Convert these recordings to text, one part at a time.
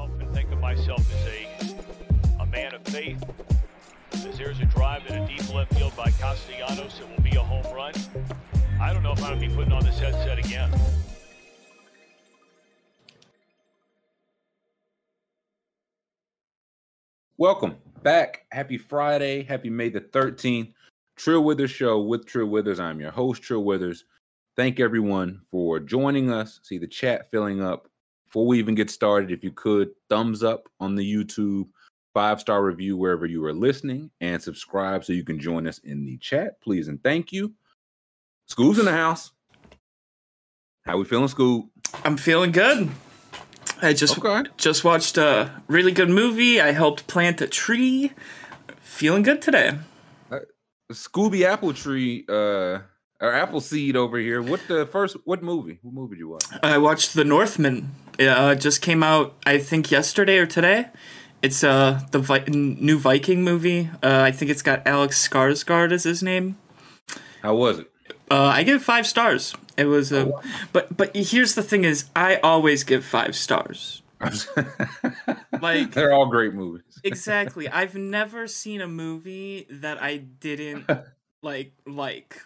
myself and think of myself as a, a man of faith. As there's a drive in a deep left field by Castellanos, it will be a home run. I don't know if I'm going to be putting on this headset again. Welcome back. Happy Friday. Happy May the 13th. Trill Withers Show with Trill Withers. I'm your host, Trill Withers. Thank everyone for joining us. See the chat filling up. Before we even get started, if you could, thumbs up on the YouTube, five star review wherever you are listening, and subscribe so you can join us in the chat, please and thank you. School's in the house. How we feeling, school? I'm feeling good. I just Okay. just watched a really good movie. I helped plant a tree. Feeling good today. Scooby Apple Tree, uh, or Apple Seed over here. What the first? What movie? What movie did you watch? I watched The Northman. It uh, just came out, I think, yesterday or today. It's uh the Vi- new Viking movie. Uh, I think it's got Alex Skarsgård as his name. How was it? Uh, I give five stars. It was Oh, a, wow. but but here's the thing: is I always give five stars. Like- they're all great movies. Exactly. I've never seen a movie that I didn't like like.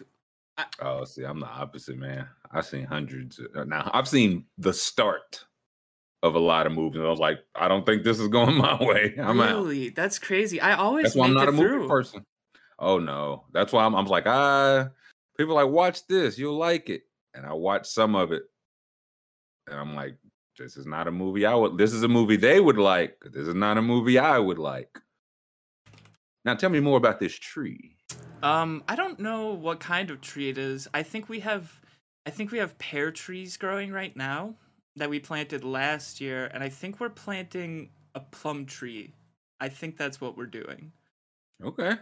Oh, see, I'm the opposite, man. I've seen hundreds. uh, Now, I've seen the start of a lot of movies. and I was like, I don't think this is going my way. I'm out. really? That's crazy. I always That's why I'm not a movie person. Oh no, that's why I'm. I'm like, ah, people are like watch this, you'll like it, and I watch some of it, and I'm like, this is not a movie I would. This is a movie they would like. This is not a movie I would like. Now, tell me more about this tree. Um, I don't know what kind of tree it is. I think we have, I think we have pear trees growing right now that we planted last year, and I think we're planting a plum tree. I think that's what we're doing. Okay.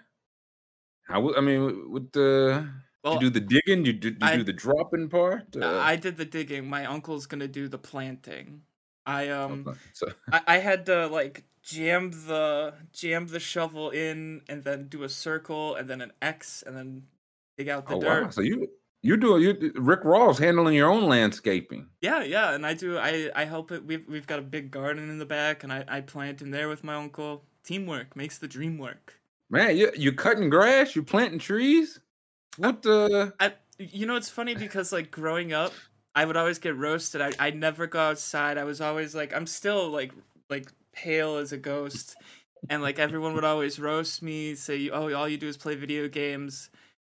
How? I mean, with the Well, you do the digging, you do, you I- do the dropping part. Uh, I did the digging. My uncle's gonna do the planting. I um. okay. So, I, I had to like jam the jam the shovel in and then do a circle and then an X and then dig out the oh dirt. wow! So you you do you Rick Ross handling your own landscaping. Yeah, yeah, and I do I I help it. We've we've got a big garden in the back and I, I plant in there with my uncle. Teamwork makes the dream work. Man, you you cutting grass, you planting trees. What the? I you know it's funny because like growing up I would always get roasted. I I never go outside. I was always like I'm still like like pale as a ghost. And like everyone would always roast me, say, "Oh, all you do is play video games."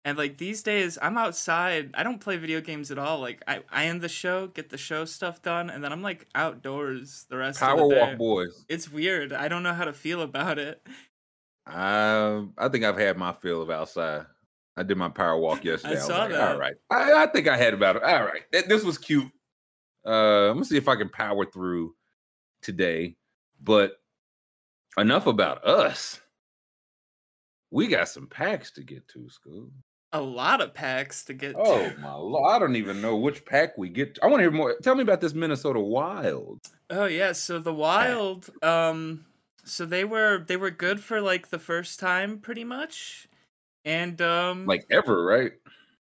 And like these days, I'm outside. I don't play video games at all. Like I, I end the show, get the show stuff done, and then I'm like outdoors the rest Power of the day. Walk Boys. It's weird. I don't know how to feel about it. Um, I think I've had my fill of outside. I did my power walk yesterday. was saw like, that. All right, I, I think I had about it. All right, this was cute. Uh, I'm gonna see if I can power through today. But enough about us. We got some packs to get to, school. A lot of packs to get. Oh to. my lord! I don't even know which pack we get. I want to hear more. Tell me about this Minnesota Wild. Oh yeah, so the Wild, um, so they were they were good for like the first time, pretty much, and um, Like ever, right?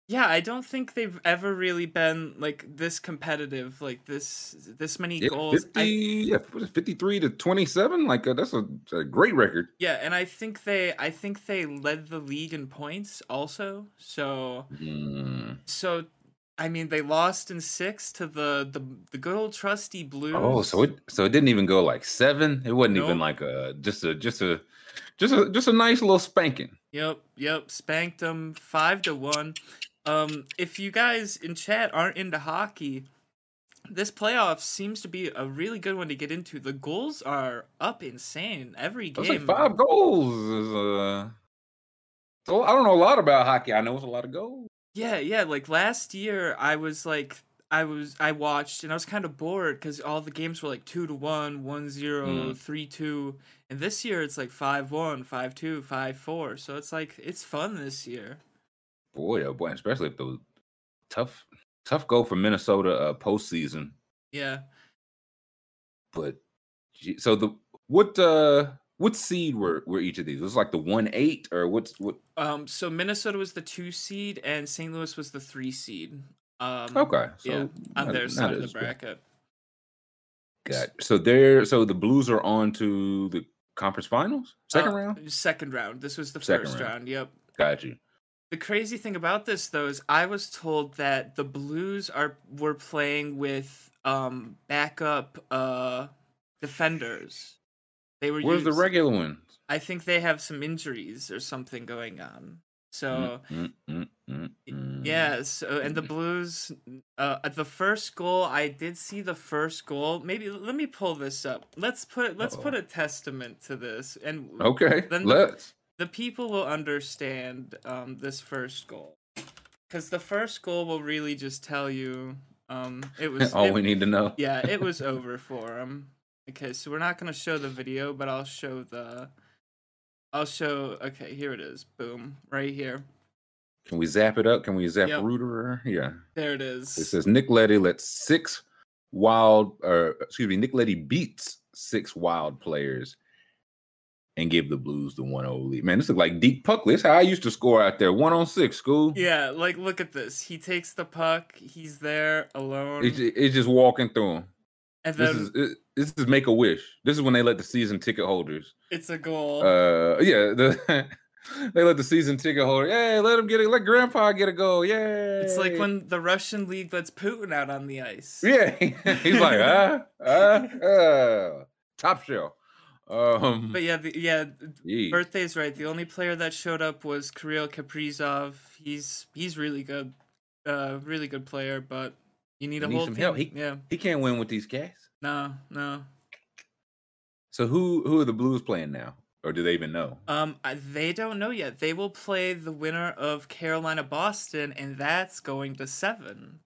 Yeah, I don't think they've ever really been like this competitive, like this this many Yeah, goals. 50, I, yeah, it, 53 to 27. Like uh, that's a, a great record. yeah, and I think they I think they led the league in points also. So Mm. so I mean they lost in six to the the the good old trusty Blues. Oh, so it so it didn't even go like seven. It wasn't even like a just a just a just a just a nice little spanking. Yep, yep. Spanked them five to one. Um, if you guys in chat aren't into hockey, this playoff seems to be a really good one to get into. The goals are up insane every game. like five goals. Is, uh, so I don't know a lot about hockey. I know it's a lot of goals. Yeah, yeah. Like last year, I was like, I was, I watched, and I was kind of bored because all the games were like two to one, one zero, Mm. three two, and this year it's like five one, five two, five four. So it's like it's fun this year. Boy, oh boy, especially if the tough tough goal for Minnesota uh, postseason. Yeah. But so the what uh what seed were were each of these? Was it like the one eight or what's what? Um, so Minnesota was the two seed and St. Louis was the three seed. Um, Okay, so yeah, on not- their not side of the bracket. Got so there. So the Blues are on to the conference finals, second Uh, round. Second round. This was the Second first round. round. Yep. Got you. The crazy thing about this though is I was told that the Blues are were playing with um backup uh defenders. They were Where's the regular ones? I think they have some injuries or something going on. So Mm, mm, mm, mm. yeah, so and the Blues uh at the first goal I did see the first goal. Maybe let me pull this up. Let's put let's put Uh-oh. a testament to this and Okay, Then let's. The people will understand um, this first goal because the first goal will really just tell you um, it was All it- we need to know. yeah it was over for him okay so we're not going to show the video but i'll show the i'll show okay here it is boom right here Can we zap it up? Can we zap Yep. Rooter? Yeah. there it is It says Nick Leddy lets six wild, or excuse me, Nick Leddy beats six wild players and give the Blues the 1 0 lead. Man, this is like Deep Puckley. This is how I used to score out there. One on six, school. yeah like look at this he takes the puck he's there alone It's, it's just walking through them. and This is it, this is make a wish. This is when they let the season ticket holders. it's a goal Uh, yeah, the, they let the season ticket holder. Hey, let him get it. Let Grandpa get a goal. Yeah, it's like when the russian league lets putin out on the ice Yeah, he's like ah ah ah top shelf. Um, but yeah the, yeah yeah. Birthday's right. The only player that showed up was Kirill Kaprizov. He's he's really good, uh, really good player. But you need a whole some team. help. He- yeah, he can't win with these guys. no, no. So who who are the Blues playing now, or do they even know? Um, I- they don't know yet. They will play the winner of Carolina Boston, and that's going to seven.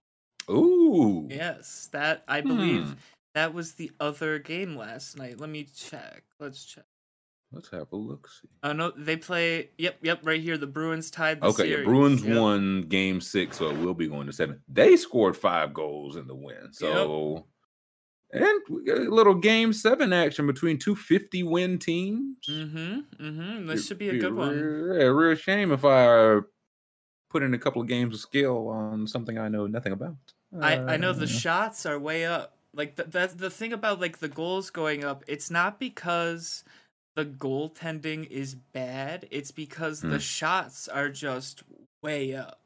Ooh, Yes, that I believe Hmm. That was the other game last night. Let me check. Let's check. Let's have a look. See. Oh no, they play. Yep, yep, right here. The Bruins tied the Okay, yeah, series. Bruins Yep. won Game Six, so it will be going to seven. They scored five goals in the win, so and we got a little Game Seven action between two 50 win teams. Mm-hmm. Mm-hmm. This Be- should be a be good one. real- Yeah, real shame if I uh, put in a couple of games of skill on something I know nothing about. I, I know the Uh, shots are way up. Like th- that's the thing about like the goals going up. It's not because the goaltending is bad. It's because Hmm. the shots are just way up.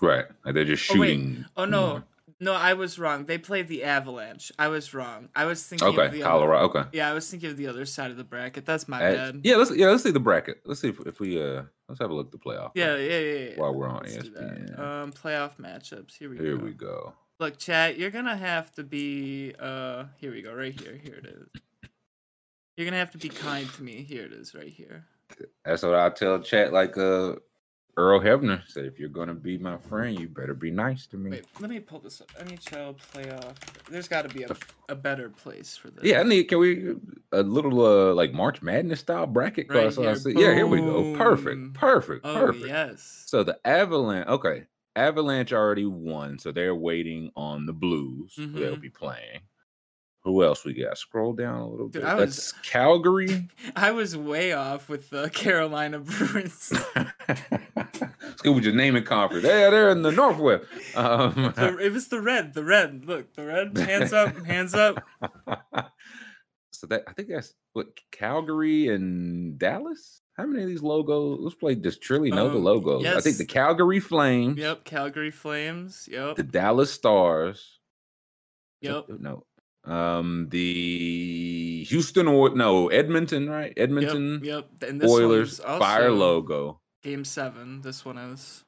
right. Like they're just Oh, shooting. Oh no, more. no, I was wrong. They played the Avalanche. I was wrong. I was thinking. of Okay, the Other, Colorado. Okay. yeah, I was thinking of the other side of the bracket. That's my bad. yeah, let's yeah let's see the bracket. Let's see if, if we uh let's have a look at the playoff. Yeah, yeah, yeah. yeah. While we're on Let's. ESPN. Um, playoff matchups. Here we Here go. Here we go. Look, chat, you're gonna have to be uh here we go, right here. Here it is. You're gonna have to be kind to me. Here it is, right here. That's what I tell chat like uh Earl Hebner said. If you're gonna be my friend, you better be nice to me. Wait, let me pull this up. NHL playoff. There's got to be a, a better place for this. Yeah, I need. Can we a little uh like March Madness style bracket? Right here. see- yeah, here we go. Perfect, perfect, Oh perfect. yes. So the Avalanche, okay, Avalanche already won, so they're waiting on the Blues. who They'll be playing. Who else we got? Scroll down a little Dude, bit. I was- That's Calgary. I was way off with the Carolina Bruins. Let's go with your naming conference. Yeah, they're in the Northwest. Um, The- it was the red. The red. Look, the red. Hands up. Hands up. so that I think that's what Calgary and Dallas. How many of these logos? Let's play. Does Trilly know the Um, logos? I think the. Calgary Flames, Yep. Calgary Flames. Yep. the Dallas Stars. Yep. No. Um, the Houston or no Edmonton, right? Edmonton Yep. Yep. And this Oilers fire logo. Game seven. This one is.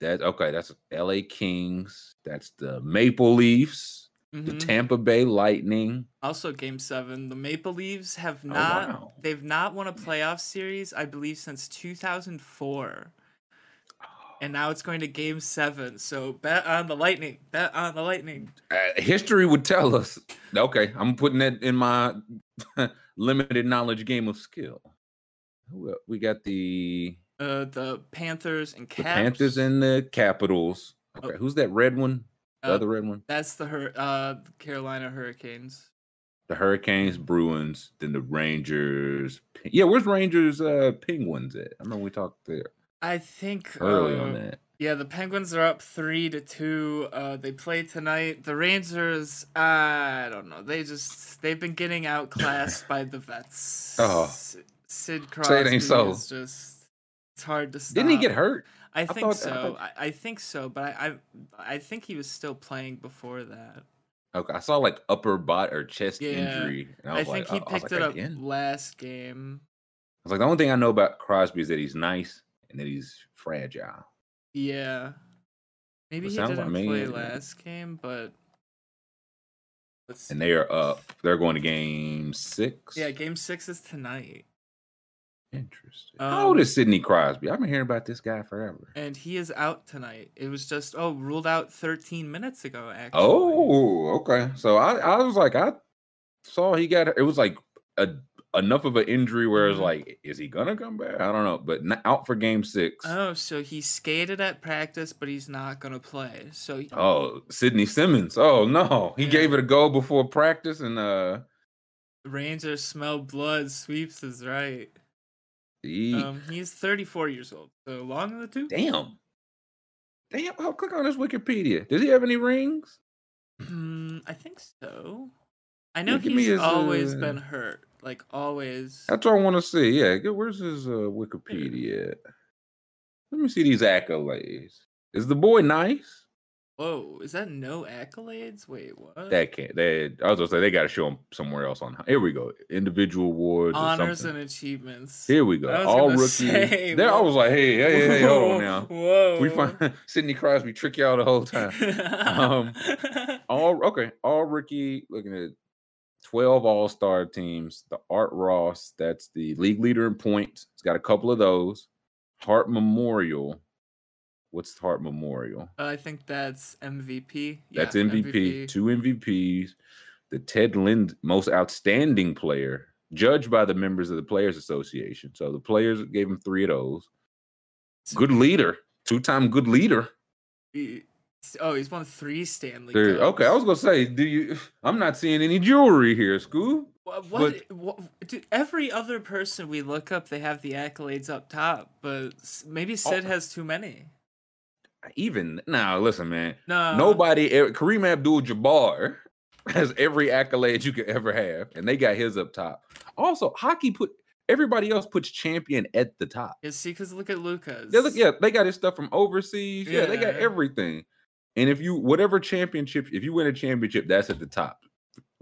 That okay? That's L.A. Kings. That's the Maple Leafs. The Mhm. Tampa Bay Lightning. Also, Game Seven. The Maple Leafs have Oh, not. wow. They've not won a playoff series, I believe, since 2004. And now it's going to Game Seven. So bet on the Lightning. Bet on the Lightning. Uh, history would tell us. Okay, I'm putting that in my limited knowledge game of skill. We got the, Uh, the Panthers and the Panthers and the Capitals. Oh. Okay, who's that red one? The Uh, other red one? That's the Hur- uh Carolina Hurricanes. The Hurricanes, Bruins, then the Rangers. Yeah, where's Rangers uh Penguins at? I remember we talked there. I think early uh, on that. Yeah, the Penguins are up three to two. Uh, they play tonight. The Rangers, I don't know. They just they've been getting outclassed by the vets. Oh. S- Sid Crosby Say it ain't so. is just it's hard to stop. Didn't he get hurt? I think thought- so. I, I think so, but I, I I think he was still playing before that. Okay, I saw like upper bot or chest Yeah. injury. And I, I, was think like, he oh, I was picked like, it up again? I last game. I was like, the only thing I know about Crosby is that he's nice and that he's fragile. Yeah. Maybe It he didn't me, play last game, but let's see. And they are up. They're going to game six. Yeah, game six is tonight. Interesting. How old Um, is Sidney Crosby? I've been hearing about this guy forever. And he is out tonight. It was just oh ruled out 13 minutes ago. Actually. Oh, okay. So I, I was like, I saw he got it was like a enough of an injury where it's Mhm. like, is he gonna come back? I don't know, but n- out for game six. Oh, so he skated at practice, but he's not gonna play. So he- Oh, Sidney Simmons. Oh no, he Yeah. gave it a go before practice, and uh, Rangers smell blood. Sweeps is right. Um, he's 34 years old. So long in the tooth. damn, damn. Oh, click on his Wikipedia. Does he have any rings? Hmm, I think so. I know me he's his, always uh, been hurt. Like always. That's what I want to see. Yeah, good. Where's his uh, Wikipedia? Let me see these accolades. Is the boy nice? Whoa, is that no accolades? Wait, what? That can't. They, I was gonna say they got to show him somewhere else on. Here we go. Individual awards. or Honors and achievements. Here we go. All gonna rookie. there, I was like, hey, hey, hey, hey, hold on now. Whoa. We find Sidney Crosby trick y'all the whole time. Um, All okay. All rookie. Looking at twelve All Star teams. The Art Ross. That's the league leader in points. It's got a couple of those. Hart Memorial. What's the Hart Memorial? Uh, I think that's MVP. That's Yeah, MVP, Two MVPs. The Ted Lind most outstanding player, judged by the members of the Players Association. So the players gave him three of those. Good leader, two-time good leader. He- Oh, he's won three Stanley. There- okay, I was gonna say, do you? I'm not seeing any jewelry here, Scoob. What, what, what, dude, every other person we look up, they have the accolades up top, but maybe oh, Sid Oh. has too many. Even now, listen, man. No, Nobody, e- Kareem Abdul-Jabbar has every accolade you could ever have, and they got his up top. Also, hockey put everybody else puts champion at the top. You see, because look at Lucas. Yeah, look, yeah, they got his stuff from overseas. Yeah, they got everything. And if you whatever championship, if you win a championship, that's at the top.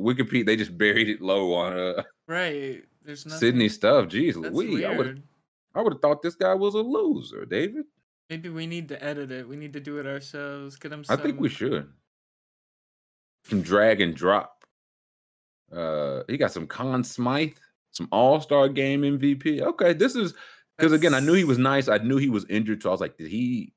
Wikipedia, they just buried it low on uh right. There's nothing. Sidney stuff. Jeez, Louise, I would. I would have thought this guy was a loser, David. Maybe we need to edit it. We need to do it ourselves. Get him. I Some... think we should. Some drag and drop. Uh, he got some Conn Smythe, some All Star Game MVP. Okay, this is because again, I knew he was nice. I knew he was injured, so I was like, did he?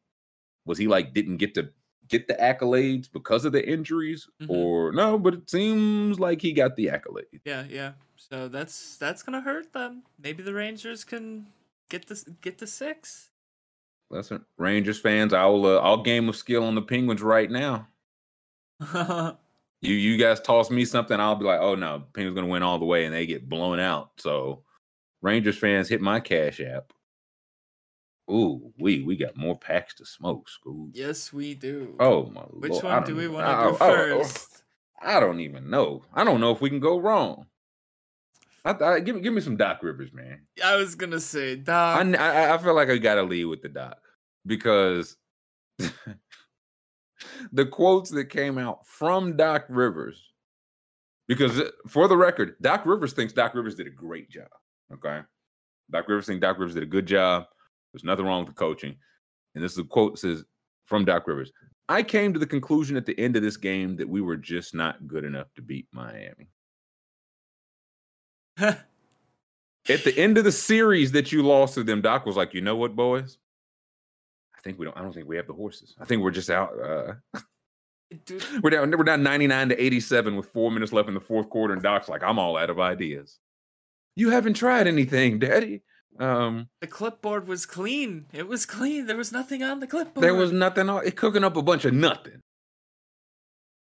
Was he like didn't get to get the accolades because of the injuries, Mhm. or no? But it seems like he got the accolades. Yeah, yeah. So that's that's gonna hurt them. Maybe the Rangers can get this get the six. Listen, Rangers fans, I'll uh, I'll game of skill on the Penguins right now. You you guys toss me something, I'll be like, oh no, Penguins gonna win all the way, and they get blown out. So Rangers fans hit my cash app. Ooh, we we got more packs to smoke, school. yes, we do. Oh my Which Lord, I one don't we want to do I- I- first? I don't even know. I don't know if we can go wrong. I, I, give me give me some Doc Rivers, man. I was gonna say, Doc. I, I I feel like I gotta lead with the Doc because the quotes that came out from Doc Rivers. Because for the record, Doc Rivers thinks Doc Rivers did a great job. Okay, Doc Rivers thinks Doc Rivers did a good job. There's nothing wrong with the coaching. And this is a quote says from Doc Rivers. I came to the conclusion at the end of this game that we were just not good enough to beat Miami. At the end of the series that you lost to them, Doc was like, "You know what, boys? I think we don't. I don't think we have the horses. I think we're just out. Uh, we're down. We're down 99 to 87 with four minutes left in the fourth quarter, and Doc's like, I'm all out of ideas. You haven't tried anything, Daddy. Um, the clipboard was clean. It was clean. There was nothing on the clipboard. there was nothing. on It cooking up a bunch of nothing.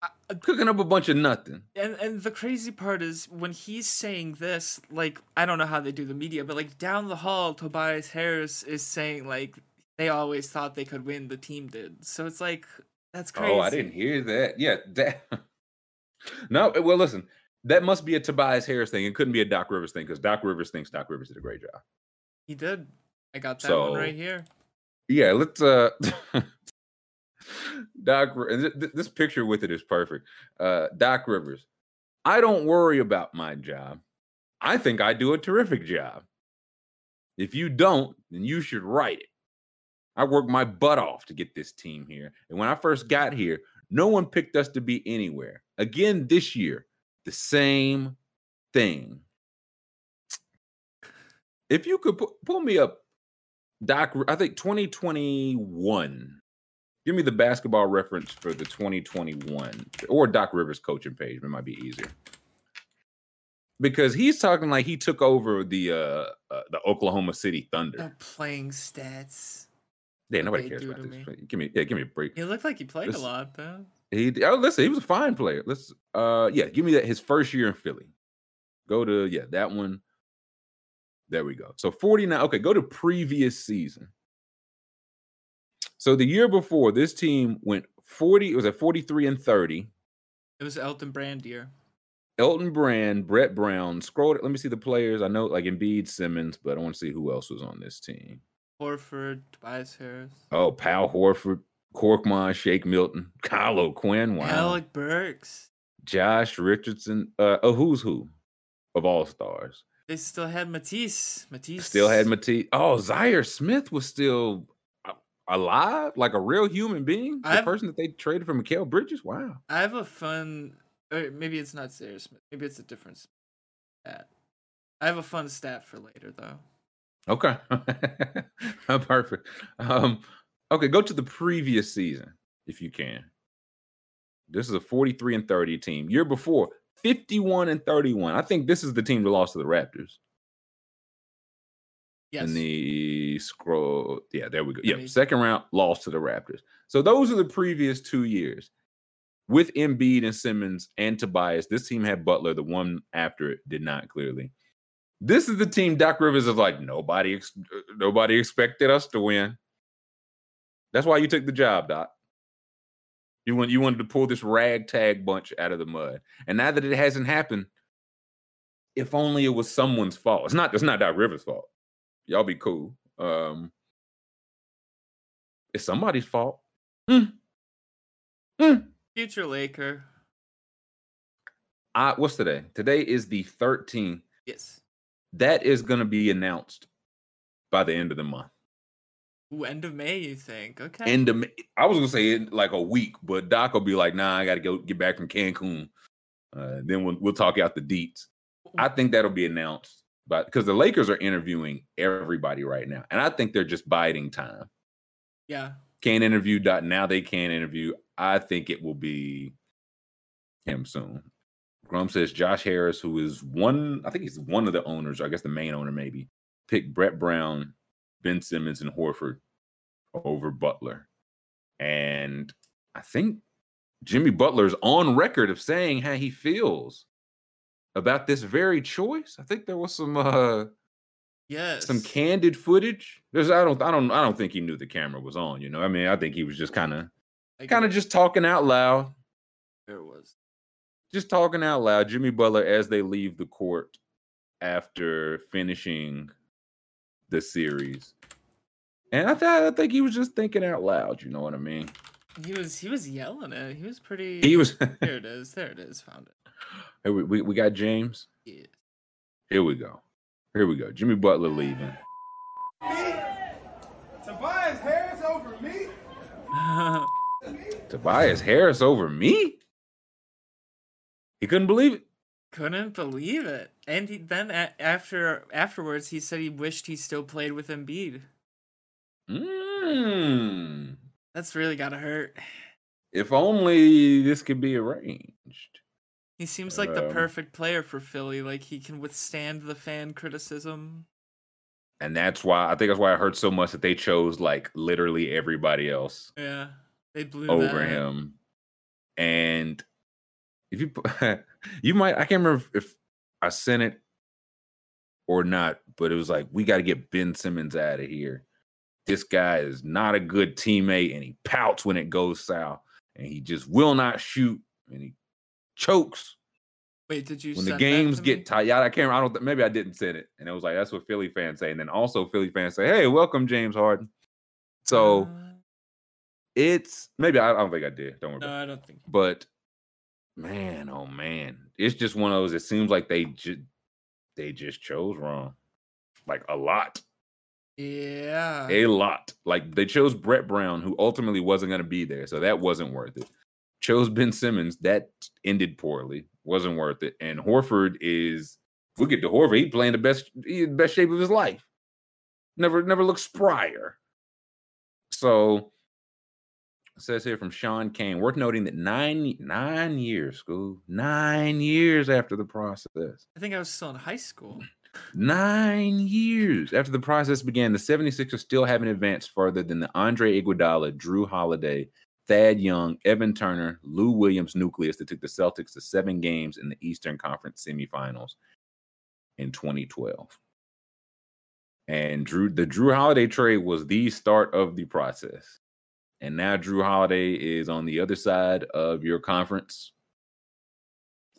I- Cooking up a bunch of nothing. And and the crazy part is when he's saying this, like I don't know how they do the media, but like down the hall, Tobias Harris is saying like they always thought they could win. The team did. So it's like that's crazy. Oh, I didn't hear that. Yeah, that. no, well, listen, that must be a Tobias Harris thing. It couldn't be a Doc Rivers thing because Doc Rivers thinks Doc Rivers did a great job. He did. I got that So- one right here. Yeah, let's. uh Doc, th- th- this picture with it is perfect. Uh Doc Rivers. I don't worry about my job. I think I do a terrific job. If you don't, then you should write it. I worked my butt off to get this team here. And when I first got here, no one picked us to be anywhere. Again, this year, the same thing. If you could pu- pull me up, Doc, I think 2021. Give me the basketball reference for the 2021 or Doc Rivers coaching page. It might be easier because he's talking like he took over the uh, uh the Oklahoma City Thunder. The playing stats. Yeah, nobody they cares about this. me. Give me, yeah, give me a break. He looked like he played This- a lot though. He, oh, listen, he was a fine player. Let's, uh, yeah, give me that. His first year in Philly. Go to yeah, that one. There we go. So 49. Okay, go to previous season. So the year before, this team went 40. It was at 43 and 30. It was Elton Brand year. Elton Brand, Brett Brown. Scroll. Let me see the players. I know like Embiid, Simmons, but I want to see who else was on this team. Horford, Tobias Harris, Oh, Pal Horford, Korkmaz, Shake Milton, Kyle O'Quinn. Wow. Alec Burks. Josh Richardson. Uh, oh, who's who of all stars? They still had Matisse. Matisse Still had Matisse. Oh, Zhaire Smith was still a- alive, like a real human being. The I've- person that they traded for Mikal Bridges. Wow. I have a fun, or maybe it's not Smith. Maybe it's a different stat. I have a fun stat for later though. Okay. Perfect. Um, okay, go to the previous season if you can. This is a 43 and 30 team. Year before, 51 and 31. I think this is the team that lost to the Raptors. Yes. in the scroll. Yeah, there we go. Me- second round lost to the Raptors. So those are the previous two years. With Embiid and Simmons and Tobias, this team had Butler. The one after it did not clearly. This is the team Doc Rivers is like nobody. Ex- uh, nobody expected us to win. That's why you took the job, Doc. You want you wanted to pull this ragtag bunch out of the mud, and now that it hasn't happened, if only it was someone's fault. It's not. It's not Doc Rivers' fault y'all be cool. Um, it's somebody's fault. Hmm. Hmm. Future Laker. I, what's today? Today is the 13th. Yes. That is going to be announced by the end of the month. Ooh, end of May, you think? Okay. End of, May- I was going to say in like a week, but Doc will be like, nah, I got to go get back from Cancun. Uh, then we'll, we'll talk out the deets. I think that'll be announced, but because the Lakers are interviewing everybody right now, and I think they're just biding time. yeah. can't interview doc now they can interview i think it will be him soon grum says josh harris who is one i think he's one of the owners or i guess the main owner maybe picked brett brown ben simmons and horford over butler and i think jimmy butler's on record of saying how he feels about this very choice i think there was some uh Yes. some candid footage. There's I don't I don't I don't think he knew the camera was on, you know. I mean, I think he was just kind of kind of just talking out loud, There was. just talking out loud. Jimmy Butler as they leave the court after finishing the series. And I thought I think he was just thinking out loud, you know what I mean? He was he was yelling it. He was pretty. He was There it is. There it is. Found it. Hey, we, we, we got James. Yeah. Here we go. Here we go. Jimmy Butler leaving. Tobias Harris over me? Tobias Harris over me? He couldn't believe it. Couldn't believe it. And he, then a- after afterwards, he said he wished he still played with Embiid. Mm. That's really gotta hurt. If only this could be arranged. He seems like the Um, perfect player for Philly. Like he can withstand the fan criticism. And that's why I think that's why I heard so much that they chose like literally everybody else Yeah, they blew over him. And if you you might I can't remember if I sent it or not, but it was like we got to get Ben Simmons out of here. this guy is not a good teammate and he pouts when it goes south and he just will not shoot and he chokes Wait, did you when the games get tight. Yeah, I can't. I don't. Maybe I didn't send it, and it was like that's what Philly fans say. And then also Philly fans say, "Hey, welcome James Harden." So Uh, it's maybe I, I don't think I did. Don't worry. no. I don't think. But man, oh man, it's just one of those. It seems like they just they just chose wrong, like a lot, Yeah. a lot. Like they chose Brett Brown, who ultimately wasn't going to be there, so that wasn't worth it. Chose Ben Simmons, that ended poorly, wasn't worth it. And Horford is, if we get to Horford, he playing the best, he best shape of his life. Never, never looked sprier. So it says here from Sean Kane, worth noting that nine nine years, school, nine years after the process. I think I was still in high school. Nine years after the process began, the 76ers still haven't advanced further than the Andre Iguodala, Jrue Holiday, Thad Young, Evan Turner, Lou Williams nucleus that took the Celtics to seven games in the Eastern Conference semifinals in 2012. And Jrue, the Jrue Holiday trade was the start of the process. And now Jrue Holiday is on the other side of your conference,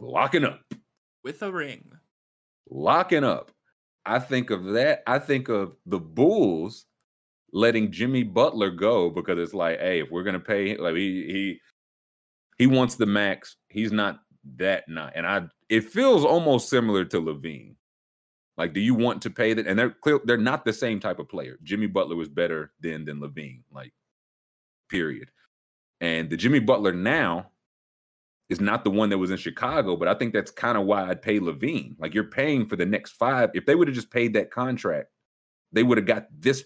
locking up With a ring. locking up. I think of that. I think of the Bulls letting Jimmy Butler go because it's like, hey, if we're gonna pay, like he he he wants the max. He's not that not, and I. It feels almost similar to LaVine. Like, do you want to pay that? And they're clear. They're not the same type of player. Jimmy Butler was better then than LaVine. Like, period. And the Jimmy Butler now is not the one that was in Chicago, but I think that's kind of why I'd pay LaVine. Like you're paying for the next five. If they would have just paid that contract, they would have got this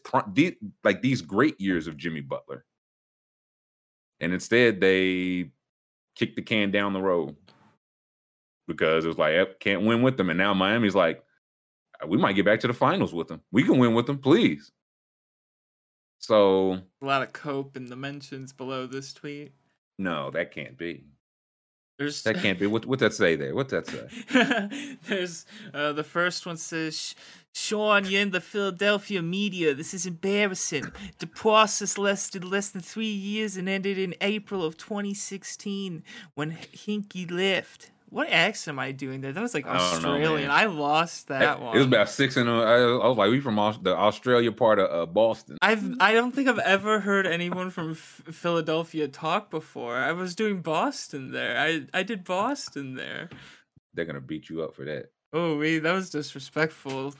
like these great years of Jimmy Butler. And instead, they kicked the can down the road because it was like, can't win with them. And now Miami's like, "Uh, we might get back to the finals with them. We can win with them, please. So A lot of cope in the mentions below this tweet. no, that can't be. There's That can't be. What what that say there? What's that say? There's uh, the first one says, "Sean, you're in the Philadelphia media. This is embarrassing. The process lasted less than three years and ended in April of 2016 when Hinkie left." What accent am I doing there? That was like I know, Australian. I lost that one. It was about six and uh, I, I was like, we from the Australia part of uh, Boston. I've I don't think I've ever heard anyone from F- Philadelphia talk before. I was doing Boston there. I I did Boston there. They're gonna beat you up for that. Oh, wait, that was disrespectful.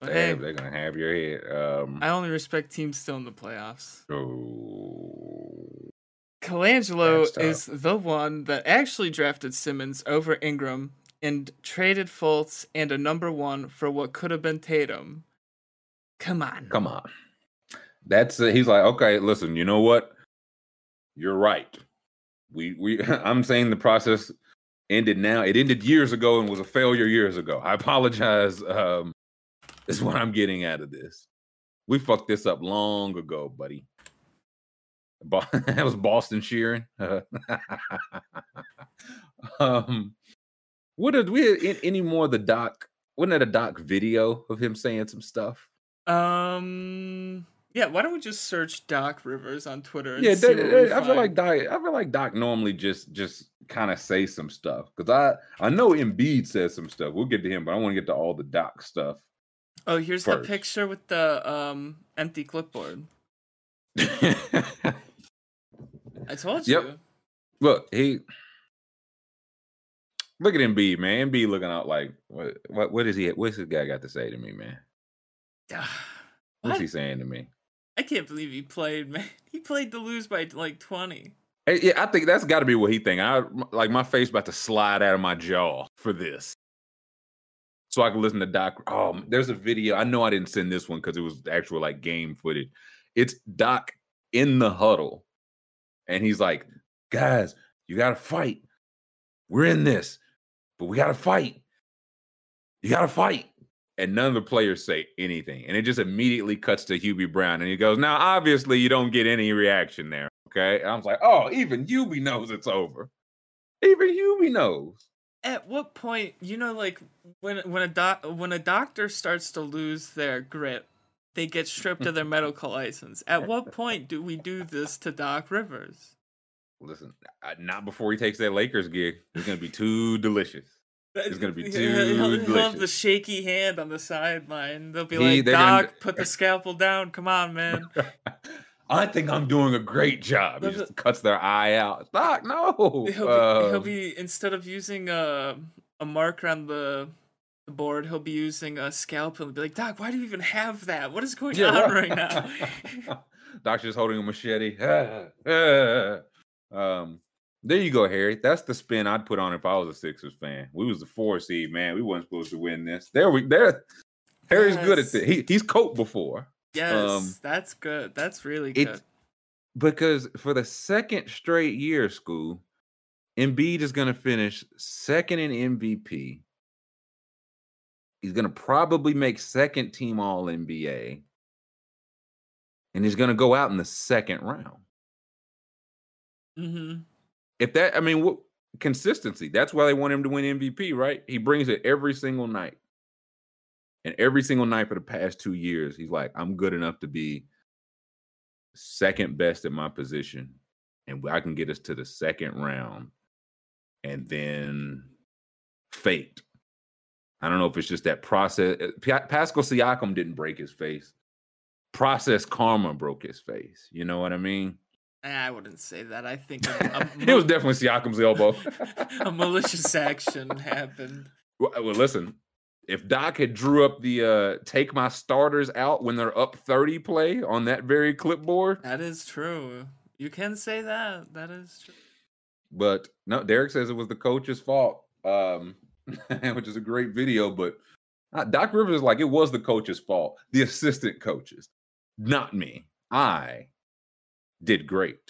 But hey, They're gonna have your head. Um, I only respect teams still in the playoffs. oh, Colangelo is the one that actually drafted Simmons over Ingram and traded Fultz and a number one for what could have been Tatum. Come on. come on. That's uh, he's like, okay, listen, you know what? You're right. We we I'm saying the process ended now. It ended years ago and was a failure years ago. I apologize. Um, is what I'm getting out of this. We fucked this up long ago, buddy. Bo- that was Boston Sheeran. um, what did we any more of the doc? Wasn't that a doc video of him saying some stuff? Um. Yeah. Why don't we just search Doc Rivers on Twitter? And Yeah, that- that- I feel like? Doc. I feel like Doc normally just just kind of say some stuff because I I know Embiid says some stuff. We'll get to him, but I want to get to all the Doc stuff. Oh, here's first. the picture with the um empty clipboard. I told you. Yep. Look, he look at Embiid, man. Embiid looking out like what? What? What is he? What's this guy got to say to me, man? What's What? he saying to me? I can't believe he played, man. He played to lose by like 20. Hey, yeah, I think that's got to be what he think. I like my face about to slide out of my jaw for this, so I can listen to Doc. Oh, there's a video. I know I didn't send this one because it was actual like game footage. It's Doc in the huddle, and he's like, "Guys, you got to fight. We're in this, but we got to fight. You got to fight." And none of the players say anything, and it just immediately cuts to Hubie Brown, and he goes, "Now, obviously, you don't get any reaction there." Okay. And I was like, oh, even Hubie knows it's over. Even Hubie knows. At what point, you know, like when when a doc when a doctor starts to lose their grip, they get stripped of their medical license. At what point do we do this to Doc Rivers? Listen, uh, not before he takes that Lakers gig. It's gonna be too delicious. It's gonna be too he'll, he'll have the shaky hand on the sideline. They'll be He- like, they're gonna- Doc, put the scalpel down. Come on, man. I think I'm doing a great job. He just cuts their eye out. Doc, no. He'll be, he'll Um, be instead of using a a marker on the board, he'll be using a scalpel and be like, Doc, why do you even have that? What is going Yeah, on right now? Doc's just holding a machete. um, there you go, Harry. That's the spin I'd put on if I was a Sixers fan. We was the four seed, man. We weren't supposed to win this. There we there. Harry's good at Yes. this. He, he's coped before. yes, Um, that's good. That's really it- good. because for the second straight year, school, Embiid is going to finish second in MVP. He's going to probably make second team All NBA, and he's going to go out in the second round. hmm If that, I mean, what consistency? That's why they want him to win MVP, right? He brings it every single night, and every single night for the past two years, he's like, "I'm good enough to be second best at my position, and I can get us to the second round, and then fate." I don't know if it's just that process. uh, Pascal Siakam didn't break his face. Process karma broke his face. You know what I mean? I wouldn't say that. I think a, a it was definitely Siakam's elbow. a malicious action happened. well, well, listen, if Doc had drew up the uh take my starters out when they're up 30 play on that very clipboard, That is true. You can say that. That is true. but no, Derek says it was the coach's fault. Um, which is a great video, but Doc Rivers is like it was the coach's fault, the assistant coaches, not me. I did great.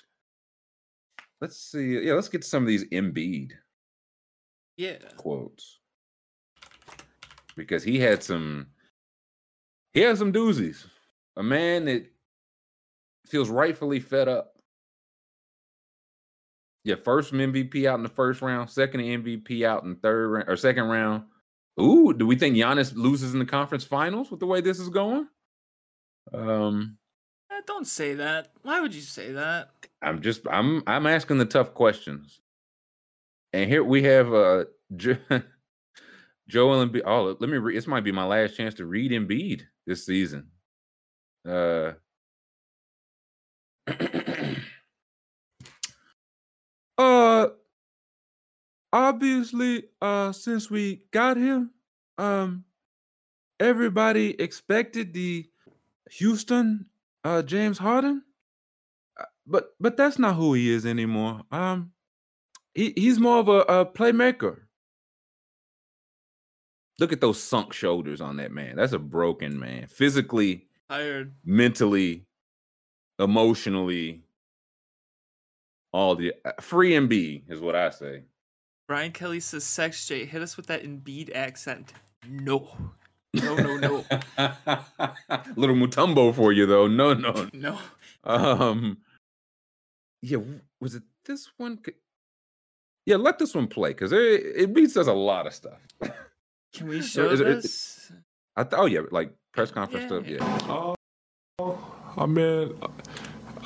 Let's see. Yeah, let's get some of these Embiid Yeah. quotes because he had some he had some doozies. A man that feels rightfully fed up. Yeah, first MVP out in the first round, second MVP out in third round or second round. Ooh, do we think Giannis loses in the conference finals with the way this is going? Um, Eh, don't say that. Why would you say that? I'm just I'm I'm asking the tough questions. And here we have uh jo- Joel Embiid. Oh, let me read. This might be my last chance to read Embiid this season. Uh Uh obviously uh since we got him, um everybody expected the Houston uh James Harden uh, but but that's not who he is anymore. Um, he he's more of a, a playmaker. Look at those sunk shoulders on that man. That's a broken man, physically, Tired. mentally, emotionally. All the uh, free and be is what I say. Brian Kelly says, "Sex J, hit us with that Embiid accent." No, no, no, no, Little Mutombo for you though. No, no, no. Um, yeah, was it this one? Yeah, let this one play because it, it beats us a lot of stuff. Can we show is it- it- this? I th- oh yeah, like press conference stuff. Yeah. Oh, I mean,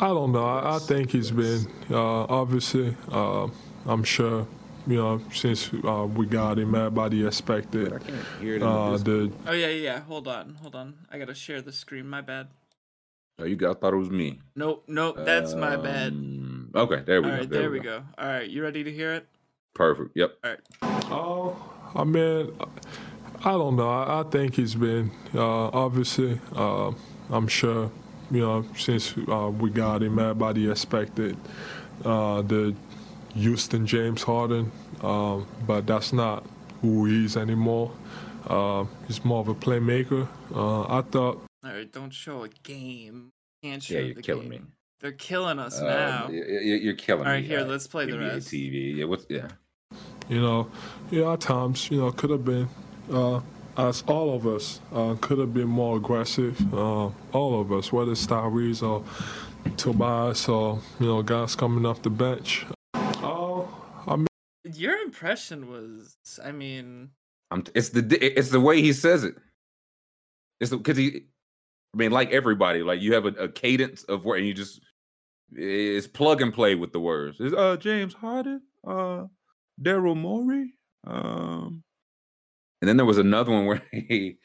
I don't know. I, I think he's been uh, obviously. Uh, I'm sure you know since uh, we got him, everybody expected I can't hear it. Uh, the the Oh yeah, yeah. yeah. Hold on, hold on. I gotta share the screen. My bad. oh, you got thought it was me. Nope, nope. That's my bad. Um, Okay, there we All go. right, there, we go. All right, you ready to hear it? Perfect. Yep. All right. Oh, I mean, I don't know. I, I think he's been uh, obviously. Uh, I'm sure you know since uh, we got him, everybody expected uh, the Houston James Harden, um, but that's not who he is anymore. Uh, he's more of a playmaker. Uh, I thought All right, don't show a game. Can't show Yeah, you're the killing game. me. They're killing us Uh, now. y- y- you're killing All me. right, here, uh, let's play the NBA rest. TV. Yeah. What's yeah. You know, yeah, at times, you know, could have been, as all of us, uh, could have been more aggressive. Uh, all of us, whether it's Tyrese or Tobias or, you know, guys coming off the bench. Oh, I mean, Your impression was, I mean, I'm. It's the it's the way he says it. It's because he I mean, like everybody, like you have a, a cadence of where and you just it's plug and play with the words. Is uh James Harden, uh Daryl Morey, um, and then there was another one where he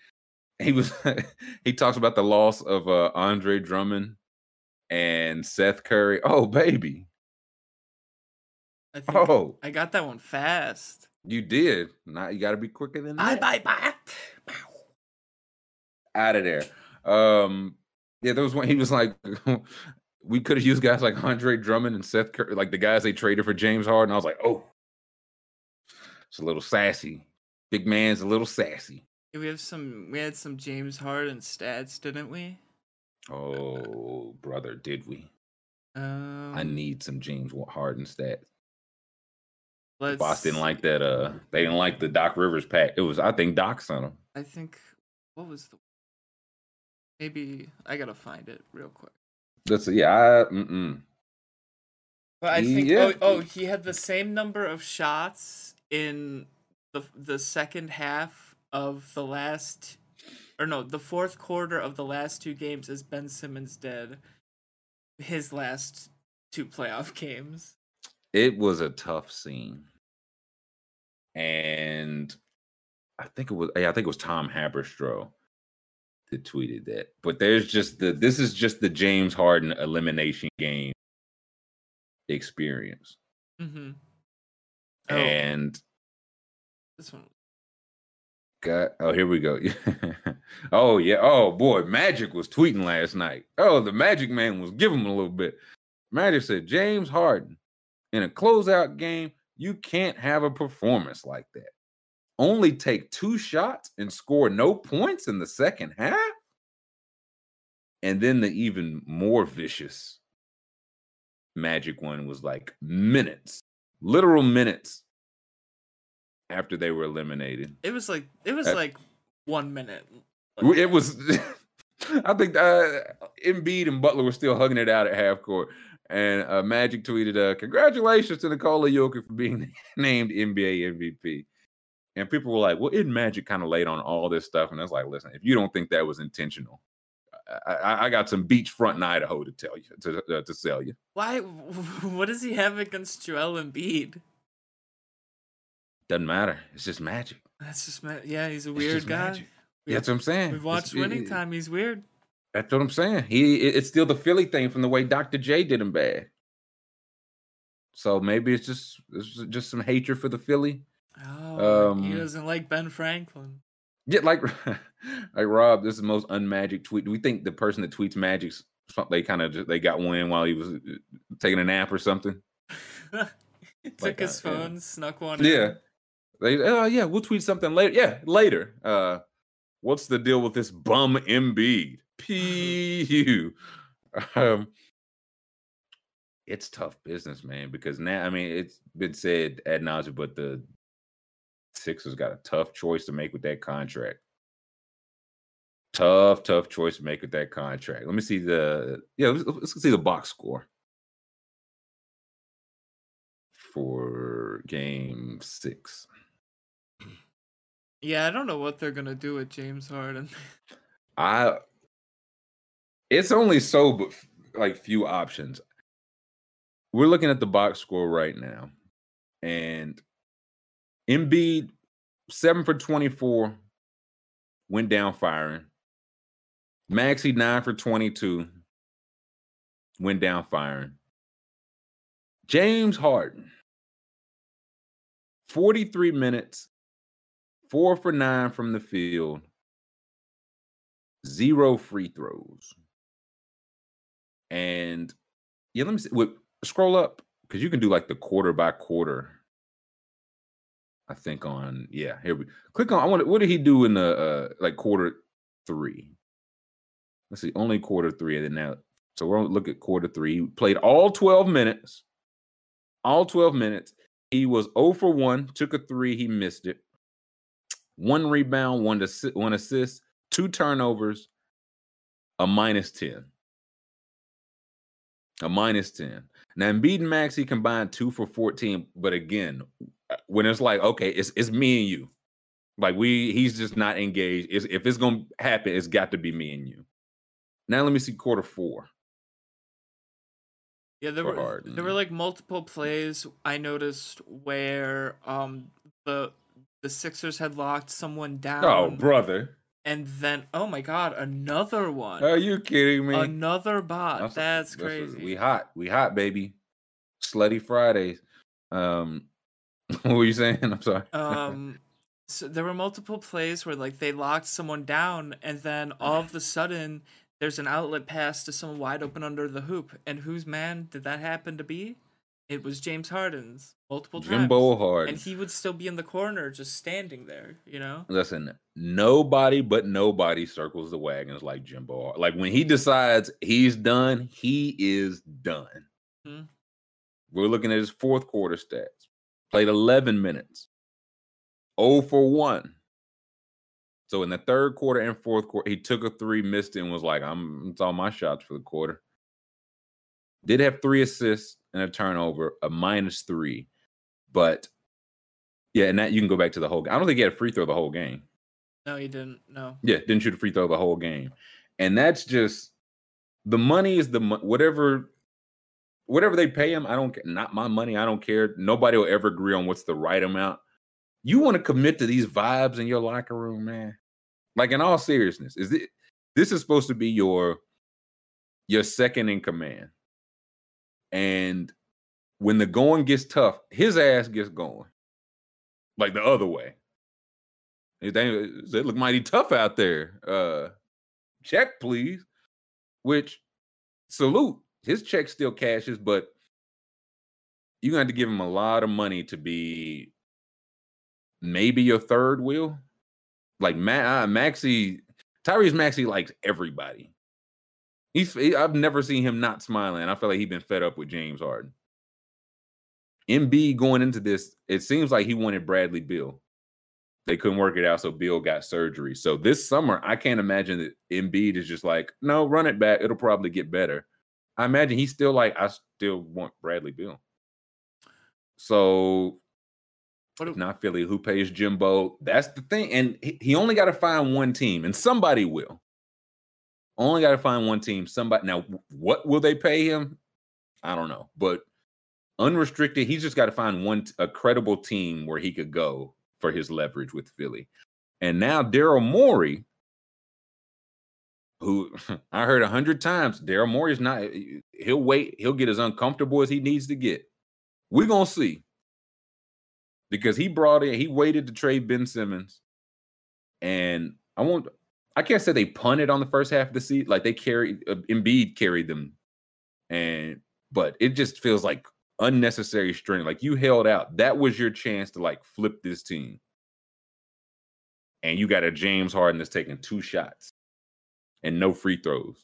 he was he talks about the loss of uh Andre Drummond and Seth Curry. Oh baby, I think oh I got that one fast. you did. Now you got to be quicker than that. Bye bye bye. out of there. Um, yeah, there was one. He was like, we could have used guys like Andre Drummond and Seth Curry, like the guys they traded for James Harden. I was like, oh, it's a little sassy. Big man's a little sassy. We have some. We had some James Harden stats, didn't we? Oh, brother, did we? Um, I need some James Harden stats. Let's, Boss didn't like that. Uh, they didn't like the Doc Rivers pack. It was, I think, Doc sent him. I think. What was the? Maybe I gotta find it real quick. That's yeah. I, mm-mm. But I think Yeah. oh oh he had the same number of shots in the the second half of the last or no the fourth quarter of the last two games as Ben Simmons did his last two playoff games. it was a tough scene and i think it was yeah i think it was tom haberstroh that tweeted that but there's just the this is just the james harden elimination game experience Mm-hmm. Oh, and this one. got oh here we go. Oh yeah. Oh boy magic was tweeting last night. Oh the magic man was giving him a little bit. Magic said james harden in a closeout game you can't have a performance like that. Only take two shots and score no points in the second half? And then the even more vicious magic one was like minutes literal minutes after they were eliminated It was like it was like one minute. W- It was. I think uh, Embiid and Butler were still hugging it out at half court, and uh, Magic tweeted, uh, "Congratulations to Nikola Jokic for being named NBA MVP." And people were like, "Well, isn't Magic kind of late on all this stuff?" And I was like, "Listen, if you don't think that was intentional, I, I, I got some beachfront in Idaho to tell you to uh, to sell you." Why? What does he have against Joel Embiid? Doesn't matter. It's just Magic. That's just ma- yeah. He's a weird guy. Magic. That's what I'm saying. We've watched it- Winning it- Time. He's weird. That's what I'm saying. He it's still the Philly thing from the way Dr. J did him bad. So maybe it's just it's just some hatred for the Philly. Oh, he Um, doesn't like Ben Franklin. Yeah, like like Rob, this is the most unmagic tweet. Do we think the person that tweets magic's they kind of they got one while he was uh, taking a nap or something? Took like, his uh, yeah. phone, snuck one. Yeah. in. They oh yeah, we'll tweet something later. Yeah, later. Uh what's the deal with this bum Embiid? Pu. Um it's tough business, man, because now I mean it's been said ad nauseum, but the Sixers got a tough choice to make with that contract. Tough, tough choice to make with that contract. Let me see the yeah, let's, let's see the box score for game six. Yeah, I don't know what they're gonna do with James Harden. I it's only so but like few options. We're looking at the box score right now, and Embiid seven for twenty four went down firing. Maxey nine for twenty two went down firing. James Harden forty three minutes, four for nine from the field zero free throws. And yeah, let me see. Scroll up because you can do like the quarter by quarter. I think on yeah, here we click on. I want. What did he do in the uh like quarter three? Let's see, only quarter three, and then now. So we're gonna look at quarter three. He played all twelve minutes. All twelve minutes. He was 0 for one. Took a three. He missed it. One rebound, one assi- one assist, two turnovers, a minus 10. A minus 10. Now, Embiid and Maxey combined two for 14. But again, uh, when it's like, okay, it's it's me and you. Like we he's just not engaged. It's, if it's gonna happen, it's got to be me and you. Now let me see quarter four. Yeah, there for were Harden. there were like multiple plays I noticed where um the the Sixers had locked someone down. Oh, brother. And then oh my god, another one. Are you kidding me? Another bot. That's, That's- crazy. We hot. We hot, baby. Slutty Fridays. Um, what were you saying? I'm sorry. um so there were multiple plays where like they locked someone down and then all of a sudden there's an outlet pass to someone wide open under the hoop and whose man did that happen to be it was james harden's multiple times Jimbo Harden. and he would still be in the corner just standing there you know Listen, nobody but nobody circles the wagons like Jimbo. Like when he decides he's done, he is done. Hmm. We're looking at his fourth quarter stats. Played 11 minutes. 0 for 1. So in the third quarter and fourth quarter, he took a three, missed it, and was like, I'm it's all my shots for the quarter. Did have three assists and a turnover, a minus three. But yeah, and that you can go back to the whole game. I don't think he had a free throw the whole game. no he didn't no Yeah, didn't shoot a free throw the whole game, and that's just the money is the whatever whatever they pay him. I don't not my money. I don't care. Nobody will ever agree on what's the right amount. You want to commit to these vibes in your locker room, man. Like in all seriousness, is it this is supposed to be your your second in command, and when the going gets tough, his ass gets going, like the other way. It, look mighty tough out there. Uh, check, please. Which salute. His check still cashes, but you got to give him a lot of money to be maybe your third wheel. Like Ma- uh, Maxey, Tyrese Maxey likes everybody. He's he- I've never seen him not smiling. I feel like he's been fed up with James Harden. Embiid going into this, it seems like he wanted Bradley Beal. They couldn't work it out, so Beal got surgery. So this summer, I can't imagine that Embiid is just like, no, run it back. It'll probably get better. I imagine he's still like, I still want Bradley Beal. So if not Philly, who pays Jimbo? That's the thing. And he, he only got to find one team, and somebody will. Only got to find one team. Somebody now, what will they pay him? I don't know, but unrestricted, he's just got to find one a credible team where he could go for his leverage with Philly. And now Daryl Morey, who I heard a hundred times, Daryl Morey's not. Eh, eh, he'll wait. He'll get as uncomfortable as he needs to get. We're gonna see because he brought in, he waited to trade Ben Simmons, and I won't. I can't say they punted on the first half of the season. Like they carried, uh, Embiid carried them, and but it just feels like unnecessary strain. Like you held out. That was your chance to like flip this team, and you got a James Harden that's taking two shots and no free throws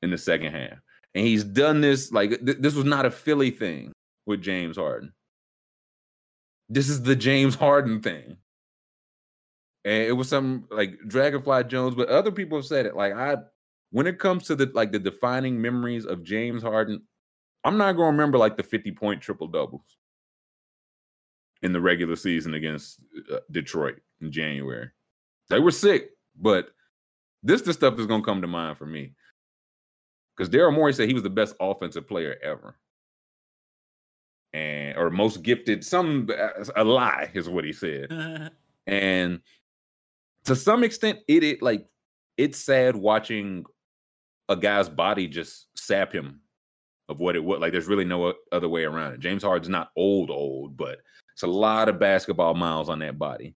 in the second half, and he's done this like th- this was not a Philly thing with James Harden. This is the James Harden thing. And it was some like Dragonfly Jones, but other people have said it. Like I when it comes to the like the defining memories of James Harden, I'm not gonna remember like the 50 point triple doubles in the regular season against uh, Detroit in January. They were sick, but this the stuff that's gonna come to mind for me. Because Daryl Morey said he was the best offensive player ever and or most gifted some a lie is what he said and to some extent it, it like it's sad watching a guy's body just sap him of what it would like there's really no other way around it. James harden's not old old but it's a lot of basketball miles on that body.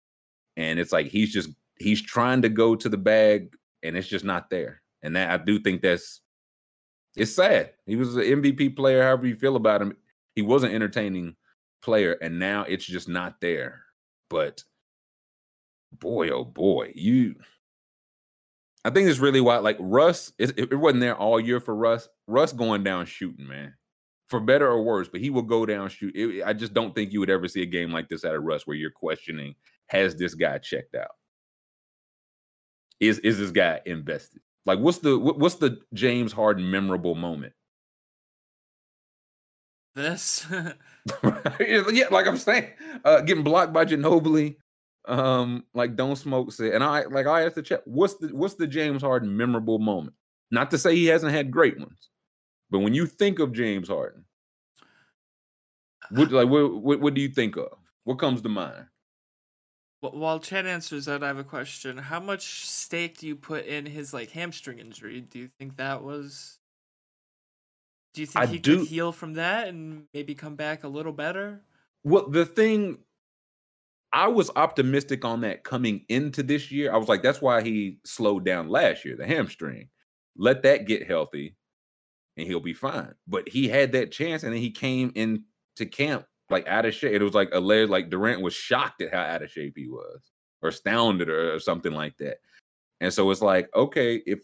And it's like he's just he's trying to go to the bag and it's just not there. And that i do think that's it's sad. He was an mvp player however you feel about him. He was an entertaining player and now it's just not there. But boy oh boy you i think it's really why like russ it, it wasn't there all year for russ russ going down shooting man for better or worse but he will go down shoot it, i just don't think you would ever see a game like this out of russ where you're questioning has this guy checked out? Is is this guy invested? Like what's the what's the james harden memorable moment? This? Yeah, like I'm saying, uh, getting blocked by Ginobili, Um, like don't smoke said, and I like I asked the chat, what's the what's the James Harden memorable moment? Not to say he hasn't had great ones, but when you think of James Harden, what like what what, what do you think of? What comes to mind? While Chad answers that, I have a question. How much stake do you put in his like hamstring injury? Do you think that was? Do you think I he do- could heal from that and maybe come back a little better? Well, the thing I was optimistic on that coming into this year. I was like, that's why he slowed down last year, the hamstring. Let that get healthy and he'll be fine. But he had that chance and then he came into camp like out of shape. It was like alleged like Durant was shocked at how out of shape he was or astounded or, or something like that. And so it's like, okay, if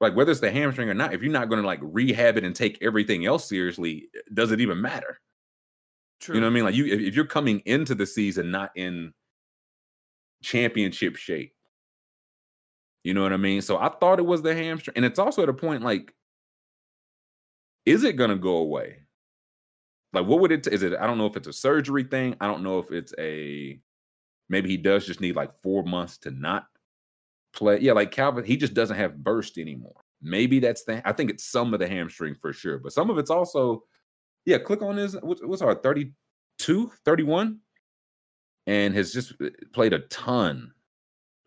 like whether it's the hamstring or not, if you're not going to like rehab it and take everything else seriously, does it even matter? True. You know what I mean? Like you, if, if you're coming into the season not in championship shape, you know what I mean. So I thought it was the hamstring, and it's also at a point like, is it gonna go away? Like, what would it? T- is it? I don't know if it's a surgery thing. I don't know if it's a. Maybe he does just need like four months to not play. Yeah, like Calvin, he just doesn't have burst anymore. Maybe that's the. I think it's some of the hamstring for sure, but some of it's also yeah, click on this. What's, our 32, 31? And has just uh, played a ton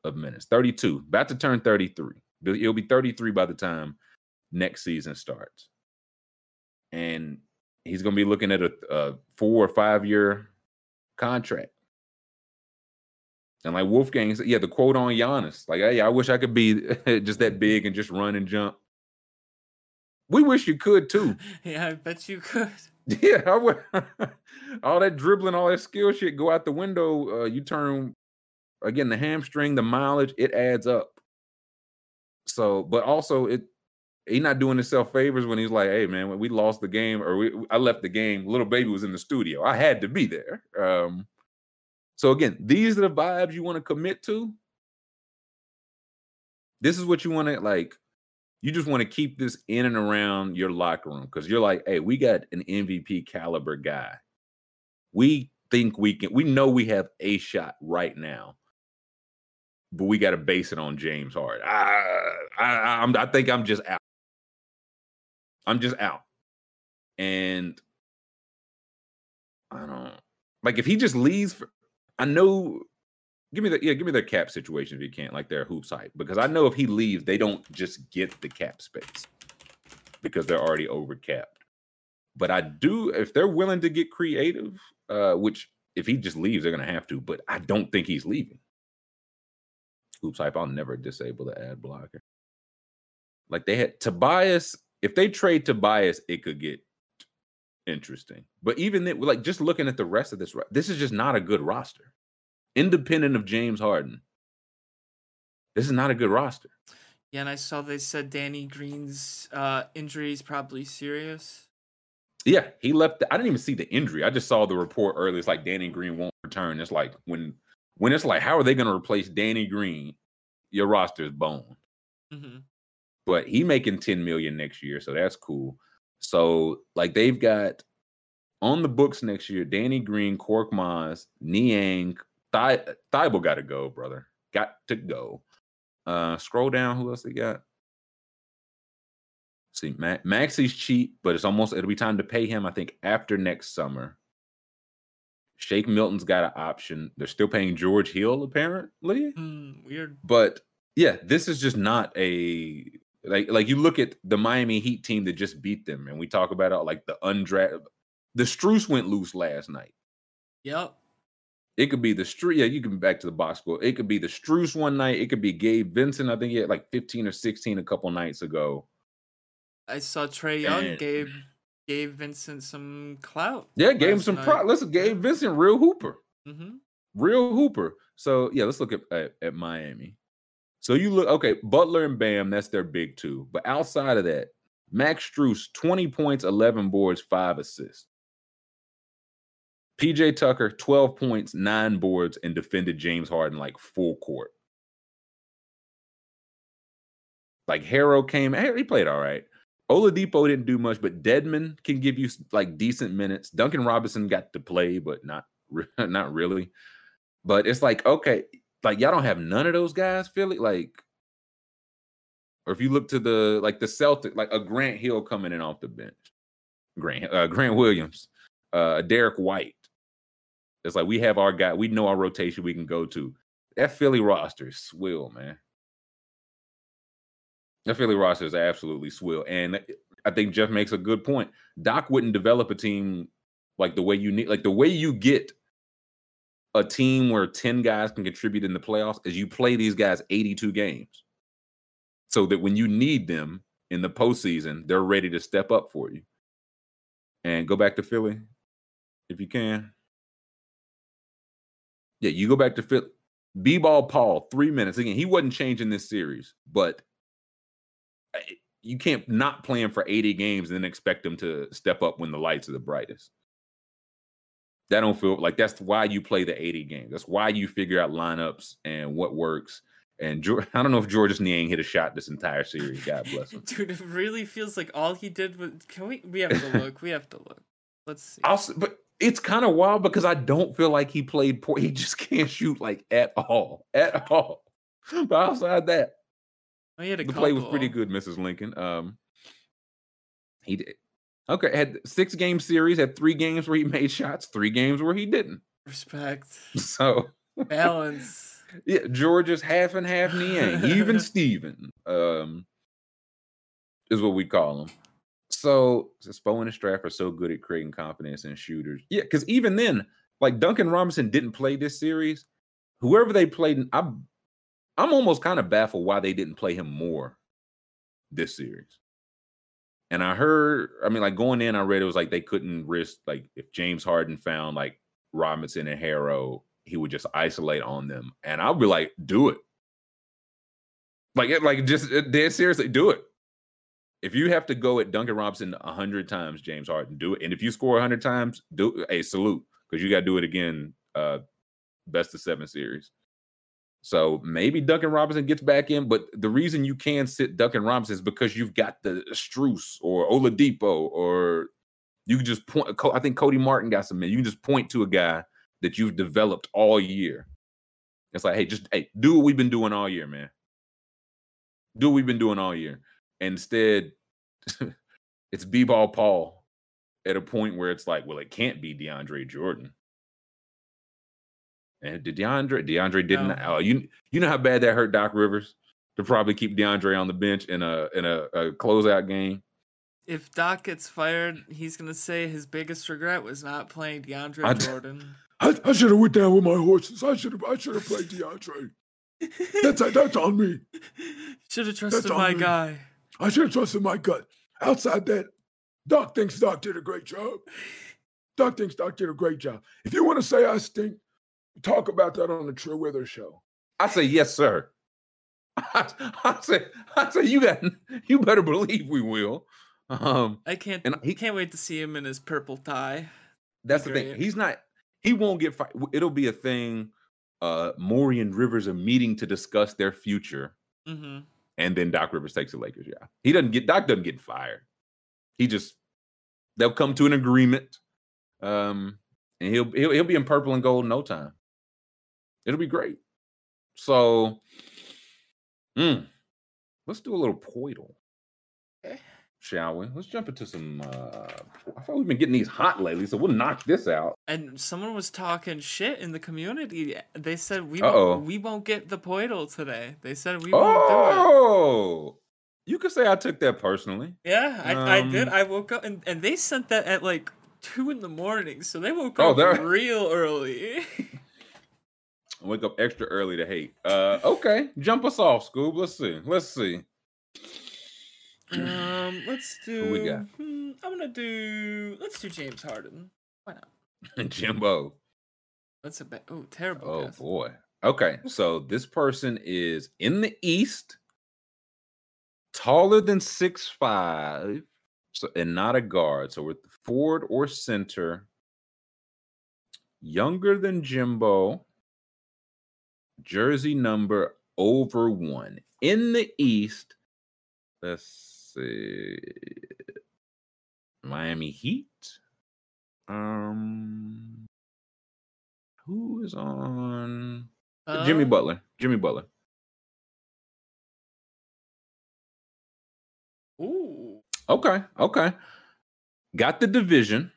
of minutes. 32, about to turn 33. He'll he'll be 33 by the time next season starts. And he's going to be looking at a, a four or five year contract. And like Wolfgang said, yeah, the quote on Giannis, like, hey, I wish I could be just that big and just run and jump. We wish you could too. yeah, I bet you could. Yeah, I would. all that dribbling, all that skill shit go out the window. Uh, you turn again the hamstring, the mileage, it adds up. So, but also it he's not doing himself favors when he's like, "Hey, man, we lost the game or we, I left the game, little baby was in the studio. I had to be there." Um, so again, these are the vibes you want to commit to. This is what you want to like you just want to keep this in and around your locker room because you're like, hey, we got an MVP caliber guy. We think we can, we know we have a shot right now, but we got to base it on James Harden. I, I, I'm, I think I'm just out. I'm just out. And I don't like if he just leaves. For, I know give me the yeah, give me their cap situation if you can't, like their hoops hype, because I know if he leaves, they don't just get the cap space because they're already over capped. But I do if they're willing to get creative, uh, which if he just leaves, they're gonna have to. But I don't think he's leaving. Hoops hype, I'll never disable the ad blocker. Like they had Tobias. If they trade Tobias, it could get interesting. But even then, like just looking at the rest of this, this is just not a good roster independent of James Harden. This is not a good roster. Yeah, and I saw they said Danny Green's uh, injury is probably serious. Yeah, he left. The, I didn't even see the injury. I just saw the report earlier. It's like Danny Green won't return. It's like when when it's like, how are they going to replace Danny Green? Your roster is boned. hmm But he making 10 million next year, so that's cool. So like they've got on the books next year, Danny Green, Korkmaz, Niang, Thybulle got to go, brother. Got to go. Uh scroll down. Who else they got? See, Ma- Maxey's cheap, but it's almost it'll be time to pay him. I think after next summer. Shake Milton's got an option. They're still paying George Hill apparently, Mm, weird. but yeah, this is just not a like like you look at the Miami Heat team that just beat them, and we talk about it like the undrafted. The Strus went loose last night. Yep. It could be the Strus. Yeah, you can back to the box score. It could be the Struce one night. It could be Gabe Vincent. I think he had like 15 or 16 a couple nights ago. I saw Trae Young And- gave Gabe Vincent some clout. Yeah, gave him some prop. Listen, Gabe Vincent, real hooper. Mm-hmm. real hooper. So yeah, let's look at, at at Miami. So you look okay, Butler and Bam, that's their big two. But outside of that, Max Strus, 20 points, 11 boards, five assists. PJ Tucker, 12 points, nine boards, and defended James Harden like full court. Like Herro came, he played all right. Oladipo didn't do much, but Dedmon can give you like decent minutes. Duncan Robinson got to play, but not not really. But it's like, okay, like y'all don't have none of those guys, Philly. Like, or if you look to the like the Celtic, like a Grant Hill coming in off the bench, Grant uh, Grant Williams, uh, Derrick White. It's like we have our guy, we know our rotation we can go to. That Philly roster swill, man. That Philly roster is absolutely swill. And I think Jeff makes a good point. Doc wouldn't develop a team like the way you need, like the way you get a team where 10 guys can contribute in the playoffs is you play these guys 82 games. So that when you need them in the postseason, they're ready to step up for you. And go back to Philly if you can. Yeah, you go back to Philly. B ball Paul, three minutes. Again, he wasn't changing this series, but you can't not play him for 80 games and then expect him to step up when the lights are the brightest. That don't feel like that's why you play the 80 games. That's why you figure out lineups and what works. And George, I don't know if Georges Niang hit a shot this entire series. God bless him. Dude, it really feels like all he did was. Can we? We have to look. We have to look. Let's see. I'll, but it's kind of wild because I don't feel like he played poor. He just can't shoot like at all, at all. But outside that, Oh, he had a the play was pretty good, Mrs. Lincoln. Um, he did okay. Had six game series, had three games where he made shots, three games where he didn't. Respect, So balance. yeah, Georgia's half and half Niang, even Steven, um, is what we call him. So Spo and Straff are so good at creating confidence in shooters. Yeah, because even then, like Duncan Robinson didn't play this series. Whoever they played, I'm I'm almost kind of baffled why they didn't play him more this series. And I heard, I mean, like going in, I read it was like they couldn't risk, like if James Harden found like Robinson and Herro, he would just isolate on them. And I'll be like, do it. Like, it, like just dead seriously, do it. If you have to go at Duncan Robinson hundred times, James Harden, do it. And if you score hundred times, do a salute because you got to do it again. Uh, best of seven series. So maybe Duncan Robinson gets back in, but the reason you can sit Duncan Robinson is because you've got the Strus or Oladipo, or you can just point. I think Cody Martin got some. You can just point to a guy that you've developed all year. It's like, hey, just hey, do what we've been doing all year, man. Do what we've been doing all year. Instead, it's B-ball Paul at a point where it's like, well, it can't be DeAndre Jordan. And did DeAndre DeAndre didn't No. oh you you know how bad that hurt Doc Rivers to probably keep DeAndre on the bench in a in a, a closeout game. If Doc gets fired, he's gonna say his biggest regret was not playing DeAndre I- Jordan. I, I should have went down with my horses. I should have I should have played DeAndre. That's that's on me. Should have trusted my me. guy. I should have trusted my gut. Outside that, Doc thinks Doc did a great job. Doc thinks Doc did a great job. If you want to say I stink, talk about that on the True Wither show. I say yes, sir. I, I say I say you got you better believe we will. Um I can't. And he- can't wait to see him in his purple tie. That's the Great. thing. He's not. He won't get fired. It'll be a thing. Uh, Morey and Rivers are meeting to discuss their future, hmm and then Doc Rivers takes the Lakers. Yeah, he doesn't get. Doc doesn't get fired. He just they'll come to an agreement, um, and he'll he'll he'll be in purple and gold in no time. It'll be great. So, mm, let's do a little Poeltl. Shall we? Let's jump into some. Uh, I thought we've been getting these hot lately, so we'll knock this out. And someone was talking shit in the community. They said we Uh-oh. won't, we won't get the Poeltl today. They said we won't do it. Oh, you could say I took that personally. Yeah, I, I did. Um, I woke up and, and they sent that at like two in the morning, so they woke Oh, up real early. I wake up extra early to hate. Uh, okay, jump us off, Scoob. Let's see. Let's see. Um, let's do. Who we got? hmm, I'm gonna do. Let's do James Harden. Why not? Jimbo. That's a bad. Oh, terrible. Oh guess. boy. Okay, so this person is in the East, taller than six five, so and not a guard. So with the forward or center, younger than Jimbo, jersey number over one. In the East, let's see, Miami Heat. Um, Who is on? Jimmy Uh, Butler. Jimmy Butler. Ooh. Okay. Okay. Got the division.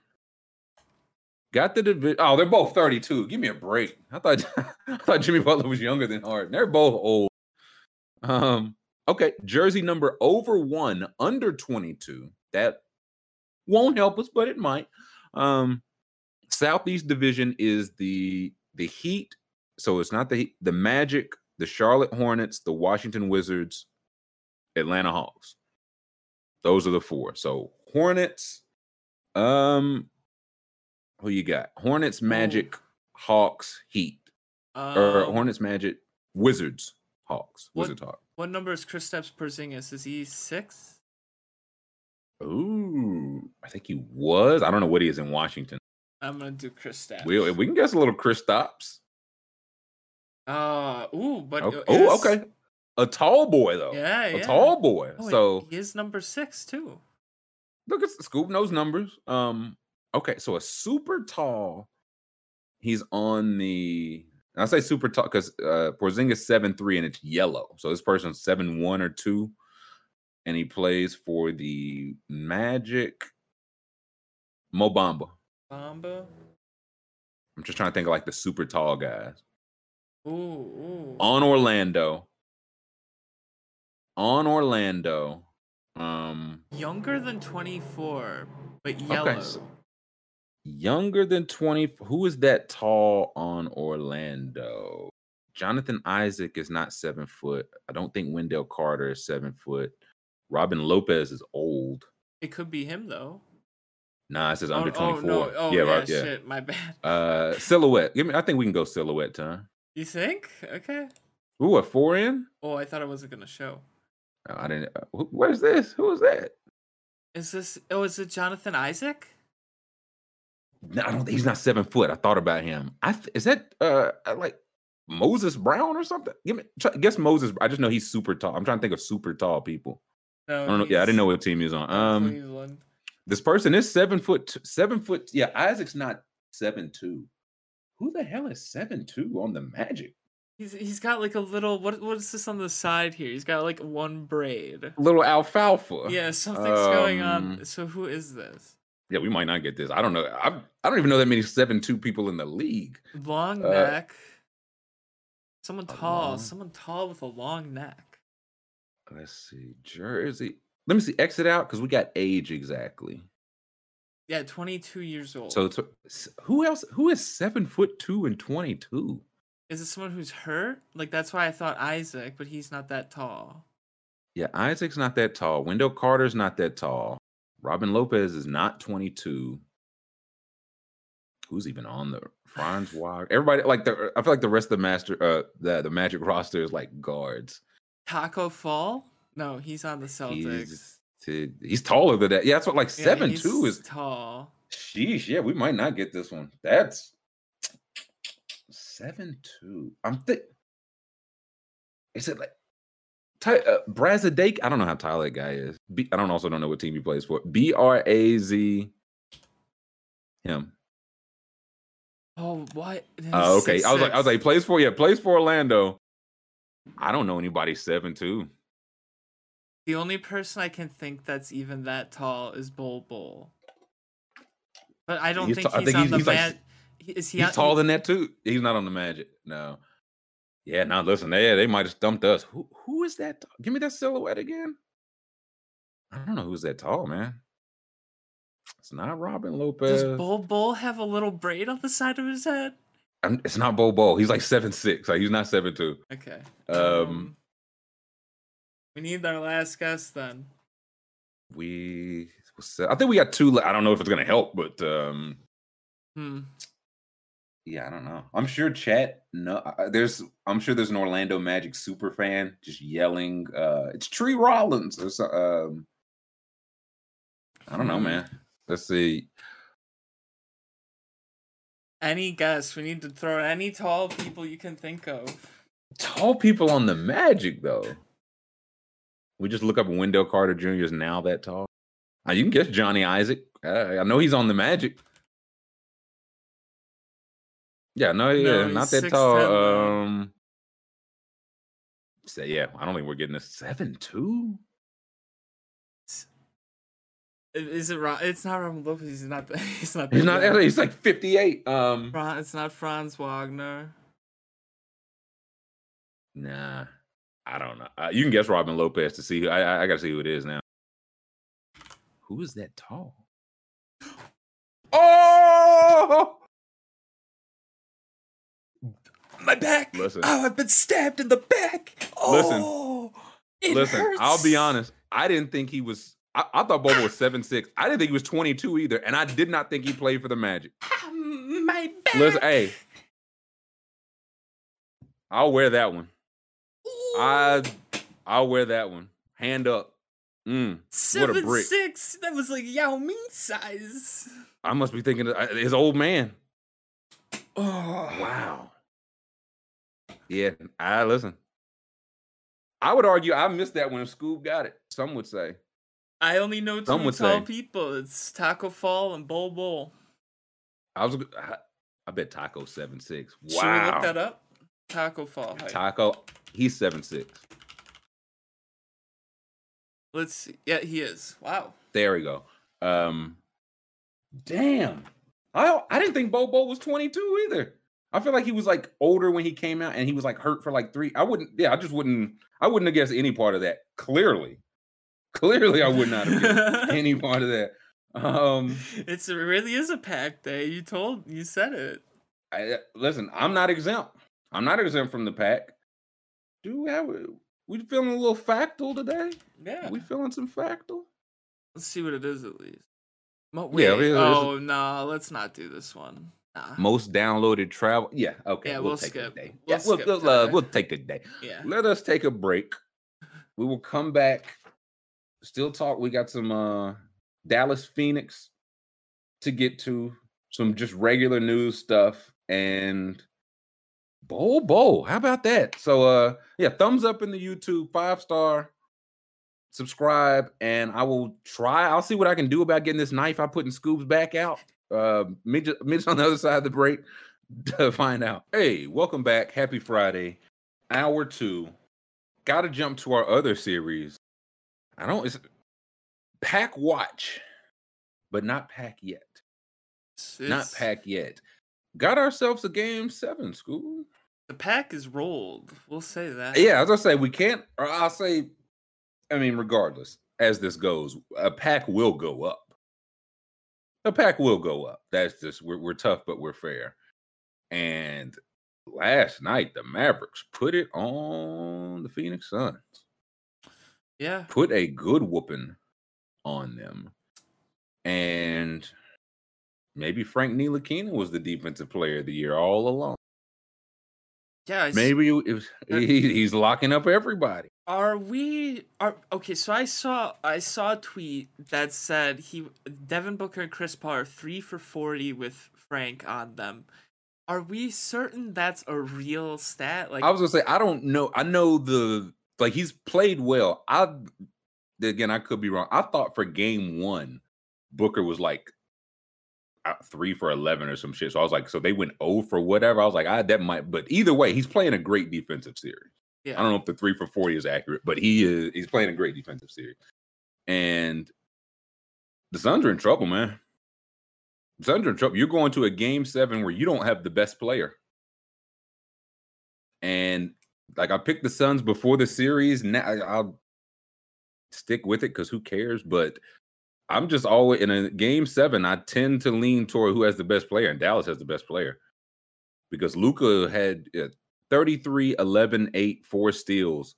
Got the division. Oh, they're both 32. Give me a break. I thought I thought Jimmy Butler was younger than Harden. They're both old. Um, okay. Jersey number over one, under 22. That won't help us, but it might. Um, Southeast Division is the the Heat. So it's not the the Magic, the Charlotte Hornets, the Washington Wizards, Atlanta Hawks. Those are the four. So Hornets, um, who you got? Hornets, Magic, Hawks, Heat, or um, Hornets, Magic, Wizards, Hawks, what- Wizards, Hawks. What number is Chris Kristaps Porzingis? Is he six? Ooh, I think he was. I don't know what he is in Washington. I'm gonna do Kristaps. We we can guess a little Kristaps. Uh, ooh, but Okay. Oh, okay. A tall boy though. Yeah, a yeah. tall boy. Oh, so he is number six too. look at Scoop knows numbers. Um, okay, so a super tall. He's on the. I say super tall because uh, Porzingis seven three and it's yellow. So this person's seven one or two, and he plays for the Magic. Mobamba. Bamba. I'm just trying to think of like the super tall guys Ooh, ooh. on Orlando. On Orlando. Um, Younger than 24, but yellow. so- younger than 20 who is that tall on orlando jonathan isaac is not seven foot i don't think wendell carter is seven foot robin lopez is old It could be him though. nah it says Oh, under oh, 24 no. Oh, yeah yeah, right yeah shit. My bad. uh silhouette give me i think we can go silhouette time You think? Okay. Ooh, a four in Oh, I thought it wasn't gonna show. Oh, i didn't uh, is this who is that Is this? Oh, is it Jonathan Isaac? No i don't he's not seven foot i thought about him i is that uh uh, like moses brown or something give me try, guess moses i just know he's super tall i'm trying to think of super tall people No. I don't know. Yeah, I didn't know what team he was on. Um, this person is seven foot. Seven foot. Yeah, Isaac's not seven two. Who the hell is seven two on the Magic? He's he's got like a little. What what is this on the side here? He's got like one braid. Little alfalfa. Yeah, something's going on. Um, So who is this? Yeah, we might not get this. I don't know. I I don't even know that many seven two people in the league. Long uh, neck. Someone tall. long- Someone tall with a long neck. Let's see. Jersey. Let me see. Exit out because we got age exactly. Yeah, 22 years old. So it's, who else? Who is seven foot two and twenty two? is it someone who's hurt? Like that's why I thought Isaac, but he's not that tall. Yeah, Isaac's not that tall. Wendell Carter's not that tall. Robin Lopez is not 22. Who's even on the Franz Wagner? Everybody like the I feel like the rest of the master uh the, the magic roster is like guards. Tacko Fall? No, he's on the Celtics. He's to, he's taller than that. Yeah, that's what like Yeah, seven two is tall. sheesh. Yeah, we might not get this one. That's seven two. I'm think is it like Ty, uh, Brazadake? I don't know how tall that guy is. B, I don't also don't know what team he plays for. B R A Z. Him. Oh, what? Oh, he's okay. I was like, I was like, plays for yeah, plays for Orlando. I don't know anybody seven two. the only person I can think that's even that tall is Bol Bol. But I don't He's think ta- I he's on he's- the he's like is he He's on, taller than that too. He's not on the Magic. No. Yeah, now listen, they they might have stumped us. Who who is that? Give me that silhouette again. I don't know who's that tall, man. It's not Robin Lopez. Does Bol Bol have a little braid on the side of his head? I'm- it's not Bo Bo. He's like seven six. Like he's not seven two. Okay. Um, we need our last guest then. We, I think we got two. I don't know if it's gonna help, but um, Hmm. Yeah, I don't know. I'm sure chat. No, there's. I'm sure there's an Orlando Magic super fan just yelling. uh It's Tree Rollins or so, um. I don't know, Hmm. man. Let's see. Any guess? We need to throw any tall people you can think of. Tall people on the Magic though. We just look up Wendell Carter Jr. is now that tall. Uh, you can guess Johnny Isaac. Uh, I know he's on the Magic. Yeah, no, yeah, No, not that tall. though. Um, say yeah, I don't think we're getting a seven two. Is it Ron? It's not Robin Lopez. He's not. He's not. He's not. young. He's like fifty eight. Um, it's not Franz Wagner. nah, I don't know. Uh, you can guess Robin Lopez to see. Who, I I, I got to see who it is now. Who is that tall? My back. Listen. Oh, I've been stabbed in the back. Listen. Oh, it listen. I'll be honest. I didn't think he was. I, I thought Bobo was seven six. I didn't think he was twenty two either, and I did not think he played for the Magic. My back. Listen, hey, I'll wear that one. I I'll wear that one. Hand up. Mm, what a Seven brick. six. That was like Yao Ming size. I must be thinking of uh, his old man. Oh Wow. Yeah, I listen. I would argue I missed that when Scoob got it. Some would say. I only know two tall say. people. It's Tacko Fall and Bol Bol. I was. I, I bet Tacko seven six. Wow. Should we look that up? Tacko Fall. height. Tacko, he's seven six. Let's see. Yeah, he is. Wow. There we go. Um, damn. I I didn't think Bobo was 22 either. I feel like he was like older when he came out and he was like hurt for like three. I wouldn't, yeah, I just wouldn't, I wouldn't have guessed any part of that. Clearly. Clearly, I would not have guessed any part of that. Um, It's it really is a pack day. You told you said it. I, listen, I'm not exempt. I'm not exempt from the pack. Do we we feeling a little factual today? Yeah. We feeling some factual? Let's see what it is at least. Mo- Yeah, wait, oh no, let's not do this one. Nah. Most downloaded travel. Yeah, okay. Yeah, we'll, we'll take skip. a day. We'll yeah, we'll, we'll, uh, we'll take a day. Yeah. Let us take a break. We will come back. Still talk. We got some uh Dallas Phoenix to get to, some just regular news stuff, and Bol Bol. How about that? So uh yeah, thumbs up in the YouTube, five star, subscribe, and I will try. I'll see what I can do about getting this knife I put in Scoob's back out. Uh midget, midget on the other side of the break to find out. Hey, welcome back. Happy Friday. Hour two. Gotta jump to our other series. I don't it's pack watch, but not pack yet. It's- Not pack yet. Got ourselves a game seven, school. The pack is rolled. We'll say that. Yeah, as I say, we can't, or I'll say, I mean, regardless, as this goes, a pack will go up. A pack will go up. That's just we're we're tough, but we're fair. And last night, the Mavericks put it on the Phoenix Suns. Yeah. Put a good whooping on them. And maybe Frank Ntilikina was the defensive player of the year all along. Yeah. Maybe it was, he, he's locking up everybody. Are we are okay? So I saw I saw a tweet that said he Devin Booker and Chris Paul are three for forty with Frank on them. Are we certain that's a real stat? Like I was gonna say I don't know. I know the like he's played well. I again I could be wrong. I thought for game one, Booker was like uh, three for eleven or some shit. So I was like, so they went oh for whatever. I was like, I that might. But either way, he's playing a great defensive series. Yeah. I don't know if the three for forty is accurate, but he is. He's playing a great defensive series, and the Suns are in trouble, man. The Suns are in trouble. You're going to a game seven where you don't have the best player, and like I picked the Suns before the series. Now I'll stick with it because who cares? But I'm just always in a game seven. I tend to lean toward who has the best player, and Dallas has the best player because Luka had 33, 11, 8, four steals.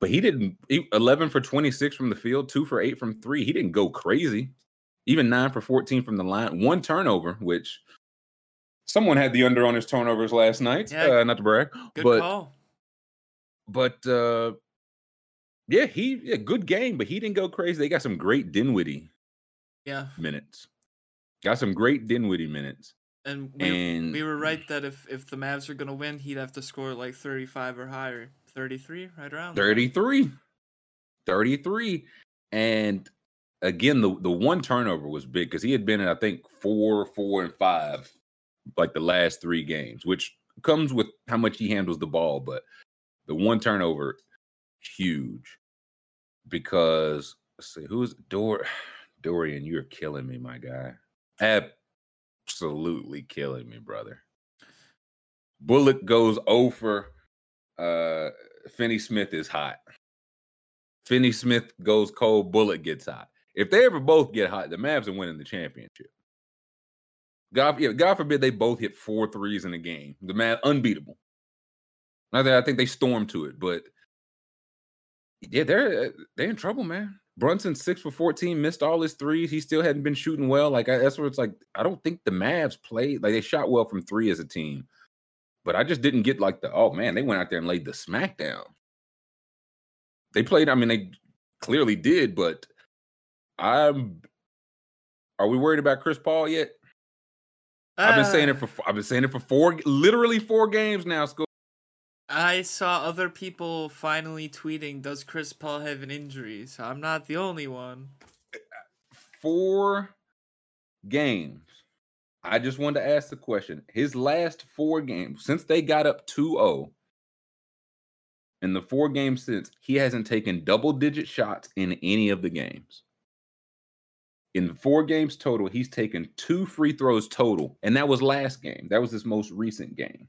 But he didn't he, 11 for 26 from the field, 2 for 8 from 3. He didn't go crazy. Even 9 for 14 from the line, one turnover, which someone had the under on his turnovers last night. Yeah. Uh, not to brag, Good but call. but uh yeah, he yeah, good game, but he didn't go crazy. They got some great Dinwiddie Yeah. minutes. Got some great Dinwiddie minutes. And we, And we were right that if if the Mavs are gonna win, he'd have to score like thirty five or higher. Thirty three, right around. there. 33 33 and again the the one turnover was big because he had been in i think four four and five like the last three games, which comes with how much he handles the ball. But the one turnover, huge because let's see who's Dor Dorian. You're killing me, my guy. Absolutely killing me, brother. Bullock goes over. Uh, Finney Smith is hot. Finney Smith goes cold. Bullock gets hot. If they ever both get hot, the Mavs are winning the championship. God, yeah, God forbid they both hit four threes in a game. The Mavs unbeatable. I think they stormed to it, but yeah, they're they're in trouble, man. Brunson six for fourteen, missed all his threes. He still hadn't been shooting well. Like I, that's where it's like I don't think the Mavs played like they shot well from three as a team, but I just didn't get like the oh man they went out there and laid the smackdown. They played. I mean they clearly did, but I'm. Are we worried about Chris Paul yet? Uh, I've been saying it uh. for I've been saying it for four, literally four games now. School. I saw other people finally tweeting, "Does Chris Paul have an injury?" So I'm not the only one. Four games. I just wanted to ask the question. His last four games, since they got up 2-0, in the four games since, he hasn't taken double digit shots in any of the games. In four games total, he's taken two free throws total, and that was last game. That was his most recent game.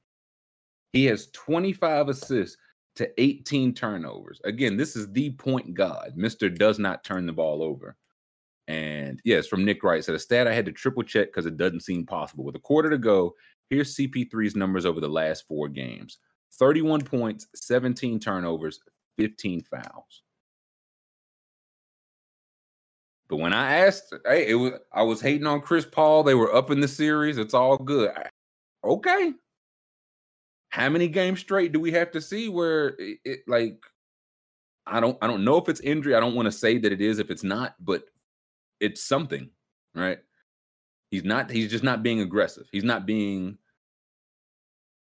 He has 25 assists to 18 turnovers. Again, this is the point god. Mr. does not turn the ball over. And yes, from Nick Wright said a stat I had to triple check because it doesn't seem possible. With a quarter to go, here's CP3's numbers over the last four games 31 points, 17 turnovers, 15 fouls. But when I asked, hey, it was I was hating on Chris Paul. They were up in the series. It's all good. Okay, how many games straight do we have to see where it, it like I don't I don't know if it's injury. I don't want to say that it is if it's not, but it's something, right? He's not he's just not being aggressive. He's not being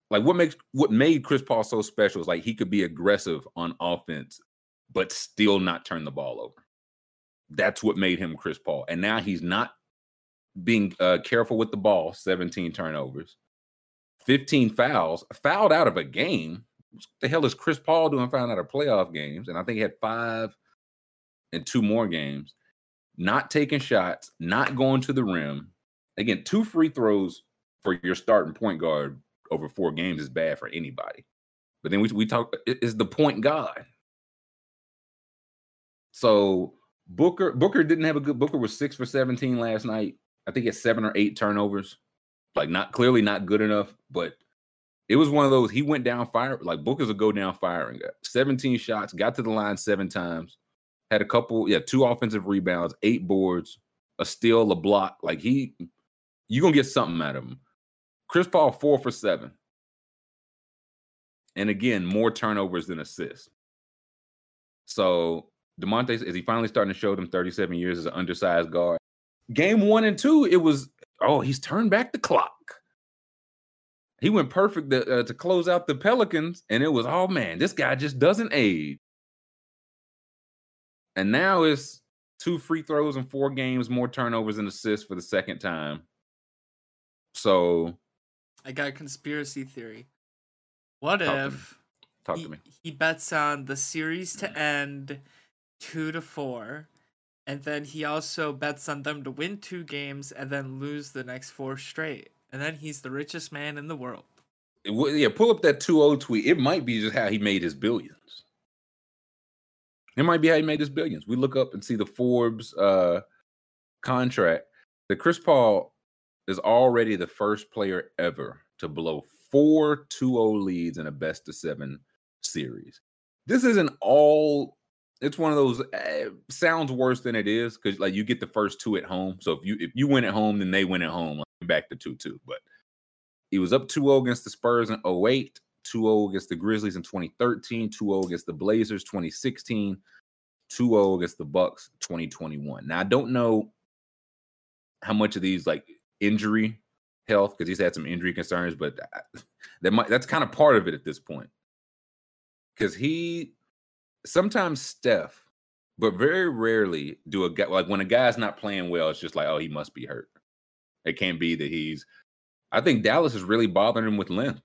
like what makes what made Chris Paul so special is like he could be aggressive on offense but still not turn the ball over. That's what made him Chris Paul. And now he's not being uh, careful with the ball, 17 turnovers. 15 fouls, fouled out of a game. What the hell is Chris Paul doing fouled out of playoff games? And I think he had five and two more games. Not taking shots, not going to the rim. Again, two free throws for your starting point guard over four games is bad for anybody. But then we, we talk is the point guard. So Booker Booker didn't have a good Booker was six for 17 last night. I think he had seven or eight turnovers like not clearly not good enough, but it was one of those. He went down fire like Booker's a go down firing. 17 shots, got to the line seven times, had a couple, yeah, two offensive rebounds, eight boards, a steal, a block. Like he, you gonna get something out of him. Chris Paul four for seven, and again more turnovers than assists. So Demonte is he finally starting to show them 37 years as an undersized guard. Game one and two, it was oh, he's turned back the clock. He went perfect to, uh, to close out the Pelicans, and it was, oh man, this guy just doesn't age. And now it's two free throws in four games, more turnovers and assists for the second time. So I got a conspiracy theory. What if he, to me. he bets on the series to end two to four and then he also bets on them to win two games and then lose the next four straight. And then he's the richest man in the world. Yeah, pull up that 2-0 tweet. It might be just how he made his billions. It might be how he made his billions. We look up and see the Forbes uh, contract. The Chris Paul is already the first player ever to blow four 2-0 leads in a best of seven series. This isn't all it's one of those eh, sounds worse than it is because like you get the first two at home. So if you if you win at home, then they win at home. Like, back to two two. But he was up 2-0 against the Spurs in 08, 2-0 against the Grizzlies in 2013, 2-0 against the Blazers 2016, 2-0 against the Bucks 2021. Now I don't know how much of these like injury health because he's had some injury concerns, but that might that's kind of part of it at this point. Because he sometimes Steph, but very rarely do a guy like when a guy's not playing well, it's just like, oh, he must be hurt. It can't be that he's I think Dallas is really bothering him with length.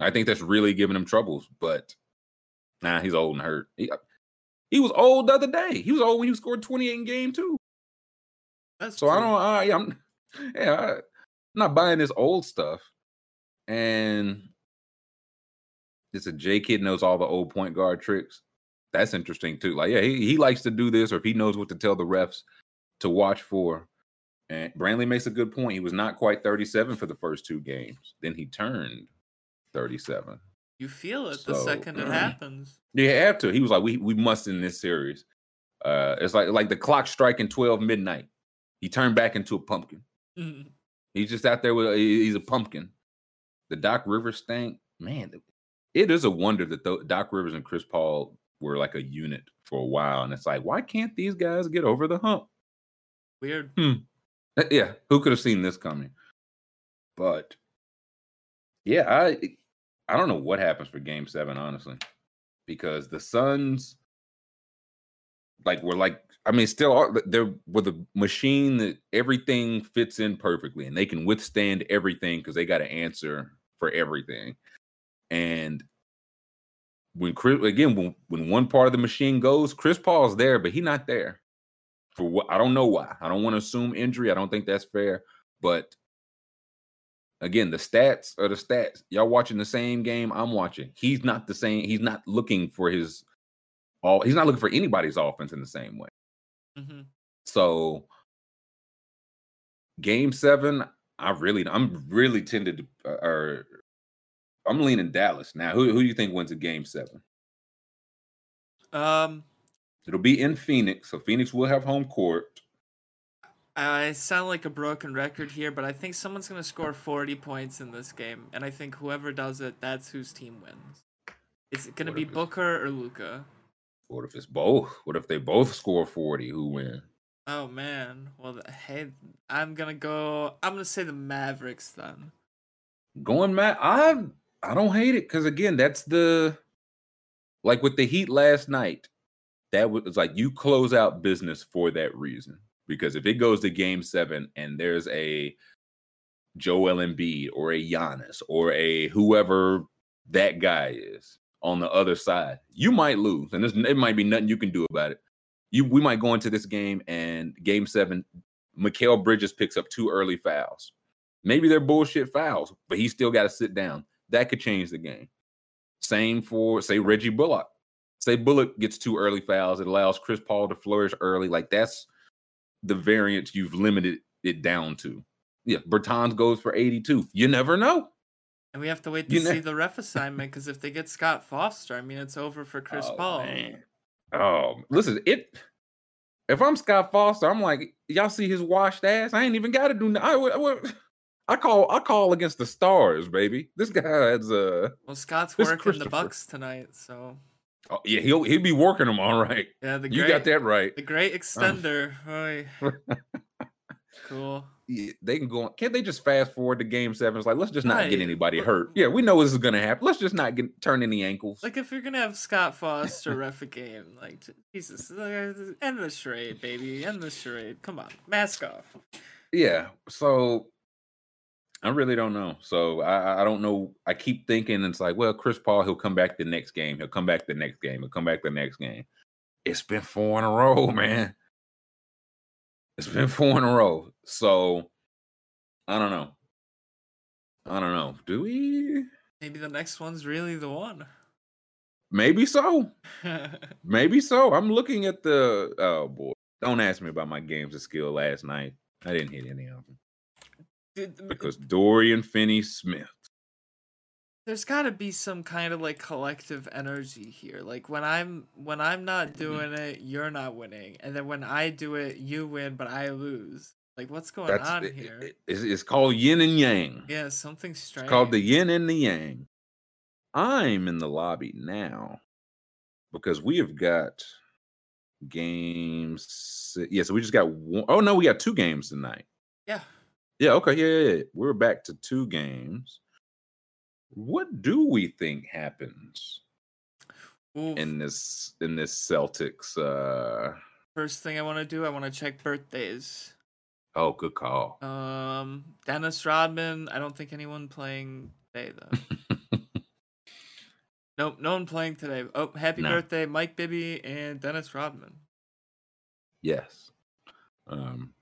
I think that's really giving him troubles. But nah, he's old and hurt. He, uh, he was old the other day. He was old when he scored 28 in game two. That's So I don't. I, I'm yeah. I, I'm not buying this old stuff. And it's a J kid knows all the old point guard tricks. That's interesting too. Like, yeah, he, he likes to do this, or if he knows what to tell the refs to watch for. And Brantley makes a good point. He was not quite 37 for the first two games. Then he turned 37. You feel it the So, second it mm. happens. You have to. He was like, we we must in this series. Uh, it's like like the clock striking 12 midnight. He turned back into a pumpkin. Mm. He's just out there with he's a pumpkin. The Doc Rivers thing, man, it is a wonder that tho- Doc Rivers and Chris Paul were like a unit for a while, and it's like, why can't these guys get over the hump? Weird. Uh, Yeah, who could have seen this coming? But yeah, I I don't know what happens for Game Seven, honestly, because the Suns, like, were like, I mean, still are they're with a machine that everything fits in perfectly, and they can withstand everything because they got to answer for everything. And when Chris again, when when one part of the machine goes, Chris Paul's there, but he's not there for what I don't know why. I don't want to assume injury. I don't think that's fair. But again, the stats are the stats. Y'all watching the same game I'm watching. He's not the same. He's not looking for his all. He's not looking for anybody's offense in the same way. hmm So game seven, I really, I'm really tended to, uh, or I'm leaning Dallas now. Who who do you think wins a game seven? Um, It'll be in Phoenix, so Phoenix will have home court. I sound like a broken record here, but I think someone's gonna score forty points in this game, and I think whoever does it, that's whose team wins. Is it gonna be Booker or Luka? What if it's both? What if they both score 40? Who wins? Oh man. Well, hey, I'm gonna go. I'm gonna say the Mavericks then. Going Matt, I I don't hate it because again, that's the like with the Heat last night. That was like you close out business for that reason. Because if it goes to Game Seven and there's a Joel Embiid or a Giannis or a whoever that guy is on the other side, you might lose, and it might be nothing you can do about it. You we might go into this game and Game Seven, Mikal Bridges picks up two early fouls. Maybe they're bullshit fouls, but he still got to sit down. That could change the game. Same for say Reggie Bullock. Say Bullock gets two early fouls, it allows Chris Paul to flourish early. Like that's the variance you've limited it down to. Yeah, Bertans goes for 82. You never know. And we have to wait to You ne- see the ref assignment because if they get Scott Foster, I mean, it's over for Chris oh, Paul. Man. Oh, listen, it. If I'm Scott Foster, I'm like, y'all see his washed ass. I ain't even got to do. no- I, I, I call. I call against the stars, baby. This guy has a. Well, Scott's working the Bucks tonight, so Oh, yeah, he'll he'll be working them all right. yeah, the You got that right. the great extender. Cool. Yeah, they can go. on. Can't they just fast forward to Game Seven? It's like let's just not get anybody hurt. Yeah, we know this is gonna happen. Let's just not get turn any ankles. Like if you're gonna have Scott Foster ref a game, like Jesus, uh, end the charade, baby, end the charade. Come on, mask off. Yeah. So I really don't know. So I, I- don't know. I keep thinking it's like, well, Chris Paul, he'll come back the next game. He'll come back the next game. He'll come back the next game. It's been four in a row, man. It's been four in a row. So I don't know. I don't know. Do we? Maybe the next one's really the one. Maybe so. Maybe so. I'm looking at the. Oh boy! Don't ask me about my games of skill last night. I didn't hit any of them Dude, m- because Dorian Finney Smith. there's got to be some kind of like collective energy here. Like when I'm when I'm not Mm-hmm. doing it, you're not winning, and then when I do it, you win, but I lose. Like what's going That's on it- here? it- it's, it's called yin and yang. yeah, something strange. It's called the yin and the yang. I'm in the lobby now because we have got games. Yeah, so we just got one. Oh no, we got two games tonight. yeah. Yeah, okay, yeah, yeah, yeah. We're back to two games. What do we think happens Oof. in this in this Celtics? uh First thing I want to do, I want to check birthdays. Oh, good call. Um, Dennis Rodman. I don't think anyone playing today though. nope, no one playing today. Oh, happy No. birthday, Mike Bibby and Dennis Rodman. yes. Um,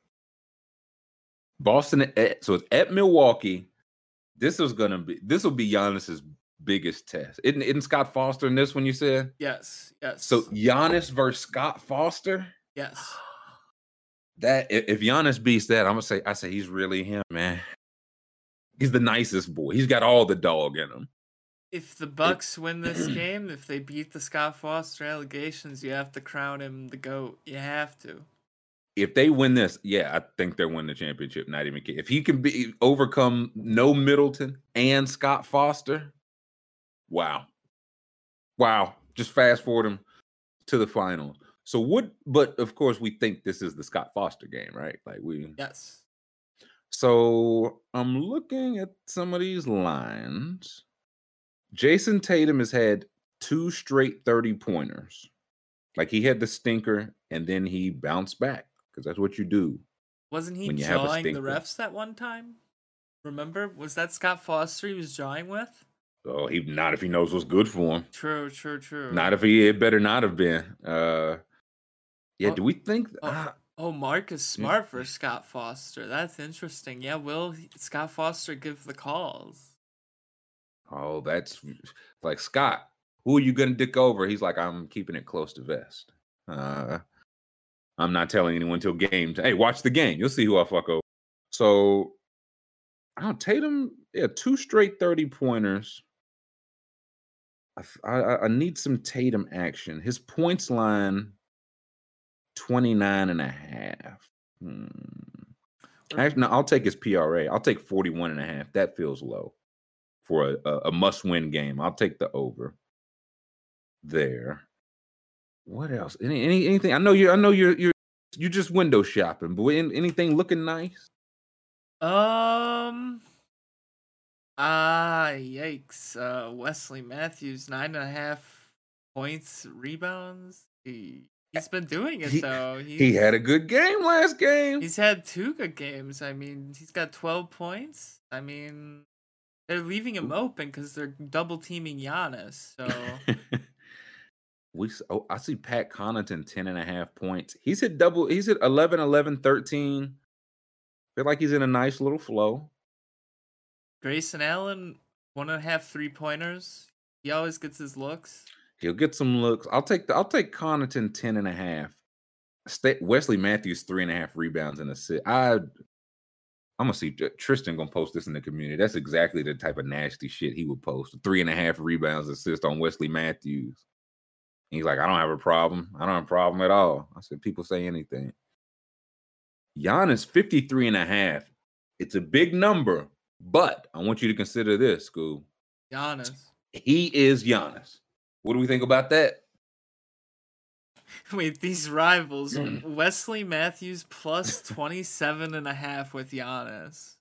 Boston. At, so it's at Milwaukee. This is gonna be. This will be Giannis's biggest test. Isn't, isn't Scott Foster in this one? You said Yes, yes. so. Giannis versus Scott Foster. yes, That if Giannis beats that, I'm gonna say I say he's really him, man. He's the nicest boy. He's got all the dog in him. if the Bucks win this game, if they beat the Scott Foster allegations, you have to crown him the goat. You have to. If they win this, yeah, I think they're win the championship. Not even kid. If he can be overcome no Middleton and Scott Foster, wow, wow. Just fast forward him to the final. So what? But of course, we think this is the Scott Foster game, right? Like we. Yes. So I'm looking at some of these lines. Jayson Tatum has had two straight 30 pointers. Like he had the stinker and then he bounced back because that's what you do. Wasn't he When you have a jawing the refs that one time? Remember? Was that Scott Foster he was jawing with? Oh, he not if he knows what's good for him. True, true, true. Not if he it better not have been. Uh yeah, Oh, do we think oh. ah, Oh, Marcus Hmm. Smart for Scott Foster. That's interesting. Yeah, will Scott Foster give the calls? oh that's like Scott, who are you gonna dick over? He's like, I'm keeping it close to vest. Uh I'm not telling anyone till game. Hey, watch the game. You'll see who I fuck over. So, I don't Tatum. Yeah, two straight thirty pointers. I, I, I need some Tatum action. His points line 29 and a half. Hmm. Actually, no, I'll take his PRA. I'll take 41 and a half. That feels low for a, a, a must-win game. I'll take the over there. What else? Any, any anything? I know you. I know you're you're you're just window shopping, but an- anything looking nice? Um. Ah, yikes. Uh, Wesley Matthews, nine and a half points, rebounds. He, he's been doing it, He- though. He had a good game last game. He's had two good games. I mean, he's got 12 points. I mean, they're leaving him open because they're double teaming Giannis. So, we oh, I see Pat Connaughton 10 and a half points. He's hit double, he's hit 11, 11, 13. Feel like he's in a nice little flow. Grayson Allen, one and a half three pointers. He always gets his looks. He'll get some looks. I'll take the I'll take Connaughton 10 and a half. Stay, Wesley Matthews three and a half rebounds and assist. I I'm gonna see Tristan gonna post this in the community. That's exactly the type of nasty shit he would post. Three and a half rebounds assist on Wesley Matthews. He's like, I don't have a problem. I don't have a problem at all. I said, people say anything. Giannis 53 and a half. It's a big number, but I want you to consider this, school. Giannis. He is Giannis. What do we think about that? Wait, these rivals. Mm. Wesley Matthews plus 27 and a half with Giannis.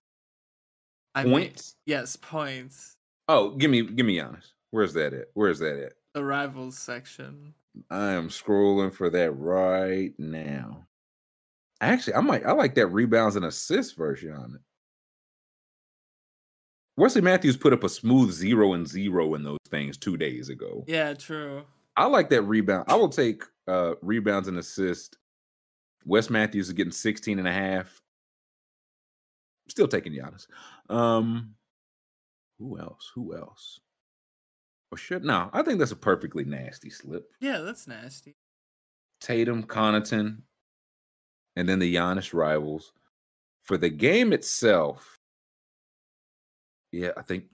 I mean- Points? yes, points. Oh, give me give me Giannis. Where's that at? Where's that at? The rivals section. I am scrolling for that right now. Actually, I might I like that rebounds and assists version on it. Wesley Matthews put up a smooth zero and zero in those things two days ago. Yeah, true. I like that rebound. I will take uh rebounds and assist. Wes Matthews is getting 16 and a half. Still taking Giannis. Um who else? Who else? Or should no, I think that's a perfectly nasty slip. Yeah, that's nasty. Tatum, Connaughton, and then the Giannis rivals. For the game itself, yeah, I think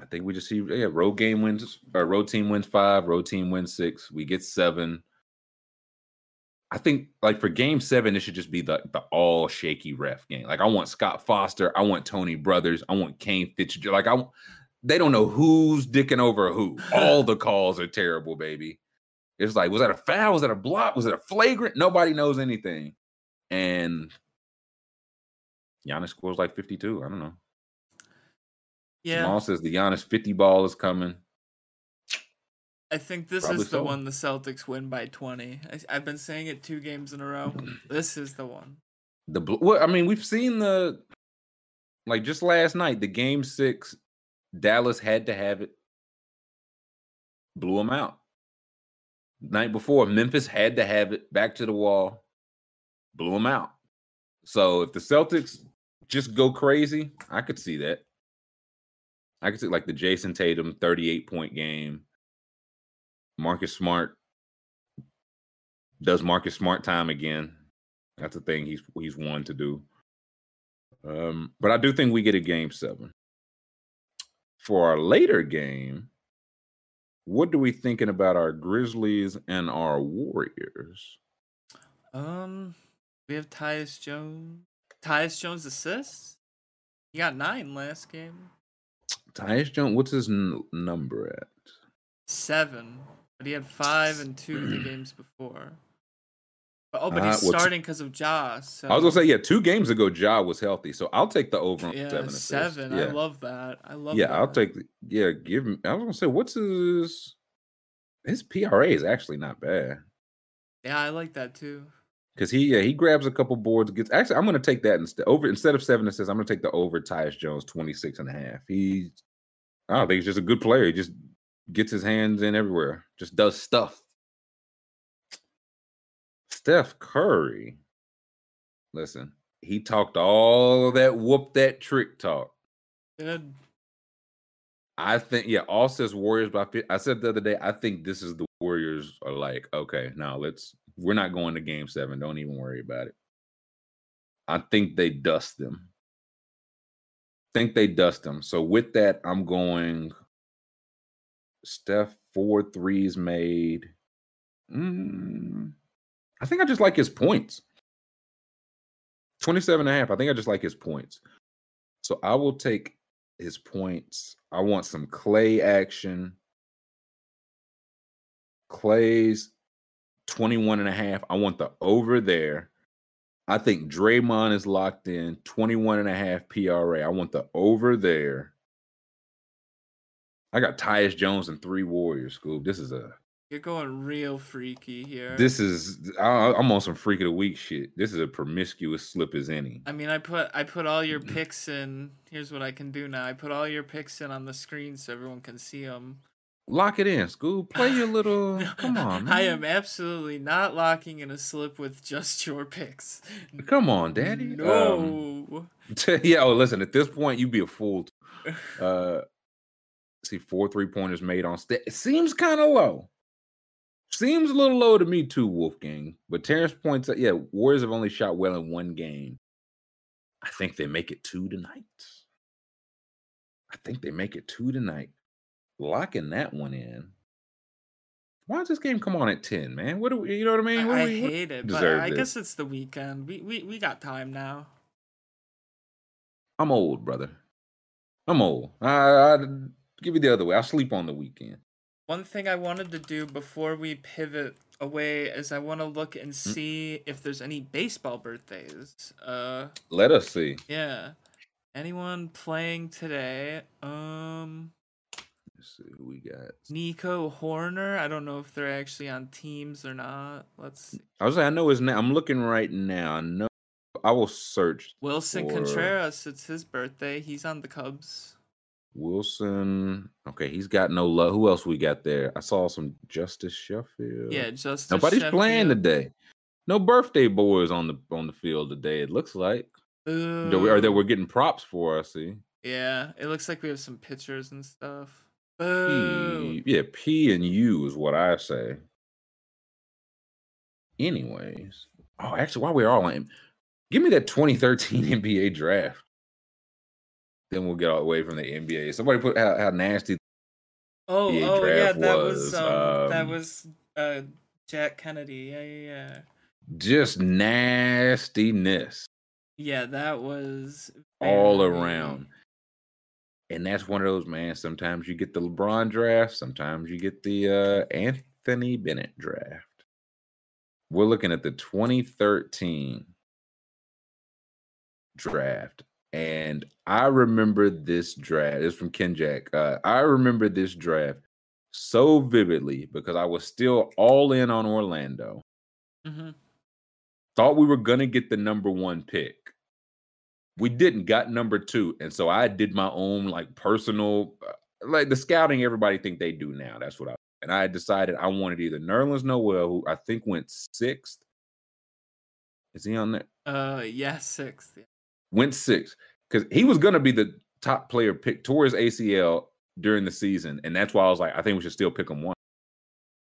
I think we just see yeah, road game wins or road team wins five, road team wins six, we get seven. I think like for game seven, it should just be the the all shaky ref game. Like I want Scott Foster, I want Tony Brothers, I want Kane Fitzgerald. Like I they don't know who's dicking over who. All the calls are terrible, baby. It's like, was that a foul? Was that a block? Was it a flagrant? Nobody knows anything. And Giannis scores like 52. I don't know. Yeah, Jamal says the Giannis 50 ball is coming. I think this Probably is the so. one the Celtics win by 20. I, I've been saying it two games in a row. This is the one. The well, I mean, we've seen the like just last night, the game six, Dallas had to have it, blew them out. Night before, Memphis had to have it, back to the wall, blew them out. So if the Celtics just go crazy, I could see that. I could see like the Jayson Tatum 38 point game. Marcus Smart does Marcus Smart time again. That's a thing he's he's one to do. Um, but I do think we get a game seven. For our later game, what are we thinking about our Grizzlies and our Warriors? Um, we have Tyus Jones. Tyus Jones assists. He got nine last game. Tyus Jones, what's his n- number at? Seven, but he had five and two the games before. Oh, but Uh, he's well, starting because of Ja. So I was gonna say, yeah, two games ago, Ja was healthy, so I'll take the over on yeah, seven. assists. seven. Yeah, I love that. I love. yeah, that. I'll take. The, yeah, give him. I was gonna say, what's his? His PRA is actually not bad Yeah, I like that too. because he yeah he grabs a couple boards. Gets actually, I'm gonna take that instead over instead of seven assists. I'm gonna take the over Tyus Jones 26 and a half. He, I don't think he's just a good player. He just gets his hands in everywhere. Just does stuff. Steph Curry. Listen, he talked all that whoop that trick talk. Good. I think, yeah, all says Warriors by I said the other day, I think this is the Warriors are like, okay, now let's we're not going to game seven. Don't even worry about it. I think they dust them. Think they dust them. So with that, I'm going Steph four threes made. Mm, I think I just like his points. 27 and a half. I think I just like his points. So I will take his points. I want some Clay action. Clay's 21 and a half. I want the over there. I think Draymond is locked in 21 and a half PRA. I want the over there. I got Tyus Jones and three Warriors, Scoob. This is a You're going real freaky here. this is I, I'm on some freak of the week shit. This is a promiscuous slip as any. I mean, I put I put all your picks in. Here's what I can do now. I put all your picks in on the screen so everyone can see them. Lock it in, Scoob. Play your little. Come on, man. I am absolutely not locking in a slip with just your picks. Come on, Daddy. Um, No. yeah. Oh, listen. At this point, you'd be a fool. Uh, see, four three pointers made on stat. It seems kind of low. Seems a little low to me too, Wolfgang. But Terrence points out, yeah, Warriors have only shot well in one game. I think they make it two tonight. I think they make it two tonight. Locking that one in. Why does this game come on at ten, man? What do we? You know what I mean? What I, we- hate it, but I this. guess it's the weekend. We we we got time now. I'm old, brother. I'm old. I, I give you the other way. I sleep on the weekend. One thing I wanted to do before we pivot away is I want to look and Mm. see if there's any baseball birthdays. Uh, Let us see. yeah. Anyone playing today? Um, Let's see who we got. Nico Hoerner. I don't know if they're actually on teams or not. Let's see. I was. like, I know his name. I'm looking right now. I know. I will search Wilson For- Contreras. It's his birthday. He's on the Cubs. Wilson. Okay, he's got no love. Who else we got there? I saw some Justice Sheffield. Yeah, just Nobody's playing today. No birthday boys on the on the field today. It looks like, we- or that we're getting props for. I see. Yeah, it looks like we have some pictures and stuff. Boo. P, yeah, P and U is what I say. Anyways, oh, actually, while we're all on, give me that 2013 NBA draft. Then we'll get all away from the NBA. Somebody put how, how nasty. Oh, oh yeah, that was, was, um, that um, was uh Jack Kennedy. Yeah, yeah, yeah. Just nastiness Yeah, that was all around. And that's one of those, man. Sometimes you get the LeBron draft, sometimes you get the uh, Anthony Bennett draft. We're looking at the 2013 draft. And I remember this draft. It's from Ken Jack. Uh, I remember this draft so vividly because I was still all in on Orlando. Mm-hmm. Thought we were gonna get the number one pick. We didn't. Got number two, and so I did my own like personal, uh, like the scouting. Everybody think they do now. That's what I. And I decided I wanted either Nerlens Noel, who I think went sixth. Is he on there? Uh, yeah, sixth. Yeah. Went sixth because he was gonna be the top player picked towards ACL during the season, and that's why I was like, I think we should still pick him one.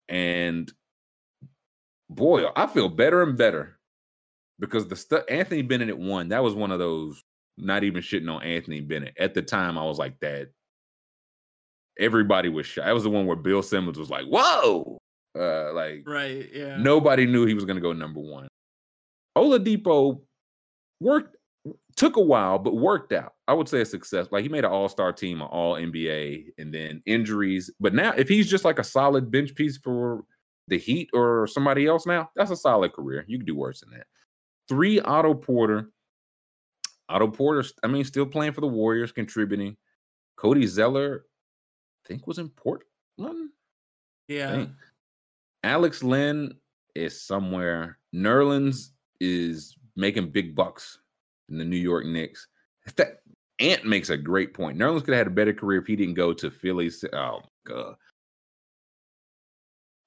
And boy, I feel better and better because the stuff Anthony Bennett at one, that was one of those. Not even shitting on Anthony Bennett at the time. I was like that. Everybody was shy. That was the one where Bill Simmons was like, "Whoa!" Uh, like Right. Yeah. nobody knew he was going to go number one. Oladipo worked took a while, but worked out. I would say a success. Like he made an All Star team, an All NBA, and then injuries. But now, if he's just like a solid bench piece for the Heat or somebody else, now that's a solid career. You could do worse than that. Three Otto Porter. Otto Porter, I mean, still playing for the Warriors, contributing. Cody Zeller, I think was in Portland. yeah. Dang. Alex Len is somewhere. Nerlens is making big bucks in the New York Knicks. That Ant makes a great point. Nerlens could have had a better career if he didn't go to Philly. Oh god.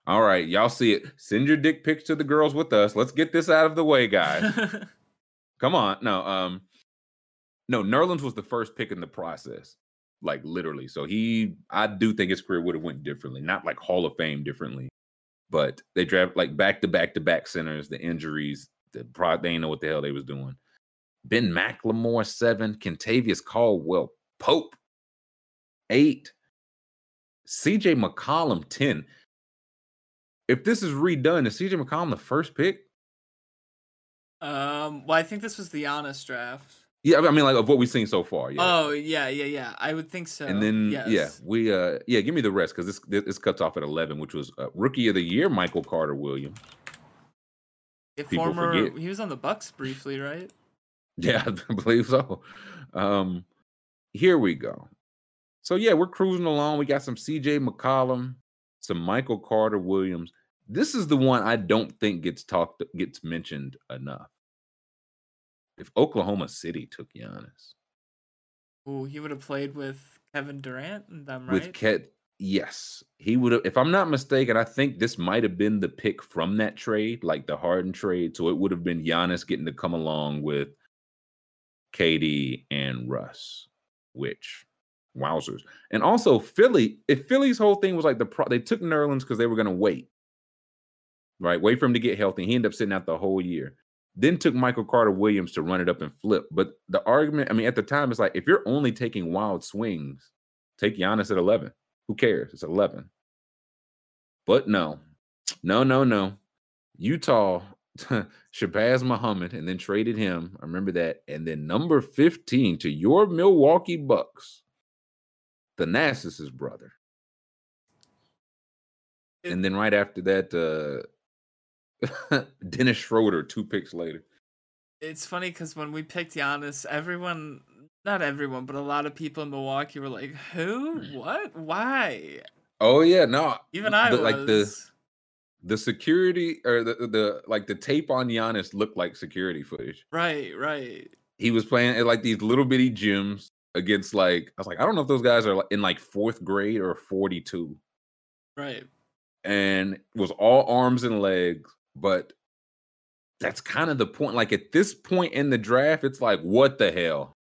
All right, y'all see it. Send your dick pics to the girls with us. Let's get this out of the way, guys. Come on. No, um, no, Nerlens was the first pick in the process. Like literally. So he I do think his career would have went differently. Not like Hall of Fame differently. But they draft like back to back to back centers, the injuries, the pro they didn't know what the hell they was doing. Ben McLemore, seven, Kentavious Caldwell, Pope, eight, CJ McCollum, 10. If this is redone, is CJ McCollum the first pick? um. Well, I think this was the honest draft. Yeah, I mean, like of what we've seen so far. Yeah. Oh yeah, yeah, yeah. I would think so. and then yeah, we uh yeah, give me the rest because this this cuts off at eleven, which was uh, rookie of the year, Michael Carter Williams. People former. forget. He was on the Bucks briefly, right? Yeah, I believe so. Um, here we go. So yeah, we're cruising along. We got some CJ McCollum, some Michael Carter Williams. This is the one I don't think gets talked gets mentioned enough. If Oklahoma City took Giannis Ooh, he would have played with Kevin Durant and them, right? with Ket, yes, he would have. If I'm not mistaken, I think this might have been the pick from that trade, like the Harden trade. So it would have been Giannis getting to come along with KD and Russ, which wowzers. And also Philly, if Philly's whole thing was like the pro, they took Nerlens because they were going to wait, right? Wait for him to get healthy. He ended up sitting out the whole year. Then took Michael Carter Williams to run it up and flip. But the argument, I mean, at the time, it's like if you're only taking wild swings, take Giannis at 11. Who cares? It's 11. But no, no, no, no. Utah, Shabazz Muhammad, and then traded him. I remember that. And then number 15 to your Milwaukee Bucks, the Thanasis' brother. And then right after that, uh Dennis Schroeder, two picks later. It's funny because when we picked Giannis, everyone, not everyone, but a lot of people in Milwaukee were like, "Who? What? Why?" Oh yeah, no. Even I the- was. like the the security or the, the like the tape on Giannis looked like security footage. right, right. He was playing at like these little bitty gyms against like I was like I don't know if those guys are in like fourth grade or 42 Right. and was all arms and legs but that's kind of the point like at this point in the draft it's like what the hell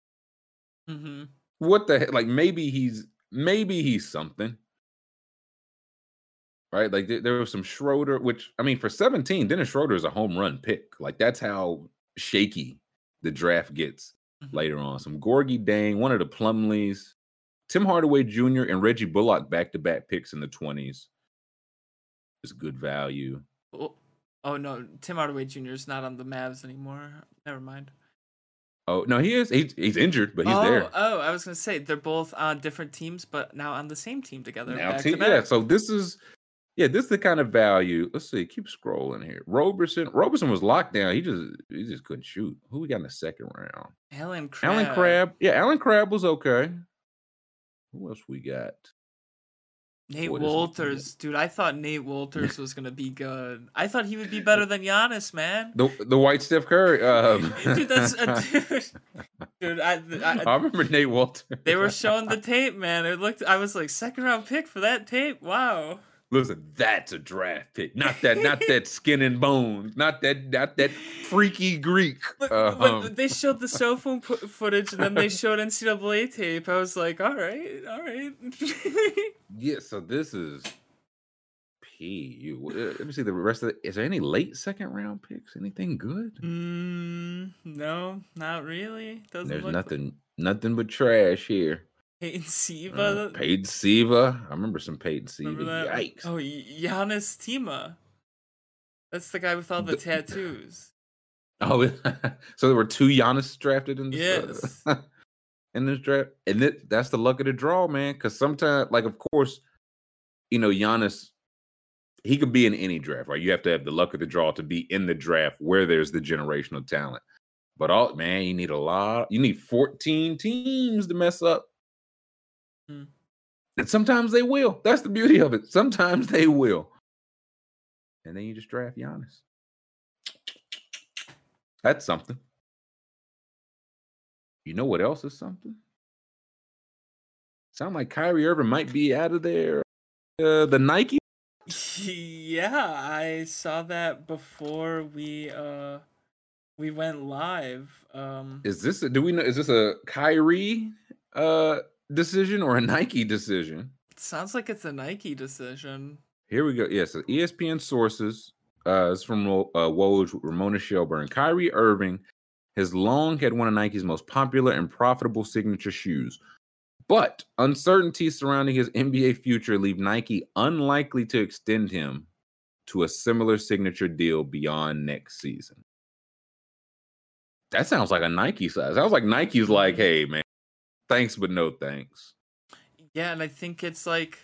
Mm-hmm. what the? Like maybe he's maybe he's something. Right? Like there, there was some Schroeder, which I mean, for 17, Dennis Schroeder is a home run pick. Like that's how shaky the draft gets Mhm. later on. Some Gorgui Dieng, one of the Plumleys, Tim Hardaway Jr. and Reggie Bullock back-to-back picks in the 20s. Is good value. Oh, oh no, Tim Hardaway Jr. is not on the Mavs anymore. Never mind. Oh no, he is. He's he's injured, but he's oh, there. oh, I was gonna say they're both on different teams, but now on the same team together. Now, back team- to back. yeah. So this is, yeah, this is the kind of value. Let's see. Keep scrolling here. Roberson. Roberson was locked down. He just he just couldn't shoot. Who we got in the second round? Allen Crabbe. Allen Crabbe. Yeah, Allen Crabbe was okay. Who else we got? Nate What? Wolters, dude. I thought Nate Wolters was gonna be good. I thought he would be better than Giannis, man. The the white Steph Curry. Um, Dude, that's a dude. Dude, I, I I, remember Nate Wolters. they were showing the tape, man. It looked. I was like second round pick for that tape. Wow. Listen, that's a draft pick. Not that, not that skin and bones. Not that, not that freaky Greek. But, Uh, but um, they showed the cell phone pu- footage, and then they showed NCAA tape. I was like, all right, all right. yeah. So this is P. You. uh, Let me see the rest of it. Is there any late second round picks? Anything good? mm, no, not really. Doesn't There's nothing, nothing but trash here. Peyton Uh, Siva. Peyton Siva. I remember some Peyton Siva. Yikes. Oh, Janis Timma. That's the guy with all the The- tattoos. Oh, so there were two Giannis drafted in this, uh, Yes. in this draft, and it, that's the luck of the draw, man. Because sometimes, like, of course, you know, Giannis, he could be in any draft, right? You have to have the luck of the draw to be in the draft where there's the generational talent. But all man, you need a lot. You need 14 teams to mess up. Hmm. And sometimes they will. That's the beauty of it. Sometimes they will. And then you just draft Giannis. That's something. You know what else is something? Sound like Kyrie Irving might be out of there. Uh, the Nike. yeah, I saw that before we uh we went live. Um Is this a, do we know? Is this a Kyrie uh decision or a Nike decision? it sounds like it's a Nike decision. Here we go. Yes, so ESPN sources. Uh, it's from Ro- uh, Woj, Ramona Shelburne. Kyrie Irving has long had one of Nike's most popular and profitable signature shoes, but uncertainty surrounding his NBA future leave Nike unlikely to extend him to a similar signature deal beyond next season. That sounds like a Nike size. Sounds like Nike's like, hey man, thanks but no thanks. Yeah, and I think it's like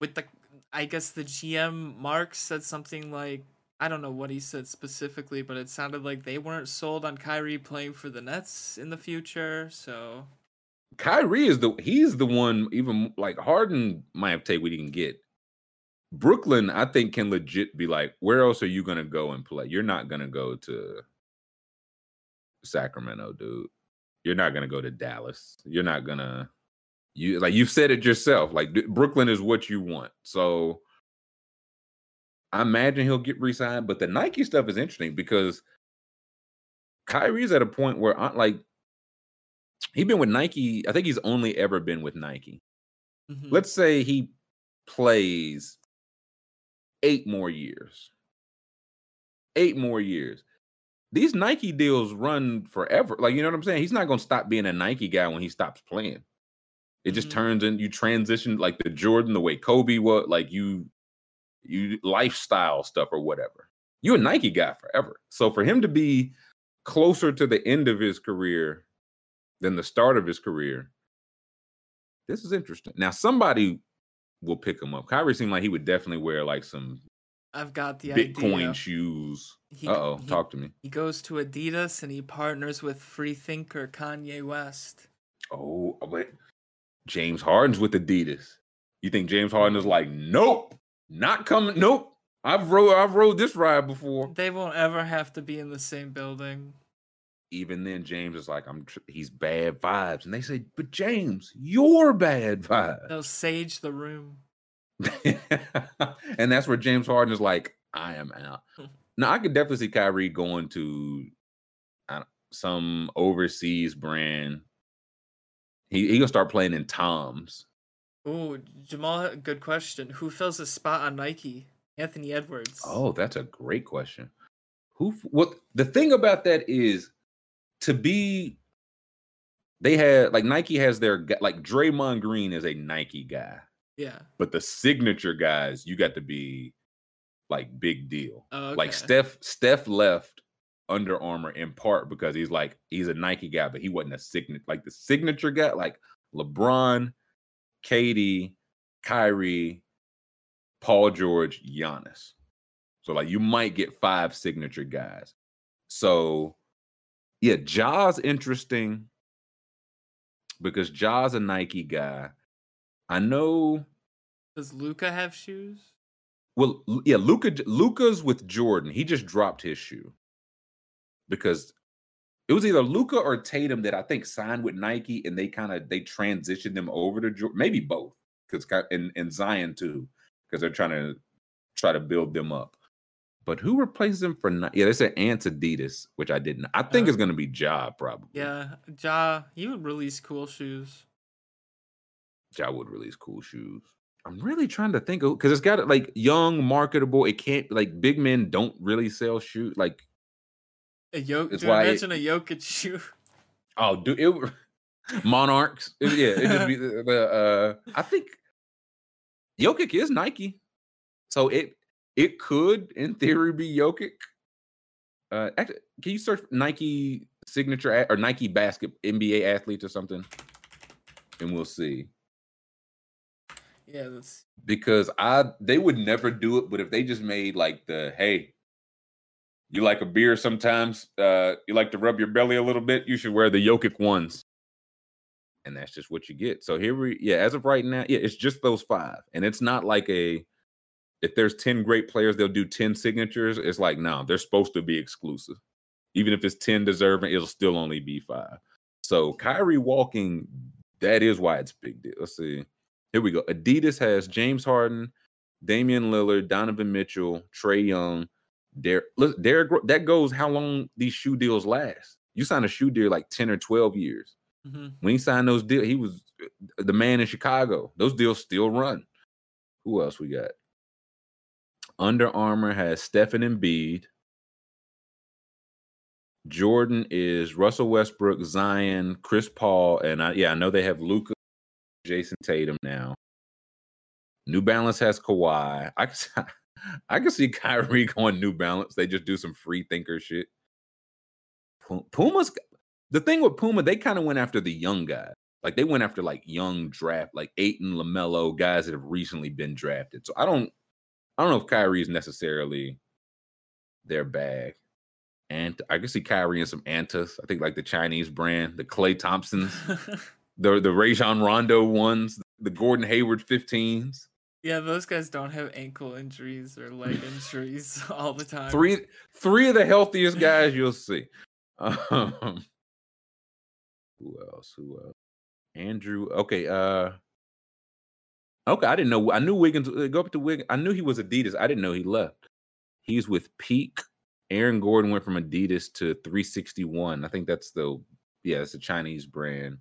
with the I guess the GM Mark said something like I don't know what he said specifically, but it sounded like they weren't sold on Kyrie playing for the Nets in the future. So Kyrie is the he's the one even like Harden might have take what he can get. Brooklyn, I think, can legit be like, where else are you gonna go and play? You're not gonna go to Sacramento, dude. You're not gonna go to Dallas. You're not gonna you like you've said it yourself. Like Brooklyn is what you want. So I imagine he'll get re-signed, but the Nike stuff is interesting because Kyrie's at a point where I like he's been with Nike. I think he's only ever been with Nike. mhm. Let's say he plays eight more years. Eight more years. These Nike deals run forever. Like, you know what I'm saying? He's not going to stop being a Nike guy when he stops playing. It just Mhm. turns in you transition like the Jordan, the way Kobe was, like you, you lifestyle stuff or whatever. You're a Nike guy forever. So for him to be closer to the end of his career than the start of his career, this is interesting. Now somebody will pick him up. Kyrie seemed like he would definitely wear like some I've got the Bitcoin idea. shoes. Uh oh, talk to me. He goes to Adidas and he partners with free thinker Kanye West. Oh, but James Harden's with Adidas. You think James Harden is like, nope, not coming. Nope. I've rode I've rode this ride before. They won't ever have to be in the same building. Even then, James is like, I'm tr- he's bad vibes. And they say, but James, you're bad vibes. They'll sage the room. and that's where James Harden is like, I am out. Now I could definitely see Kyrie going to some overseas brand. He he gonna start playing in Toms. Ooh, Jamal, good question. Who fills a spot on Nike? Anthony Edwards. Oh, that's a great question. Who? What? The thing about that is to be. They had like Nike has their like Draymond Green is a Nike guy, yeah. but the signature guys you got to be like big deal. Oh, Like. Steph, Steph left Under Armour in part because he's like he's a Nike guy, but he wasn't a signature like the signature guy. Like LeBron, KD, Kyrie, Paul George, Giannis. So like you might get five signature guys. So yeah, Ja's interesting because Ja's a Nike guy. I know Does Luka have shoes? Well, yeah, Luka Luka's with Jordan. He just dropped his shoe because it was either Luka or Tatum that I think signed with Nike, and they kind of they transitioned them over to Jordan. Maybe both, because and and Zion too, because they're trying to try to build them up. But who replaces him for? Yeah, they said Ant Adidas, which I didn't. I think Uh, it's going to be Ja probably. Yeah, Ja, he would release cool shoes. Ja would release cool shoes. I'm really trying to think of because it's got like young, marketable. It can't like big men don't really sell shoes. Like A Jokic, That's dude, why it- imagine a Jokic shoe. oh, do it. Monarchs. It- yeah, it just be the, the uh. I think Jokic is Nike, so it it could in theory be Jokic. Uh, actually, can you search Nike signature or Nike basket NBA athletes or something, and we'll see. Yeah, that's because I they would never do it, but if they just made like the hey, you like a beer sometimes, uh, you like to rub your belly a little bit, you should wear the Jokic ones. And that's just what you get. So here we yeah, as of right now, yeah, it's just those five. And it's not like a if there's 10 great players, they'll do 10 signatures. It's like, no, they're supposed to be exclusive. Even if it's 10 deserving, it'll still only be five. So Kyrie walking, that is why it's big deal. Let's see. Here we go. Adidas has James Harden, Damian Lillard, Donovan Mitchell, Trae Young, Derek. Look, Derek. That goes how long these shoe deals last. You sign a shoe deal like ten or twelve years. mhm. When he signed those deals, he was uh, the man in Chicago. Those deals still run. Who else we got? Under Armour has Stephen Embiid. Jordan is Russell Westbrook, Zion, Chris Paul, and I, yeah, I know they have Luka, Jayson Tatum now. New Balance has Kawhi. I can, I can see Kyrie going New Balance. They just do some free thinker shit. Puma's the thing with Puma, they kind of went after the young guys. Like they went after like young draft, like Ayton, LaMelo, guys that have recently been drafted. So I don't, I don't know if Kyrie is necessarily their bag. And I can see Kyrie in some Antas. I think like the Chinese brand, the Klay Thompsons, the the Rajon Rondo ones, the Gordon Hayward 15s. yeah, those guys don't have ankle injuries or leg injuries all the time. Three three of the healthiest guys you'll see. Um, who else? Who else? Andrew. Okay. Uh. Okay, I didn't know. I knew Wiggins. uh, Go up to Wiggins. I knew he was Adidas. I didn't know he left. He's with Peak. Aaron Gordon went from Adidas to 361. I think that's the yeah, it's a Chinese brand.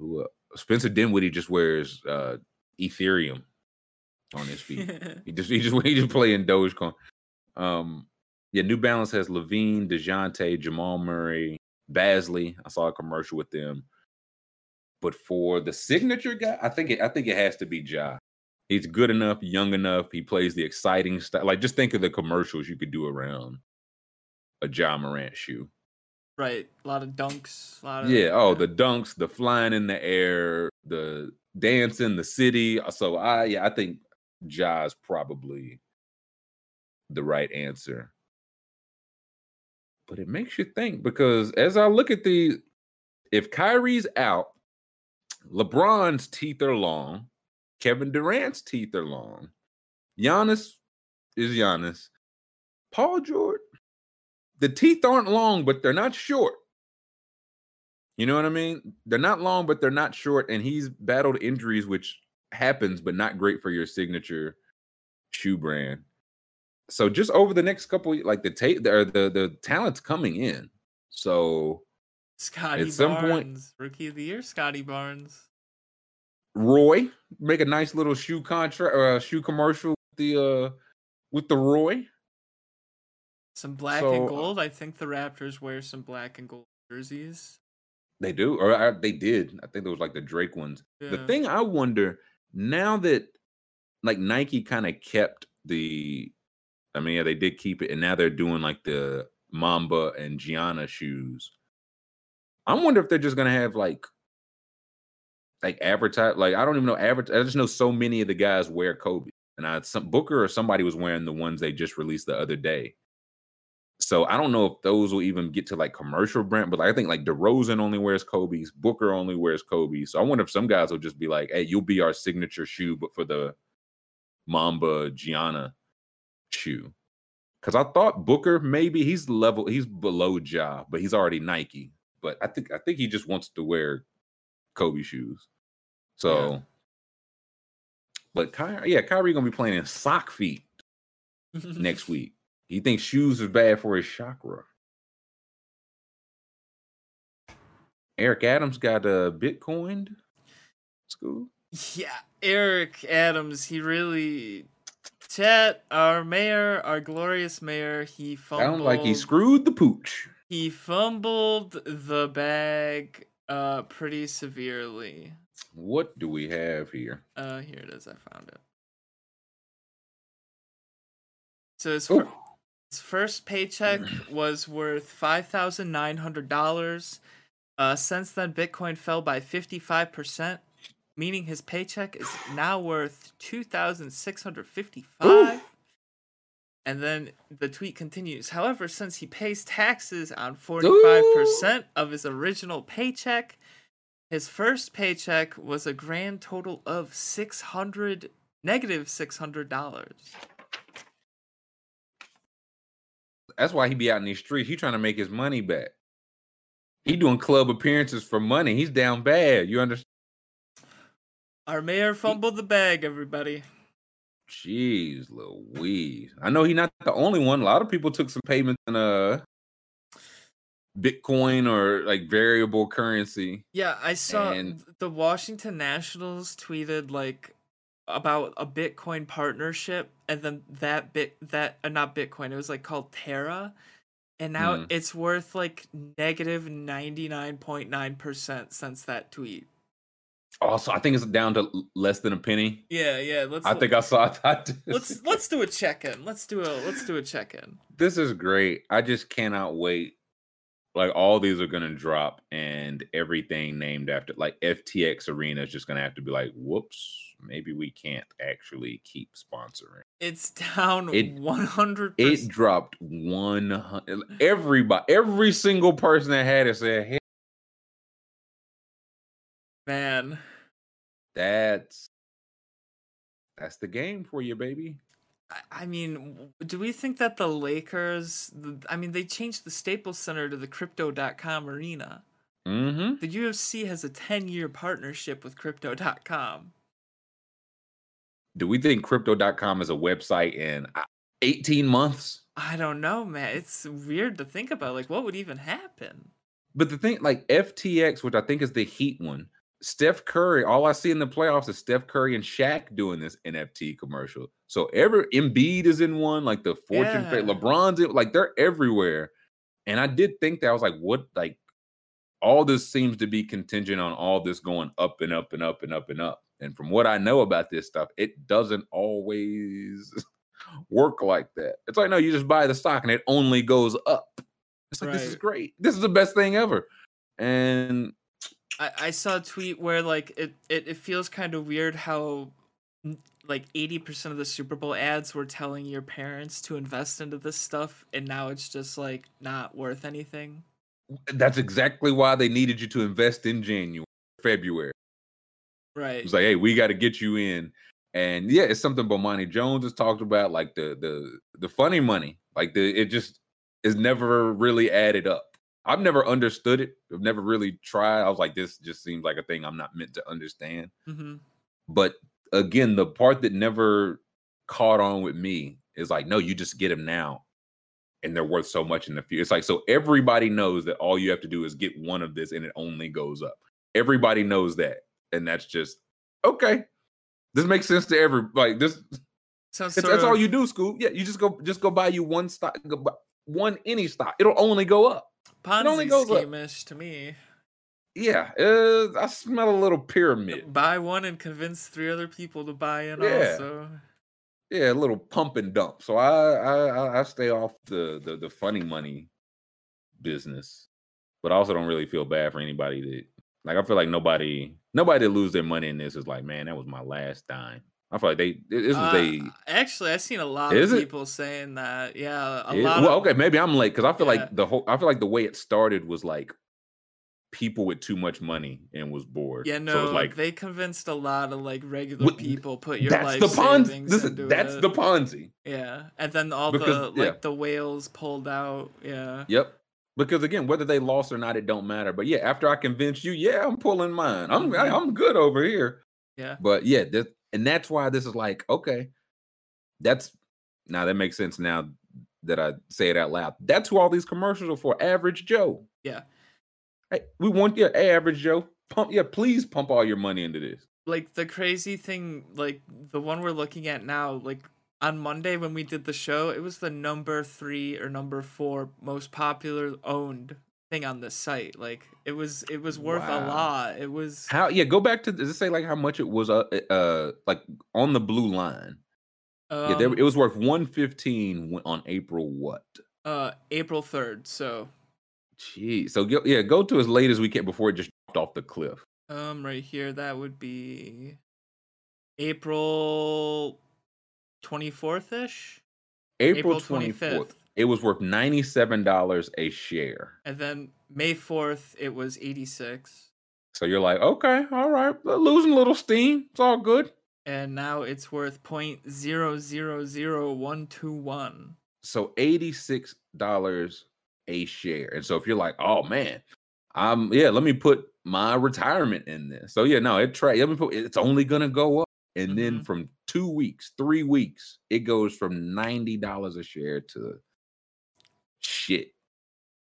Who uh, Spencer Dinwiddie just wears uh Ethereum on his feet. He just he just he just playing Dogecoin. Um, yeah, New Balance has LaVine, Dejounte, Jamal Murray, Bazley. I saw a commercial with them. But for the signature guy, I think it I think it has to be Ja. He's good enough, young enough. He plays the exciting stuff. Like just think of the commercials you could do around a Ja Morant shoe. Right, a lot of dunks, a lot of Yeah. Oh, the dunks, the flying in the air, the dance in the city. Uh, so I yeah, I think Ja is probably the right answer. But it makes you think because as I look at the if Kyrie's out, LeBron's teeth are long, Kevin Durant's teeth are long, Giannis is Giannis, Paul George, the teeth aren't long, but they're not short. You know what I mean? They're not long, but they're not short. And he's battled injuries, which happens, but not great for your signature shoe brand. So just over the next couple, like the tape, the, the the talent's coming in. So Scotty at some Barnes, point- rookie of the year, Scottie Barnes. Roy make a nice little shoe contract or uh, shoe commercial with the uh with the Roy. Some black So, and uh, gold. I think the Raptors wear some black and gold jerseys. They do, or uh, they did. I think it was like the Drake ones. The thing I wonder now that like Nike kind of kept the, I mean, yeah, they did keep it, and now they're doing like the Mamba and Gianna shoes. I wonder if they're just gonna have like, like advertise. Like I don't even know advert. I just know so many of the guys wear Kobe, and I some Booker or somebody was wearing the ones they just released the other day. So I don't know if those will even get to like commercial brand, but like, I think like DeRozan only wears Kobe's, Booker only wears Kobe's. So I wonder if some guys will just be like, "Hey, you'll be our signature shoe, but for the Mamba Gianna shoe." Because I thought Booker maybe he's level, he's below Ja, but he's already Nike. But I think I think he just wants to wear Kobe shoes. So, Yeah. but Kyrie, yeah, Kyrie gonna be playing in sock feet next week. He thinks shoes is bad for his chakra. Eric Adams got uh, Bitcoined. School. Yeah, Eric Adams, he really Chet, our mayor, our glorious mayor, he fumbled Sounds like he screwed the pooch. he fumbled the bag uh pretty severely. What do we have here? Uh here it is, I found it. So his, Oh. His first paycheck was worth five thousand nine hundred dollars. Uh, since then, Bitcoin fell by fifty five percent, meaning his paycheck is now worth two thousand six hundred fifty five. And then the tweet continues. However, since he pays taxes on 45% of his original paycheck, his first paycheck was a grand total of 600 negative $600. That's why he be out in these streets. He trying to make his money back. He doing club appearances for money. He's down bad. You understand? Our mayor fumbled the bag, everybody. Jeez, Louise. I know he not the only one. A lot of people took some payments in uh Bitcoin or like variable currency. Yeah, I saw And- the Washington Nationals tweeted like about a Bitcoin partnership, and then that bit that uh, not Bitcoin, it was like called Terra, and now Hmm. it's worth like negative ninety nine point nine percent since that tweet. Also, I think it's down to less than a penny. Yeah, yeah. Let's. I think I saw that. let's let's do a check in. Let's do a let's do a check in. this is great. I just cannot wait. Like all these are gonna drop, and everything named after like FTX Arena is just gonna have to be like, whoops, maybe we can't actually keep sponsoring. It's down It- one hundred. It dropped one hundred. Everybody, every single person that had it said, "Hey, Man, that's that's the game for you, baby." I- I mean, do we think that the Lakers? I mean, they changed the Staples Center to the Crypto.com arena. Mm-hmm. The UFC has a ten-year partnership with Crypto.com. Do we think Crypto.com is a website in uh, eighteen months? I don't know, man. It's weird to think about. Like, what would even happen? But the thing, like FTX, which I think is the Heat one, Steph Curry. All I see in the playoffs is Steph Curry and Shaq doing this NFT commercial. So every Embiid is in one, like the Fortune, Yeah. LeBron's in, like they're everywhere. And I did think that I was like, what, like all this seems to be contingent on all this going up and up and up and up and up. And from what I know about this stuff, it doesn't always work like that. It's like, no, you just buy the stock and it only goes up. It's like, this is great. This is the best thing ever. And I, I saw a tweet where like it, it, it feels kind of weird how like 80% of the Super Bowl ads were telling your parents to invest into this stuff and now it's just like not worth anything. that's exactly why they needed you to invest in January, February. Right. It's like, hey, we got to get you in. And yeah, it's something Bomani Jones has talked about, like the the the funny money. Like the it just is never really added up. I've never understood it. I've never really tried. I was like, this just seems like a thing I'm not meant to understand. hmm But again, the part that never caught on with me is like, no, you just get them now. And they're worth so much in the future. It's like, so everybody knows that all you have to do is get one of this and it only goes up. Everybody knows that. And that's just okay. This makes sense to every like this. Sounds It's, that's all you do, school. Yeah, you just go just go buy you one stock, go buy one any stock. It'll only go up. only Ponzi goes up. scheme-ish to me. Yeah, uh, I smell a little pyramid. Buy one and convince three other people to buy in Yeah. also. Yeah, a little pump and dump. So I I I- I stay off the, the the funny money business, but I also don't really feel bad for anybody that like I feel like nobody nobody that lose their money in this is like, man, that was my last dime. I feel like they this was Uh, they. actually, I've seen a lot of it? people saying that. Yeah, a it- lot. well, of, okay, maybe I'm late because I feel Yeah. like the whole. I feel like the way it started was like people with too much money and was bored. Yeah, no, was like they convinced a lot of like regular What- people put your that's life the Ponzi. savings Listen, into that's it. the Ponzi. yeah, and then all Because- the yeah. like the whales pulled out. Yeah, Yep. Because again, whether they lost or not, it don't matter. But yeah, after I convinced you, yeah, I'm pulling mine. I'm I, Mhm. I'm good over here. yeah, But yeah, that, and that's why this is like okay, that's now that makes sense now that I say it out loud. That's who all these commercials are for. Average Joe. Yeah. Hey, we want your average Joe. Pump, yeah, please pump all your money into this. like the crazy thing, like the one we're looking at now, like on Monday when we did the show, it was the number three or number four most popular owned thing on the site. Like it was, it was worth a lot. It was. How? Yeah, go back to. Does it say like how much it was? Uh, uh, like on the blue line. yeah, there, um, it was worth one fifteen on April what? uh April third. So Jeez. So go, yeah, go to as late as we can before it just dropped off the cliff. um right here that would be April twenty fourth ish, April April twenty twenty fourth. fifth, It was worth ninety seven dollars a share. and then May fourth it was eighty six, So you're like, okay, all right, losing a little steam. It's all good. and now it's worth point zero zero zero one two one. So eighty six dollars a share. And so if you're like, oh man, um, yeah, let me put my retirement in this. So yeah, no, it try. Let me put. It's only gonna go up. And then Mhm. from two weeks, three weeks, it goes from ninety dollars a share to shit.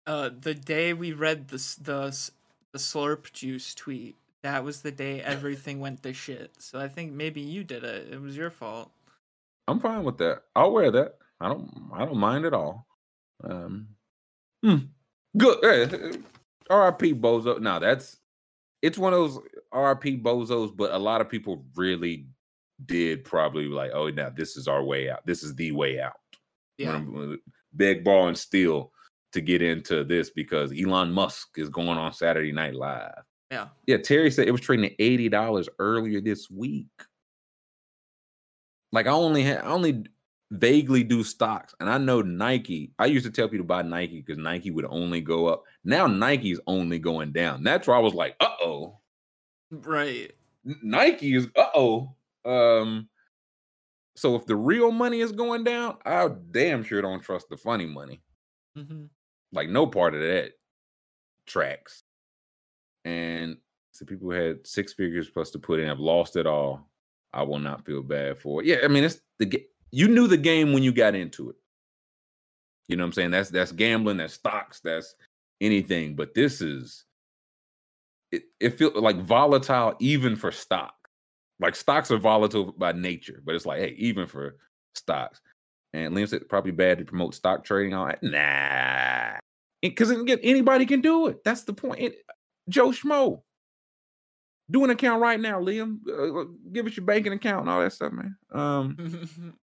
Uh, the day we read the the the slurp juice tweet, that was the day everything went to shit. So I think maybe you did it. It was your fault. I'm fine with that. I'll wear that. I don't. I don't mind at all. Um, hmm, good. eh, R.I.P. Bozo. Now that's it's one of those RP Bozos, but a lot of people really did probably like, oh, now this is our way out. This is the way out. Yeah. Remember, uh, beg, borrow, and steal to get into this because Elon Musk is going on Saturday Night Live. Yeah. Yeah, Terry said it was trading at eighty dollars earlier this week. Like I only had I only vaguely do stocks, and I know Nike. I used to tell people to buy Nike because Nike would only go up. Now Nike's only going down. That's where I was like, uh oh, Right. Nike is uh oh. Um, so if the real money is going down, I damn sure don't trust the funny money. hmm Like no part of that tracks. And so people who had six figures plus to put in have lost it all. I will not feel bad for it. Yeah, I mean it's the you knew the game when you got into it. You know what I'm saying? That's that's gambling, that's stocks, that's anything. But this is it, it feels like volatile even for stock. Like stocks are volatile by nature, but it's like, hey, even for stocks. And Liam said probably bad to promote stock trading. All that. Nah. Because anybody can do it. That's the point. It- Joe Schmo. Do an account right now, Liam. Uh, give us your banking account and all that stuff, man. Um,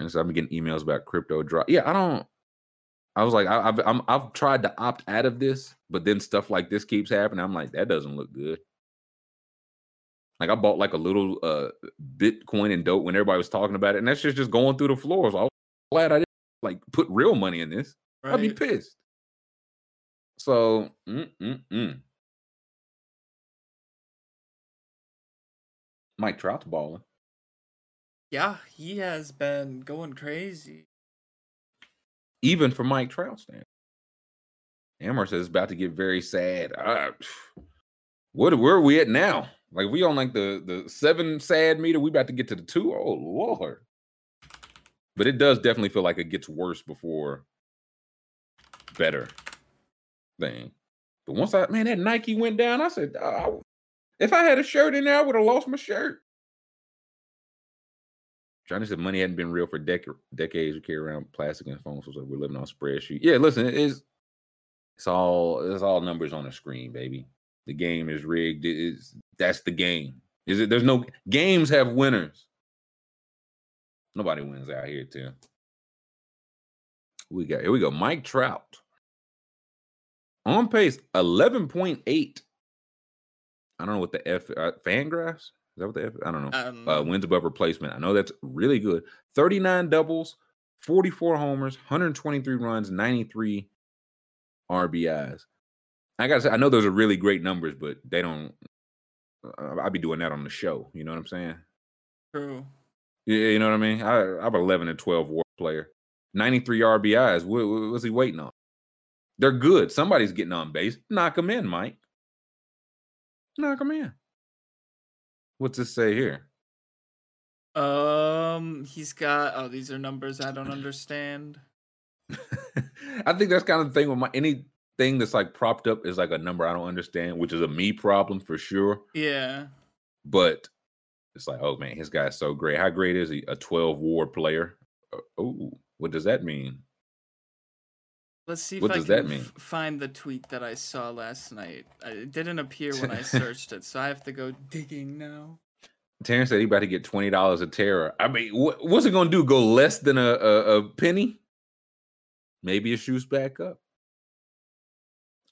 and so I've been getting emails about crypto drop. Yeah, I don't. I was like, I, I've I'm, I've tried to opt out of this, but then stuff like this keeps happening. I'm like, that doesn't look good. Like I bought like a little uh Bitcoin and dope when everybody was talking about it, and that's just just going through the floors. So I was glad I didn't like put real money in this. I'd be pissed. So, mm, mm, mm. Mike Trout's balling. Yeah, he has been going crazy. even for Mike Trout stand. Amber says it's about to get very sad. Uh, what where are we at now? Like we on like the the seven sad meter. We about to get to the two. Oh lord! But it does definitely feel like it gets worse before better thing. But once I man that Nike went down, I said, "Oh, if I had a shirt in there, I would have lost my shirt. Johnny said money hadn't been real for dec- decades. We carry around plastic and phones, so we're living on spreadsheet. Yeah, listen, it is it's all it's all numbers on a screen, baby. The game is rigged. It is that's the game. Is it? There's no games have winners. Nobody wins out here, Tim. We got here. We go. Mike Trout on pace, eleven point eight. I don't know what the F uh, FanGraphs. that what they have? I don't know. I don't Uh, wins above replacement. I know that's really good. 39 doubles, 44 homers, 123 runs, 93 RBIs. I gotta say, I know those are really great numbers, but they don't. Uh, I'll be doing that on the show. You know what I'm saying? True. Yeah, you know what I mean. I, I'm 11 and 12 WAR player, 93 RBIs. What, what's he waiting on? They're good. Somebody's getting on base. Knock them in, Mike. Knock them in. What's this say here? Um, he's got. Oh, these are numbers I don't understand. I think that's kind of the thing with my anything that's like propped up is like a number I don't understand, which is a me problem for sure. Yeah. But it's like, oh man, his guy's so great. How great is he? A 12 war player. Oh, what does that mean? Let's see if What I does can that mean? find the tweet that I saw last night. It didn't appear when I searched it, so I have to go digging now. Terrence said he about to get twenty dollars a terror. I mean, what, what's it gonna do? Go less than a, a, a penny? Maybe it shoots back up.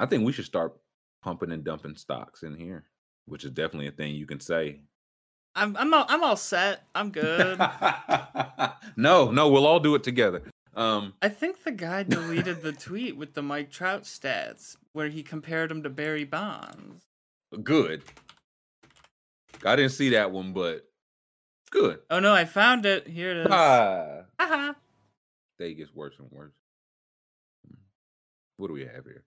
I think we should start pumping and dumping stocks in here, which is definitely a thing you can say. I'm I'm all, I'm all set. I'm good. no, no, we'll all do it together. Um, I think the guy deleted the tweet with the Mike Trout stats where he compared him to Barry Bonds. good. I didn't see that one, but good. Oh no, I found it. Here it is. Ah, Haha. day gets worse and worse. What do we have here?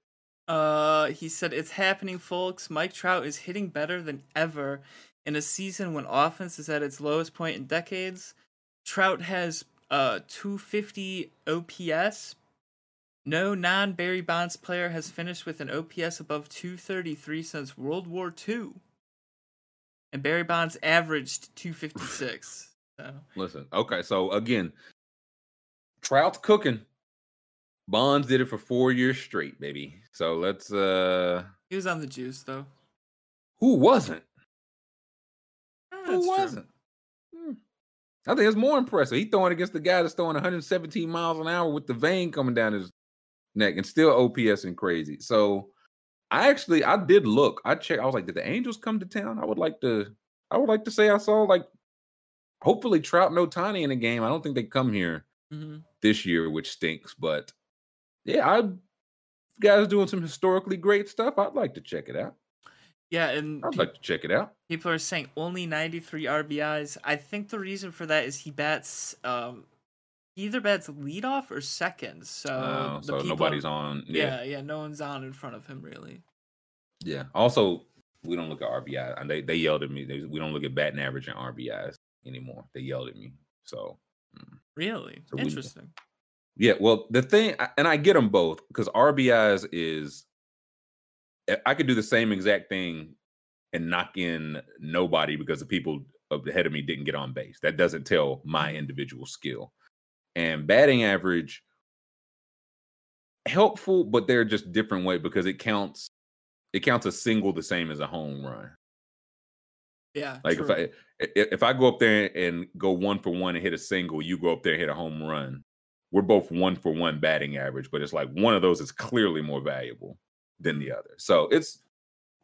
Uh, he said it's happening, folks. Mike Trout is hitting better than ever in a season when offense is at its lowest point in decades. Trout has uh 250 OPS. No non Barry Bonds player has finished with an OPS above 233 since World War II. And Barry Bonds averaged 256. So Listen, okay, so again, Trout's cooking. Bonds did it for four years straight, baby. So let's uh he was on the juice though. who wasn't? Eh, Who that's true. I think it's more impressive. He throwing against the guy that's throwing 117 miles an hour with the vein coming down his neck and still OPS and crazy. So I actually I did look. I checked. I was like, did the Angels come to town? I would like to. I would like to say I saw like, hopefully Trout and Ohtani in the game. I don't think they come here Mhm. this year, which stinks. But yeah, I guys doing some historically great stuff. I'd like to check it out. Yeah, and I'd peop- like to check it out. People are saying only 93 RBIs. I think the reason for that is he bats um he either bats leadoff or second. So, Uh, so people- nobody's on. Yeah, yeah, no one's on in front of him really. Yeah. Also, we don't look at RBI. And they they yelled at me. They, we don't look at batting average and RBIs anymore. They yelled at me. So mm. Really? So we- Interesting. yeah. Well, the thing, and I get them both because RBIs is. I- could do the same exact thing and knock in nobody because the people ahead of me didn't get on base. That doesn't tell my individual skill. And batting average helpful, but they're just different way because it counts. It counts a single the same as a home run. Yeah. Like true. if I i- if I go up there and go one for one and hit a single, you go up there and hit a home run. We're both one for one batting average, but it's like one of those is clearly more valuable than the other. So it's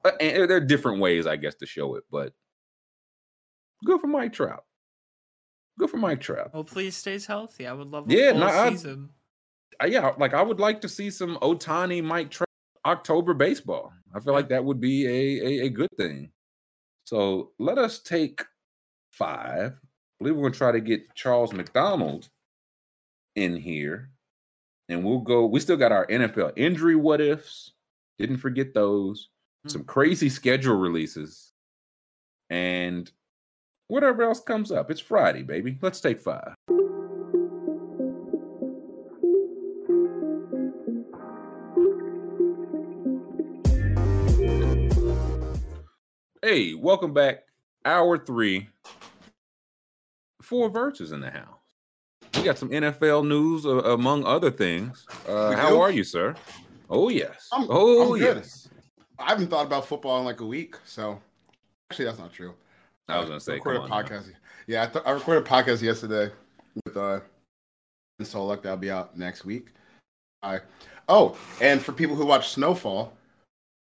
uh, and there are different ways, I guess, to show it. But good for Mike Trout. Good for Mike Trout. Hopefully he stays healthy. I would love a Yeah, full no, season. Uh, yeah, like I would like to see some Ohtani, Mike Trout, October baseball. I feel like that would be a, a a good thing. So let us take five. I believe we're gonna try to get Charles McDonald in here, and we'll go. We still got our NFL injury what ifs. Didn't forget those. Some crazy schedule releases, and whatever else comes up. It's Friday, baby. Let's take five. Hey, welcome back. Hour three. Four verses in the house. We got some NFL news uh, among other things. Uh, how are you, sir? Oh yes. I'm- oh I'm yes. I haven't thought about football in like a week, so actually that's not true. I was gonna say, recorded come a now. podcast. Yeah, I, th- I recorded a podcast yesterday with uh, Solak. That'll be out next week. I oh, and for people who watch Snowfall,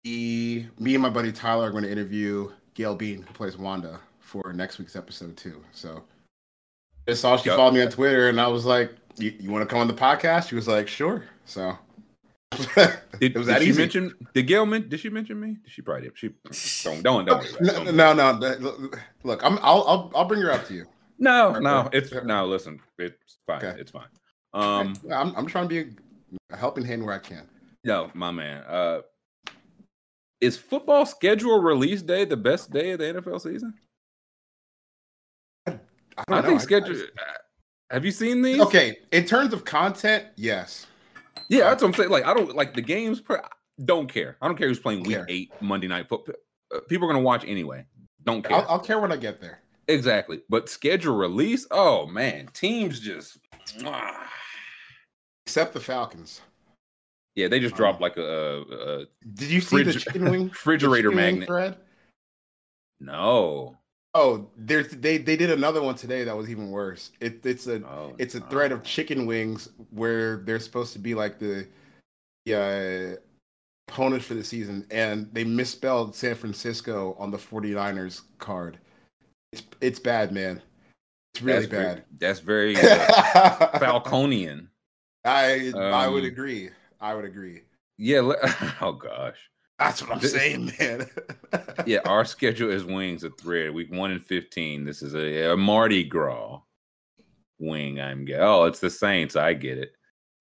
the me and my buddy Tyler are going to interview Gail Bean, who plays Wanda for next week's episode too. So I saw she Yup. followed me on Twitter, and I was like, "You, you want to come on the podcast?" She was like, "Sure." So Did, it was did she easy. mention? Did Gail men, Did she mention me? She probably did. She don't don't don't. worry no, Don't- no, no, no. Look, I'm. I'll. I'll. I'll bring her up to you. No, no, Okay. it's no. Listen, it's fine. Okay. It's fine. Um, I'm. I'm trying to be a helping hand where I can. no, my man. Uh, is football schedule release day the best day of the NFL season? I, I, don't know. think I- schedule. have you seen these? Okay, in terms of content, yes. Yeah, that's what I'm saying. Like, I don't like the games. Per, don't care. I don't care who's playing week Care. eight Monday night football. People are gonna watch anyway. Don't care. I'll, I'll care when I get there. exactly. But schedule release. Oh man, teams just. ah. Except the Falcons. Yeah, they just Um, dropped like a, a, Did you see the Fridge- chicken wing refrigerator chicken wing magnet. thread? No. Oh, there's they they did another one today that was even worse. It it's a Oh, it's a no. thread of chicken wings where they're supposed to be like the yeah opponents for the season and they misspelled San Francisco on the 49ers card. It's it's bad, man. It's really that's very- bad. that's very uh, Falconian. I I would Um, agree. I would agree. Yeah. oh gosh. That's what I'm this- saying, man. Yeah, our schedule is wings a thread. Week one and fifteen. This is a, a Mardi Gras wing. I'm get. Oh, it's the Saints. I get it.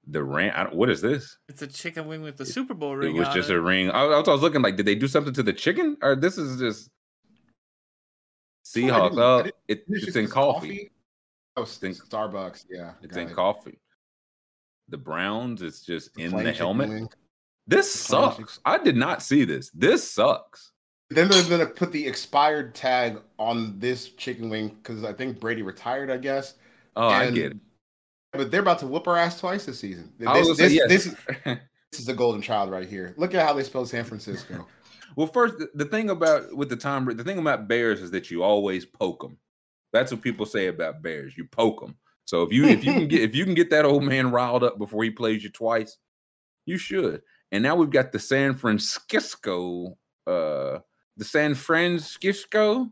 The ram. What is this? It's a chicken wing with the Super Bowl ring. It was on just it. a ring. I, I was I was looking like, did they do something to the chicken, or this is just Seahawks? Oh, it, It's it's just in 'cause coffee. Oh, Think- Starbucks. Yeah, It's in it. coffee. The Browns. It's just The in the helmet. wing. This sucks. I did not see this. This sucks. Then they're gonna put the expired tag on this chicken wing because I think Brady retired. I guess. Oh, I get it. But they're about to whoop our ass twice this season. I was This, this, yes. this, this is a golden child right here. Look at how they spell San Francisco. Well, first, the, the thing about with the Tom, the thing about Bears is that you always poke them. That's what people say about Bears. You poke them. So if you if you can get if you can get that old man riled up before he plays you twice, you should. And now we've got the San Francisco, uh, the San Francisco.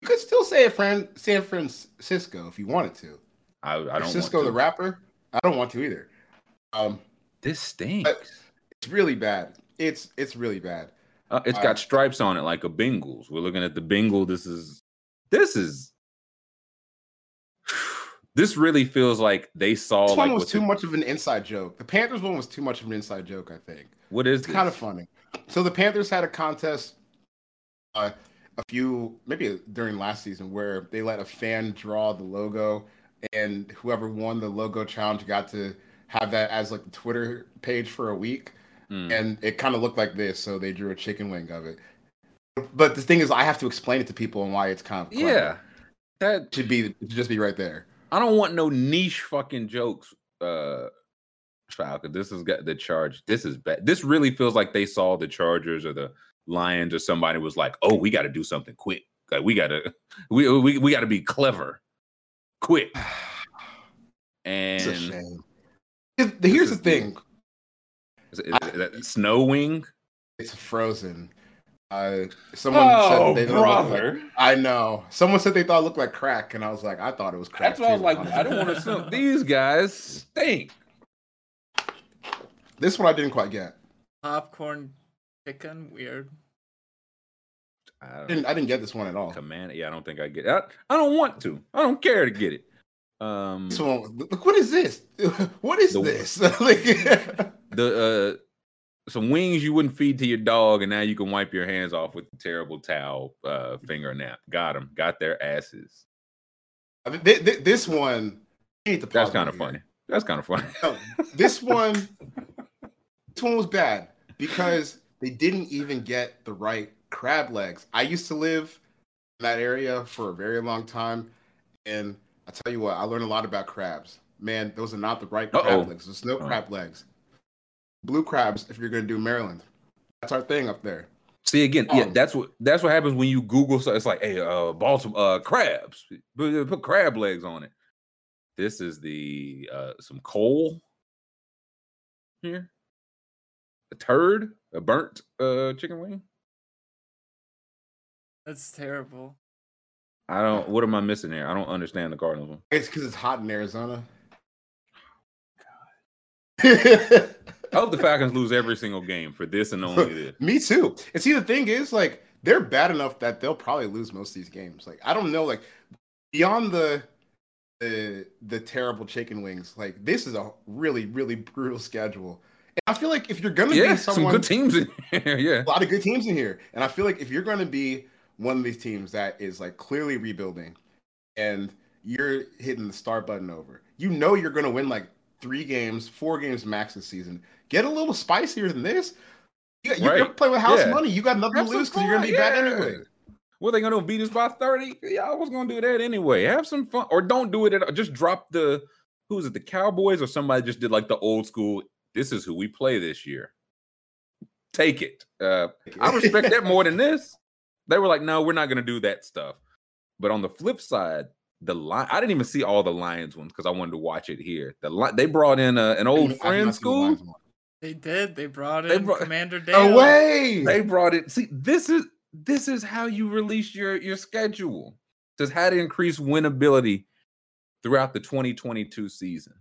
you could still say Fran, San Francisco, if you wanted to. I, I don't Cisco the rapper. I don't want to either. Um, This stinks. it's really bad. It's it's really bad. Uh, it's got stripes on it like a Bengals. We're looking at the Bengal. This is this is this really feels like they saw This like one was too the- much of an inside joke. The Panthers one was too much of an inside joke. I think. what is It's kind of funny. So the Panthers had a contest uh, a few maybe during last season where they let a fan draw the logo, and whoever won the logo challenge got to have that as like the Twitter page for a week, Mm. and it kind of looked like this. So they drew a chicken wing of it. But the thing is, I have to explain it to people and why it's kind of clever. Yeah, that should be should just be right there. I don't want no niche fucking jokes. Uh, Falcon, this has got the charge. This is bad. This really feels like they saw the Chargers or the Lions or somebody was like, "Oh, we got to do something quick. Like we got to, we we we got to be clever, quick." It's And a shame. Here's- the thing. is, is, is that snow wing? It's frozen. Uh, someone said they don't like- I know. Someone said they thought it looked like crack, and I was like, I thought it was crack. That's what I was like. honestly. I don't want to assume these guys stink. This one I didn't quite get. popcorn chicken. Weird. I I don't didn't, I didn't get this one at all. command. Yeah, I don't think I get it. I, I don't want to. I don't care to get it. Um, This one, look, what is this? What is The- this? Like- the uh, some wings you wouldn't feed to your dog, and now you can wipe your hands off with the terrible towel uh, finger nap. Got them. Got their asses. I mean, thi- thi- this one, need to That's kind of funny. That's kind of funny. No, this one, this one was bad because they didn't even get the right crab legs. I used to live in that area for a very long time, and I tell you what, I learned a lot about crabs. Man, those are not the right crab Uh-oh. legs. There's no Oh. crab legs. Blue crabs, if you're gonna do Maryland, that's our thing up there. See again, yeah, Um, that's what that's what happens when you Google. So it's like, hey, uh, Baltimore uh, crabs. Put, put crab legs on it. This is the uh, some coal here. A turd, a burnt uh, chicken wing. That's terrible. I don't. What am I missing there? I don't understand the Cardinals one. It's because it's hot in Arizona. I hope the Falcons lose every single game for this and only this. Me too. And see, the thing is, like, they're bad enough that they'll probably lose most of these games. Like, I don't know, like, beyond the the the terrible chicken wings, like, this is a really, really brutal schedule. And I feel like if you're gonna Yeah, be some good teams in here. Yeah. a lot of good teams in here, and I feel like if you're gonna be one of these teams that is like clearly rebuilding, and you're hitting the start button over, you know you're gonna win like three games, four games max this season. Get a little spicier than this. You, you're Right. playing with house Yeah. money. You got nothing Have to lose because you're gonna be fun, bad anyway. What they gonna beat us by 30? Y'all was gonna do that anyway. Have some fun. Or don't do it at all. Just drop the who's it, the Cowboys or somebody just did like the old school. This is who we play this year. Take it. Uh I respect that more than this. They were like, no, we're not gonna do that stuff. But on the flip side, the line I didn't even see all the Lions ones because I wanted to watch it here. The li- they brought in uh, an old I've friend not seen the school. They did. They brought in They brought- Commander Dale. Away. They brought it. See, this is this is how you release your your schedule. Just how to increase winnability throughout the 2022 season.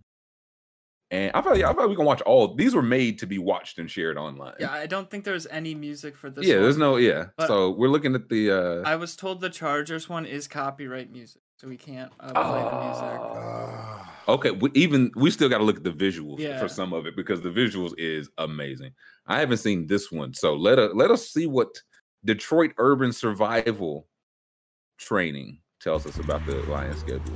And I thought, I thought we can watch all. These were made to be watched and shared online. Yeah, I don't think there's any music for this. yeah. There's no yeah. But- so we're looking at the. uh I was told the Chargers one is copyright music, so we can't uh, play the music. Ah. Okay, we, even we still got to look at the visuals Yeah. for some of it because the visuals is amazing. I haven't seen this one, so let us let us see what Detroit Urban Survival Training tells us about the Lions schedule.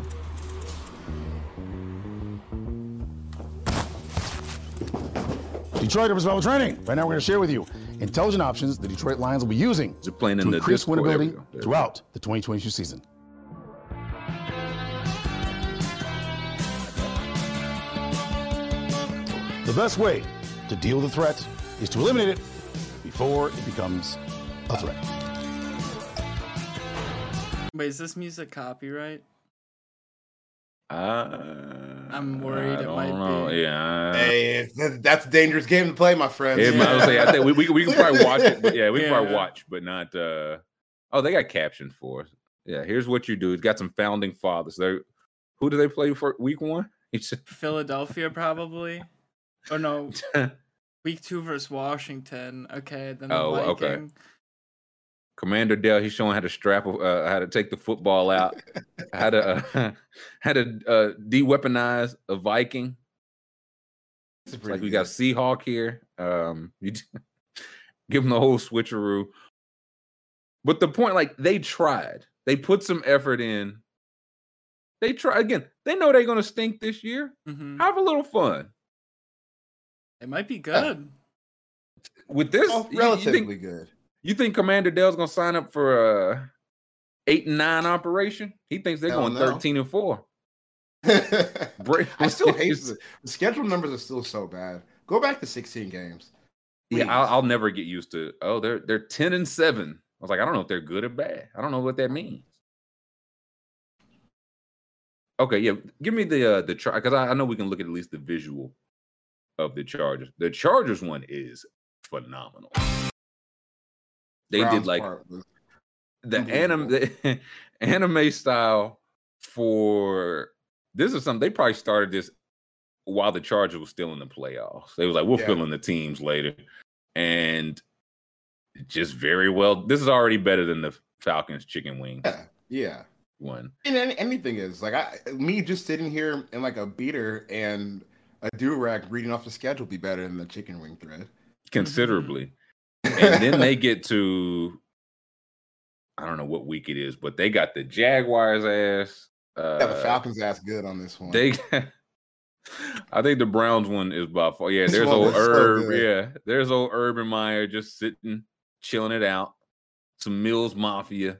Detroit Urban Survival Training. Right now, we're going to share with you intelligent options the Detroit Lions will be using They're playing to in the increase Discord. There winnability go. There we go. throughout the 2022 season. The best way to deal with a threat is to eliminate it before it becomes a threat. Wait, is this music copyright? Uh, I'm worried I it don't might know. be. Yeah. Hey, that's a dangerous game to play, my friends. Yeah, I, say, I think we, we, we can probably watch it, but yeah, we can probably Yeah. watch, but not. uh Oh, they got captions for us. Yeah, here's what you do. It's got some founding fathers. They, who do they play for week one? It's Philadelphia, probably. Oh no, week two versus Washington. Okay, then the Oh, okay. Viking. Commander Dale. He's showing how to strap, uh, how to take the football out, how to uh, how to uh, de-weaponize a Viking. It's pretty like we got good. Seahawk here. Um, you j- give him the whole switcheroo. But the point, like they tried, they put some effort in. They try again. They know they're gonna stink this year. Mhm. Have a little fun It might be good. with this. Oh, you- you, relatively think good. you think Commander Dale's gonna sign up for a eight and nine operation? He thinks they're Hell going no. thirteen and four. I still hate the, the schedule numbers are still so bad. Go back to 16 games. Yeah, I'll, I'll never get used to. Oh, they're they're ten and seven. I was like, I don't know if they're good or bad. I don't know what that means. Okay, yeah, give me the uh the chart because I, I know we can look at at least the visual of the Chargers. The Chargers one is phenomenal. They did like the anime the anime style for this is something they probably started this while the Chargers was still in the playoffs. They was like, we'll Yeah. fill in the teams later. And just very well. This is already better than the Falcons chicken wing. Yeah, yeah. one. And anything is like I, me just sitting here in like a beater and a do rag reading off the schedule be better than the chicken wing thread. Considerably. and then they get to I don't know what week it is, but they got the Jaguars ass. Uh, Yeah, the Falcons ass good on this one. They, I think the Browns one is by far. Yeah, there's old was so Herb. yeah, there's old Urban Meyer just sitting, chilling it out. Some Mills Mafia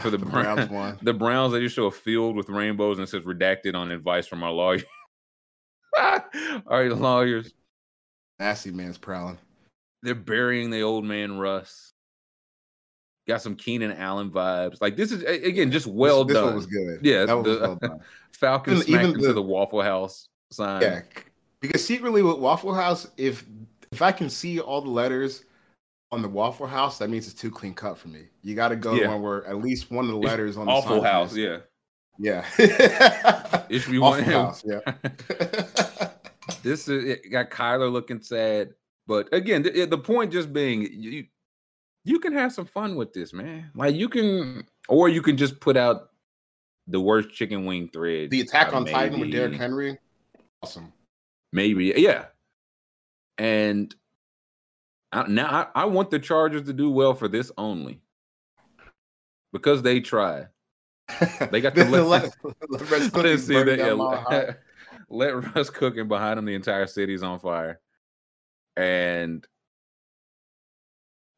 for the, The Browns. One. The Browns they just show a field with rainbows and it says redacted on advice from our lawyer. All right, lawyers. Nasty man's prowling. They're burying the old man Russ. Got some Keenan Allen vibes. Like this is again just well this, this done. one was good. Yeah, that was the- well done. Falcons Even- smacked even into the- the Waffle House sign. Yeah, because secretly with Waffle House, if if I can see all the letters on the Waffle House, that means it's too clean cut for me. You got to go Yeah. one where at least one of the It's letters on the sign House, yeah. yeah. It should be Awful one. House, yeah. this is it got Kyler looking sad, but again, the, the point just being you you can have some fun with this, man. Like you can, or you can just put out the worst chicken wing thread. the Attack on Titan with Derrick Henry, awesome. Maybe, yeah. And I, now I, I want the Chargers to do well for this only because they try. They got the, the, Russ I Cookie didn't see that. Yeah, Mile High. Let, Russ cook, cooking behind him. The entire city's on fire, and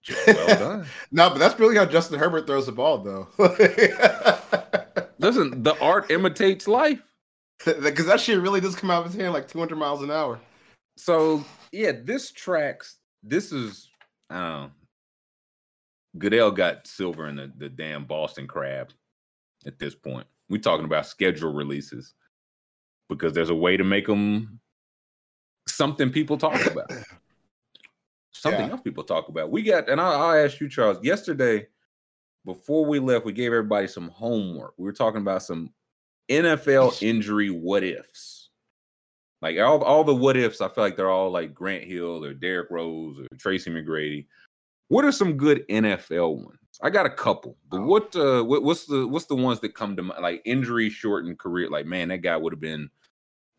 well done. No, but that's really how Justin Herbert throws the ball, though. Listen, the art imitates life. Because that shit really does come out of his hand like 200 miles an hour. So yeah, this tracks. This is I don't know. Goodell got silver in the, the damn Boston crab at this point. We're talking about schedule releases because there's a way to make them something people talk about. something Yeah. else people talk about. We got, and I, I'll ask you, Charles. Yesterday, before we left, we gave everybody some homework. We were talking about some NFL injury what ifs. Like all, all the what ifs, I feel like they're all like Grant Hill or Derrick Rose or Tracy McGrady. What are some good NFL ones? I got a couple, but what uh what, what's the what's the ones that come to mind like injury shortened career? Like, man, that guy would have been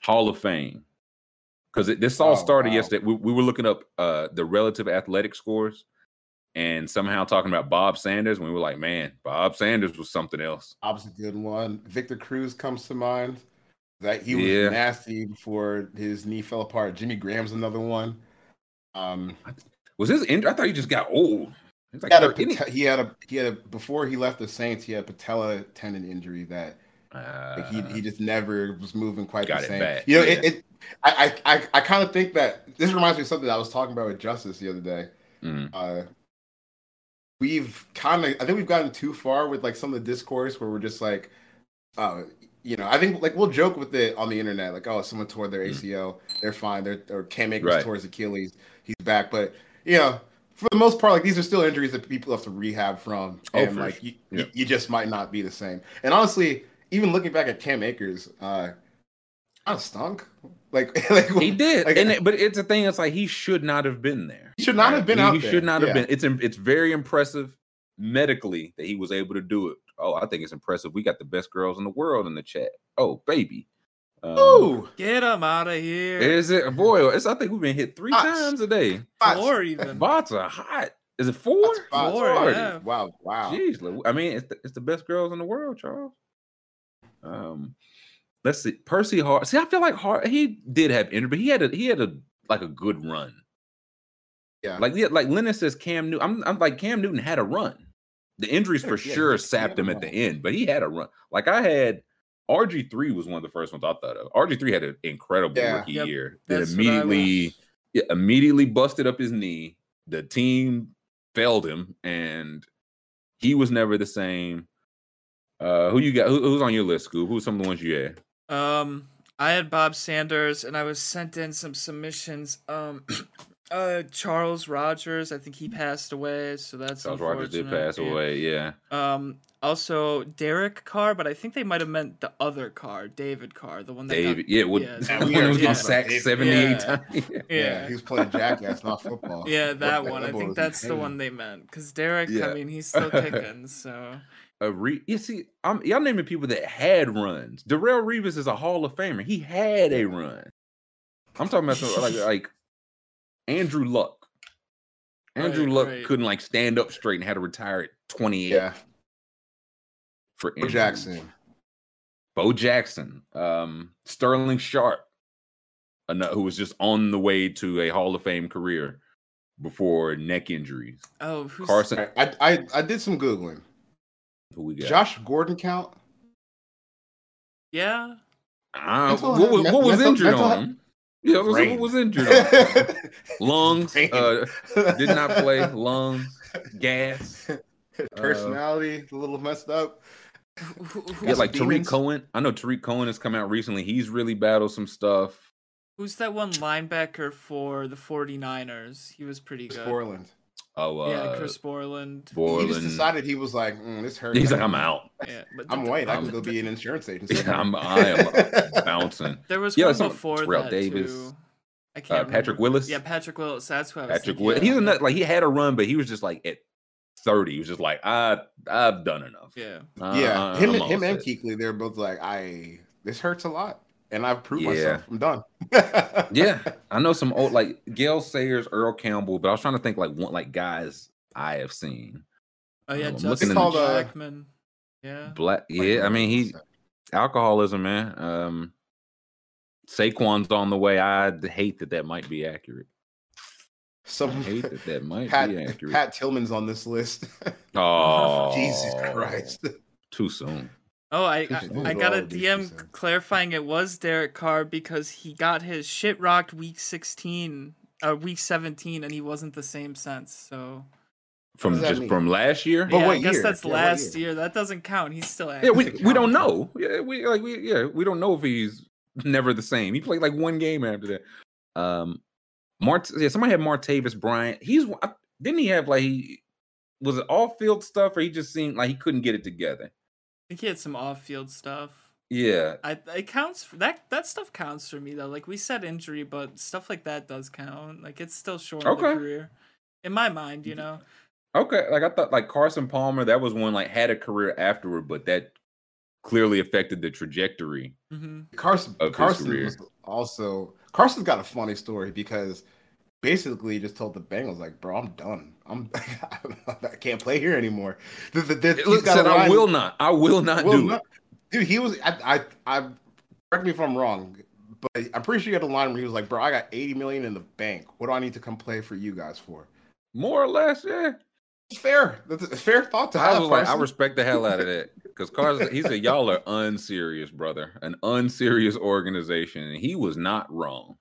Hall of Fame. Because this all Oh, started wow. yesterday. We, we were looking up uh the relative athletic scores and somehow talking about Bob Sanders. And we were like, man, Bob Sanders was something else. Bob's a good one. Victor Cruz comes to mind. That he was Yeah. nasty before his knee fell apart. Jimmy Graham's another one. Um, Was his injury? I thought he just got old. Like he had, a, he had a he had a before he left the Saints. He had a patella tendon injury that like, he Uh, he just never was moving quite the same. You know, yeah. it, it I I I, kind of think that this reminds me of something I was talking about with Justice the other day. mm, uh we've kind of i think we've gotten too far with like some of the discourse where we're just like uh you know i think like we'll joke with it on the internet like oh someone tore their acl they're fine they're or cam akers Mm. Right. tore his achilles he's back but you know for the most part like these are still injuries that people have to rehab from Oh, and for like you, Yeah. you just might not be the same and honestly even looking back at cam akers uh kind of stunk like like he did, like, and it, but it's a thing. It's like he should not have been there. He should not have been he, out He there. should not have been. It's it's very impressive medically that he was able to do it. Oh, I think it's impressive. We got the best girls in the world in the chat. Oh, baby. Um, Ooh, Get him out of here. Is it boy? It's I think we've been hit three Bots. times a day. Four even. Bots are hot. Is it four? Bots. Four, yeah. wow wow Jeez, I mean, it's the, it's the best girls in the world, Charles. Um, let's see, Percy Hart. See, I feel like Hart. He did have injury, but he had a he had a like a good run. yeah Like yeah, like Lennon says, Cam Newton. I'm, I'm like Cam Newton had a run. The injuries for Yeah, sure he- he sapped had a him at the end, but he had a run. Like I had RG three was one of the first ones I thought of. RG three had an incredible Yeah. rookie Yep, year. That that's what I was- immediately yeah, immediately busted up his knee. The team failed him, and he was never the same. Uh, who you got? Who, who's on your list, Scoob? Who's some of the ones you had? Um, I had Bob Sanders, and I was sent in some submissions. Um, uh, Charles Rogers, I think he passed away, so that's Charles Rogers did pass Yeah. away. Yeah, Um, also Derek Carr, but I think they might have meant the other Carr, David Carr, the one that got- David. Yeah, what, yeah, the that one we who already was getting talked sacked seventy eight times. Yeah, Yeah. he was playing jackass, not football. Yeah, that one. I think that's the one they meant. Cause Derek, Yeah. I mean, he's still kicking. So A re- you see, I'm y'all naming people that had runs. Darrelle Revis is a Hall of Famer. He had a run. I'm talking about some, like like Andrew Luck. Andrew Right, Luck right. couldn't like stand up straight and had to retire at 28 Yeah, for Bo. Jackson. Bo Jackson, um, Sterling Sharpe, ano- who was just on the way to a Hall of Fame career before neck injuries. oh, who's Carson, I, I I did some googling. Who we got? Josh Gordon count? Yeah, Uh, Mental what, was- what was mental- injured mental on him? Yeah, what was, what was injured on lungs uh did not play lungs gas Personality a little messed up. Yeah like some tarik cohen i know tarik cohen has come out recently he's really battled some stuff who's that one linebacker for the 49ers? He was pretty good. Portland. Oh, uh, yeah, Chris Borland. He Borland. just decided he was like, mm, this hurts. He's like, I'm out. Yeah, but I'm the- white. I I'm- can go be an insurance agent. I'm, I am bouncing. There was Yeah, one some- before Terrell that Davis, too. I Uh, can't. Patrick remember. Willis. Yeah, Patrick Willis. That's what I was Patrick thinking Willis. of, He's a nut. Like he had a run, but he was just like at 30. He was just like, I, I've done enough. Yeah. Uh, yeah, uh, him, I'm and all him and set. Kuechly, they're both like, I this hurts a lot, and I've proved Yeah. myself. I'm done. Yeah, I know some old like Gale Sayers, Earl Campbell, but I was trying to think like one like guys I have seen. Oh yeah, I'm Justin looking in the- Jackman. Yeah. Black, yeah. I mean, he alcoholism, man. Um, Saquon's on the way. I hate that that might be accurate. I Some hate that that might Pat, be accurate. Pat Tillman's on this list. oh, Jesus Christ. Too soon. Oh, I I. I got a dude, too DM clarifying it was Derek Carr because he got his shit rocked week 16, uh, week 17, and he wasn't the same since. So From just mean? from last year. But yeah, what I guess year? that's Yeah, last year? year. That doesn't count. He's still Yeah, we we don't know. Yeah, we like we yeah we don't know if he's never the same. He played like one game after that. Um, Mart yeah somebody had Martavis Bryant. He's I- didn't he have like he was it all field stuff or he just seemed like he couldn't get it together. I think he had some off-field stuff. Yeah, I it counts for, that that stuff counts for me though. Like we said injury, but stuff like that does count. Like it's still short of the career. In my mind, you know. okay. Like I thought like Carson Palmer that was one like had a career afterward, but that clearly affected the trajectory. hmm Carson Of his Carson career. was also Carson's got a funny story because basically just told the Bengals like, bro, I'm done. I'm I can't play here anymore. The, the, the, said I will not. I will not will do not- Dude, he was I, I I correct me if I'm wrong, but I'm pretty sure he had a line where he was like, bro, I got 80 million in the bank. What do I need to come play for you guys for? More or less, yeah. It's fair. That's a fair thought to I have. was like, I respect the hell out of that because Carson. He said, "Y'all are unserious, brother. An unserious organization," and he was not wrong.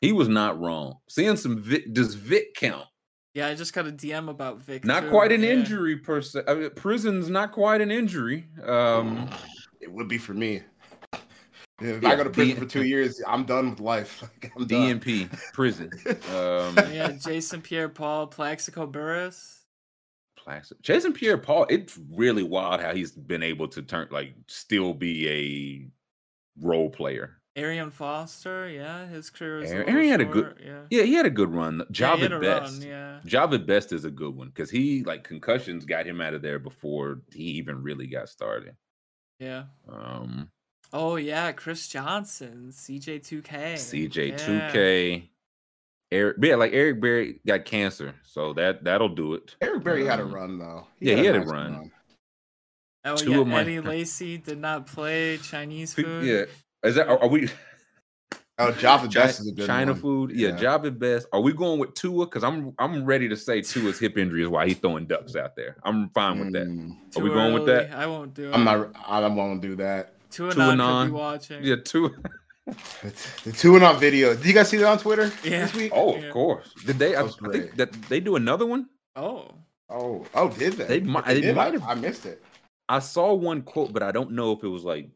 He was not wrong. Seeing some Vic, does Vic count? Yeah, I just got a DM about Vic. Not too. quite an Yeah. injury per se. I mean, prison's not quite an injury. Um, It would be for me. If Yeah, I go to prison D- for two years, I'm done with life. Like, I'm done. DNP prison. Um, Yeah, Jason Pierre-Paul, Plaxico Burress. Placid. Jason Pierre Paul. It's really wild how he's been able to turn like still be a role player. Arian Foster, yeah, his career was. Ari- a Arian had a good- Yeah. Yeah, he had a good run. Yeah, he had Jahvid a Best. run, yeah. at Best is a good one because he like concussions got him out of there before he even really got started. Yeah. Um, Oh yeah, Chris Johnson, CJ2K. CJ2K. Eric, yeah, like Eric Berry got cancer, so that that'll do it. Eric Berry had a Um, run though. yeah, he had a nice run. Oh Two yeah, of my- Eddie Lacy did not play Chinese food. Yeah, is that are, are we? Oh, Java China, Best is a good China one. food, yeah, Yeah. Jahvid Best. Are we going with Tua? Because I'm I'm ready to say Tua's hip injury is why he's throwing ducks out there. I'm fine with that. Mm, Are we Too going with that? I won't do it. I'm not. I won't do that. Two and Tua nine could non. be watching. Yeah, Tua. The, the two and on video. Did you guys see that on Twitter Yeah. this week? Oh, Yeah. of course. Did they? I, I think that they do another one. Oh. Oh, oh, did they? They might- If they might have- I missed it. I saw one quote, but I don't know if it was like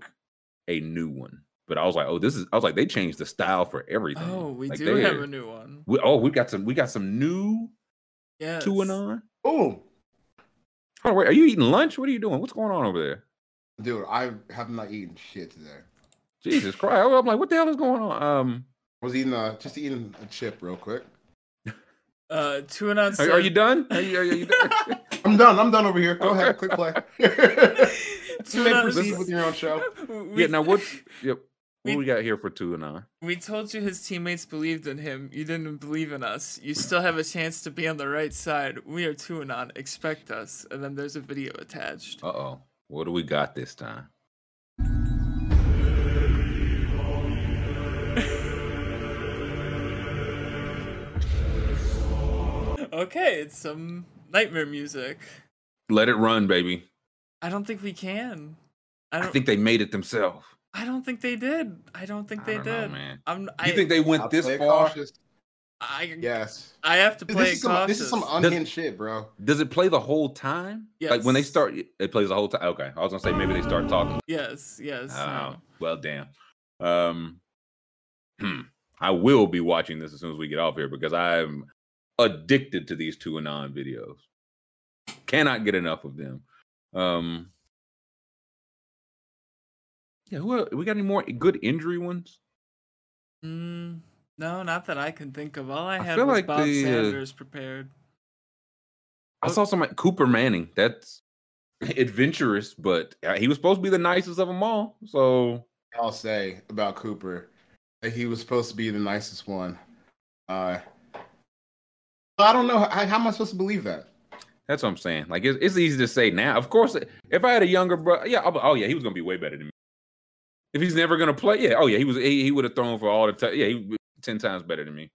a new one. But I was like, oh, this is. I was like, they changed the style for everything. Oh, we Like, do have a new one. We, oh, we got some. We got some new Yeah. two and on. Oh, Oh wait, are you eating lunch? What are you doing? What's going on over there? dude, I have not eaten shit today. Jesus Christ! I'm like, what the hell is going on? Um, I was eating uh just eating a chip real quick. Uh, two and on. are, are you done? Are you, are you done? I'm done. I'm done over here. Go ahead, Okay. click play. Two you may and proceed with your own show. We, yeah. Now what's yep? What we- we got here for two and on? we told you his teammates believed in him. You didn't believe in us. You still have a chance to be on the right side. We are two and on. Expect us. And then there's a video attached. Uh oh. What do we got this time? Okay, it's some nightmare music. Let it run, baby. I don't think we can. I I don't. think they made it themselves. I don't think they did. I don't think I they don't know, did. man. I'm. You think they went I'll this far? cautious. I, Yes. I have to play This it is, some, this is some cautious. unhinged shit, bro. Does it play the whole time? Yes. Like when they start, it plays the whole time. Okay, I was gonna say maybe they start talking. Yes, yes. Oh, no. well, damn. Um, hmm. I will be watching this as soon as we get off here because I'm addicted to these two anon videos. Cannot get enough of them. Um, yeah, who el- we got any more good injury ones? Mm, no, not that I can think of. All I I had was like Bob the, uh, Sanders prepared. I saw some like Cooper Manning. That's adventurous, but uh, he was supposed to be the nicest of them all. So I'll say about Cooper that he was supposed to be the nicest one. Uh, I don't know. How, how am I supposed to believe that? that's what I'm saying. Like it's, it's easy to say now. Of course, if I had a younger brother, yeah, I'll, oh yeah, he was gonna be way better than me. If he's never gonna play, yeah, oh yeah, he was. He, he would have thrown for all the time. Yeah, he ten times better than me.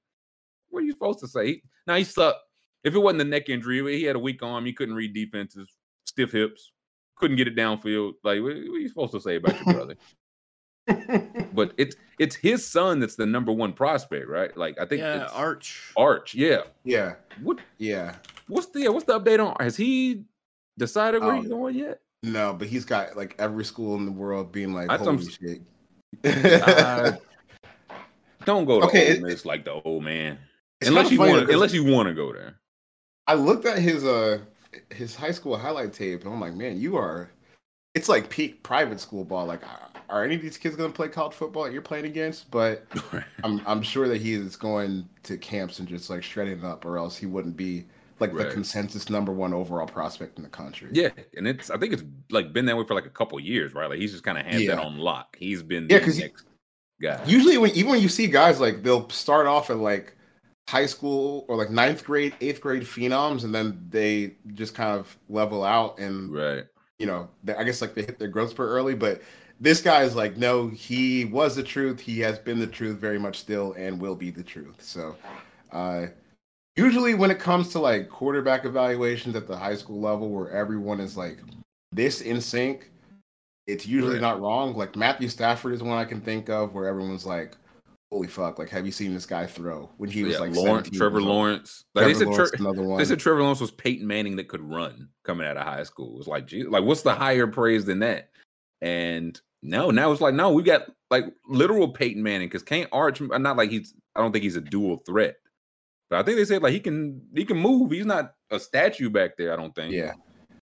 What are you supposed to say? He, now he sucked. If it wasn't the neck injury, he had a weak arm. He couldn't read defenses, stiff hips, couldn't get it downfield. Like what, what are you supposed to say about your brother? but it's it's his son that's the number one prospect, right? Like I think Yeah, it's Arch. Arch. Yeah. yeah, What yeah. what's the what's the update on? Has he decided where Oh. he's going yet? No, but he's got like every school in the world being like, I'm holy shit. Uh, Don't go to Okay, Ole it- Miss like the old man. Unless kinda you want unless you want to go there. I looked at his uh his high school highlight tape and I'm like, man, you are. It's like peak private school ball. Like, are- are any of these kids going to play college football that you're playing against? But I'm I'm sure that he is going to camps and just like shredding it up, or else he wouldn't be like the consensus number one overall prospect in the country. yeah, and it's I think it's like been that way for like a couple years, right? Like he's just kind of had that on lock. He's been Yeah, the 'cause he- next guy. Usually, when even when you see guys like they'll start off at like high school or like ninth grade, eighth grade phenoms, and then they just kind of level out and right. you know, they, I guess like they hit their growth spurt early, but this guy is like, no, he was the truth. He has been the truth very much still and will be the truth. So, uh, usually when it comes to like quarterback evaluations at the high school level where everyone is like this in sync, it's usually Right. not wrong. Like Matthew Stafford is one I can think of where everyone's like, holy fuck, like, have you seen this guy throw when he was yeah, like Lawrence, Trevor? Lawrence. Like Trevor they said, Lawrence, another one. they said Trevor Lawrence was Peyton Manning that could run coming out of high school. It was like, gee, like what's the higher praise than that? And no, now it's like, no, we got like literal Peyton Manning because Can't Arch, not like he's. I don't think he's a dual threat, but I think they said like he can he can move. He's not a statue back there. I don't think. yeah,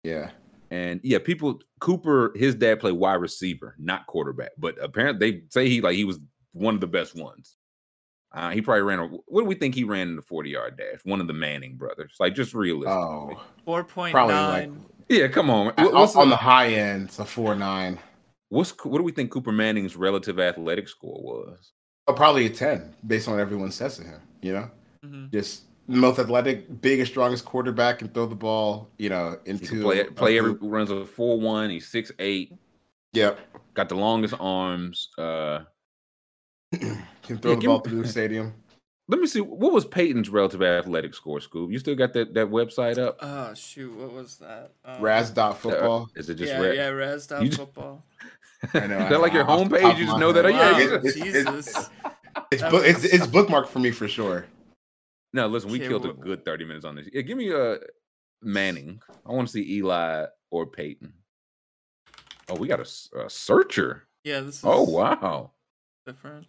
yeah. And yeah, people Cooper, his dad played wide receiver, not quarterback. But apparently they say he like he was one of the best ones. Uh, he probably ran a what do we think he ran in the 40 yard dash? One of the Manning brothers. Like just realistic. Oh, Four point Probably, like, yeah, come on. on, What- What's, on the, the high end, it's a four nine. what's what do we think Cooper Manning's relative athletic score was? Oh, probably a 10 based on what everyone says to him, you know? Mhm. Just most athletic, biggest, strongest quarterback and throw the ball, you know, He into can play play every runs a 4-1, he's six eight. Yep. got the longest arms. Uh Can throw Yeah, the ball me- through the stadium. let me see what was Peyton's relative athletic score, Scoop? You still got that that website up? Oh shoot, what was that? Um, Raz dot football. Is it just yeah, Ra- yeah, Raz dot You just- football. I know, Is that like your off homepage? You just my know that? Oh, yeah, Wow, he's a- It's- it's- Jesus. It's, That book, it's it's bookmarked for me for sure. No, listen, we Okay, killed a good 30 minutes on this. Yeah, give me a Manning. I want to see Eli or Peyton. Oh, we got a searcher. Yeah, this is Oh, wow. different.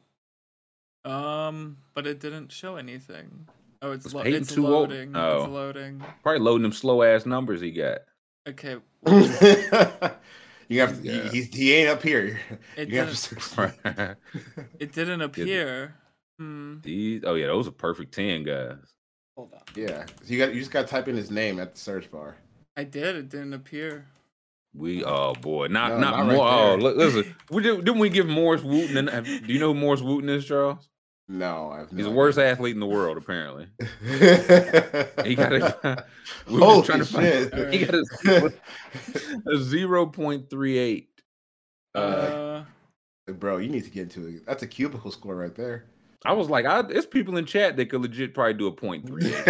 Um, but it didn't show anything. Oh, it's Was lo- Peyton it's too old? loading. Oh. It's loading. Probably loading them slow ass numbers he got. Okay, you have to, Yeah. he, he's- he ain't up here. it You have didn't. to, It didn't appear. Hmm. These, oh, yeah, those are perfect 10 guys. Hold on. yeah, you got you just got to type in his name at the search bar. I did. It didn't appear. We, oh boy, not No, not, not right more. oh, there. li- listen, we did, didn't we give Morris Wooten? And, have- do you know who Morris Wooten is, Charles? No, I've He's the worst athlete in the world, apparently. He got a, we were Holy just trying to find, shit. he got a, a 0.38. Uh, Uh, Bro, you need to get into it. That's a cubicle score right there. I was like, I, there's people in chat that could legit probably do a point three.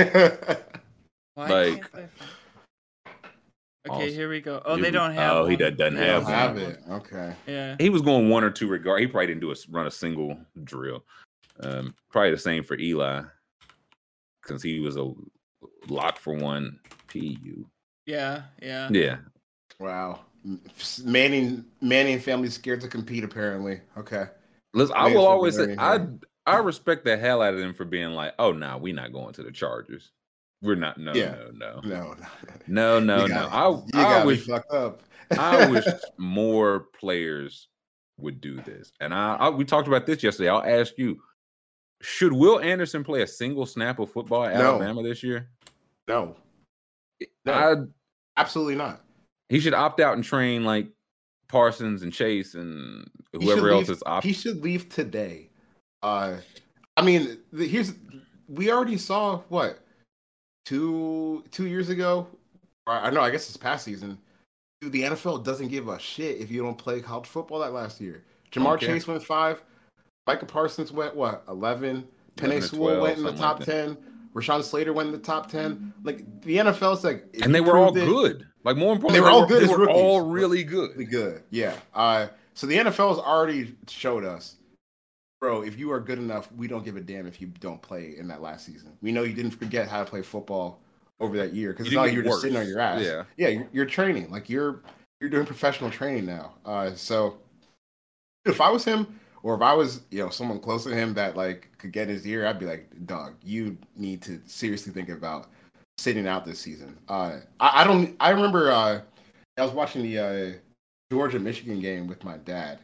Like- can't I find- Okay, here we go. Oh, You- they don't have. oh, he doesn't- doesn't They have have it. Okay. Yeah. he was going one or two regard. He probably didn't do a run a single drill. Um, probably the same for Eli, because he was a lock for one PU. Yeah. Yeah. Yeah, Wow. Manning Manning family scared to compete apparently. Okay. listen, I will always say I here. I respect the hell out of them for being like, oh no, nah, we not going to the Chargers. We're not. No, Yeah. no, no, No, no, no, no. I, you I wish fucked up. I wish more players would do this. And I, I we talked about this yesterday. I'll ask you: Should Will Anderson play a single snap of football at No. Alabama this year? no, no, I, absolutely not. he should opt out and train like Parsons and Chase and whoever else leave- is opt. He should leave today. Uh, I mean, the, here's we already saw what two two years ago. Or, I know. I guess it's past season. Dude, the NFL doesn't give a shit if you don't play college football that last year. Ja'Marr Okay. Chase went five. Micah Parsons went what eleven. 11 Penei Sewell went in the something like top ten. Rashawn Slater went in the top ten. Like the NFL's like, and they were all it- good. Like more importantly, They were all good They were all really good. Really good. Yeah. Uh, so the NFL has already showed us, bro, if you are good enough, we don't give a damn if you don't play in that last season. We know you didn't forget how to play football over that year because it's not like you're get just sitting on your ass. Yeah. Yeah. You're, you're training. Like you're you're doing professional training now. Uh, so if I was him, or if I was you know someone close to him that like could get in his ear, I'd be like, dog, you need to seriously think about sitting out this season. Uh, I, I don't. I remember. Uh, I was watching the uh, Georgia Michigan game with my dad,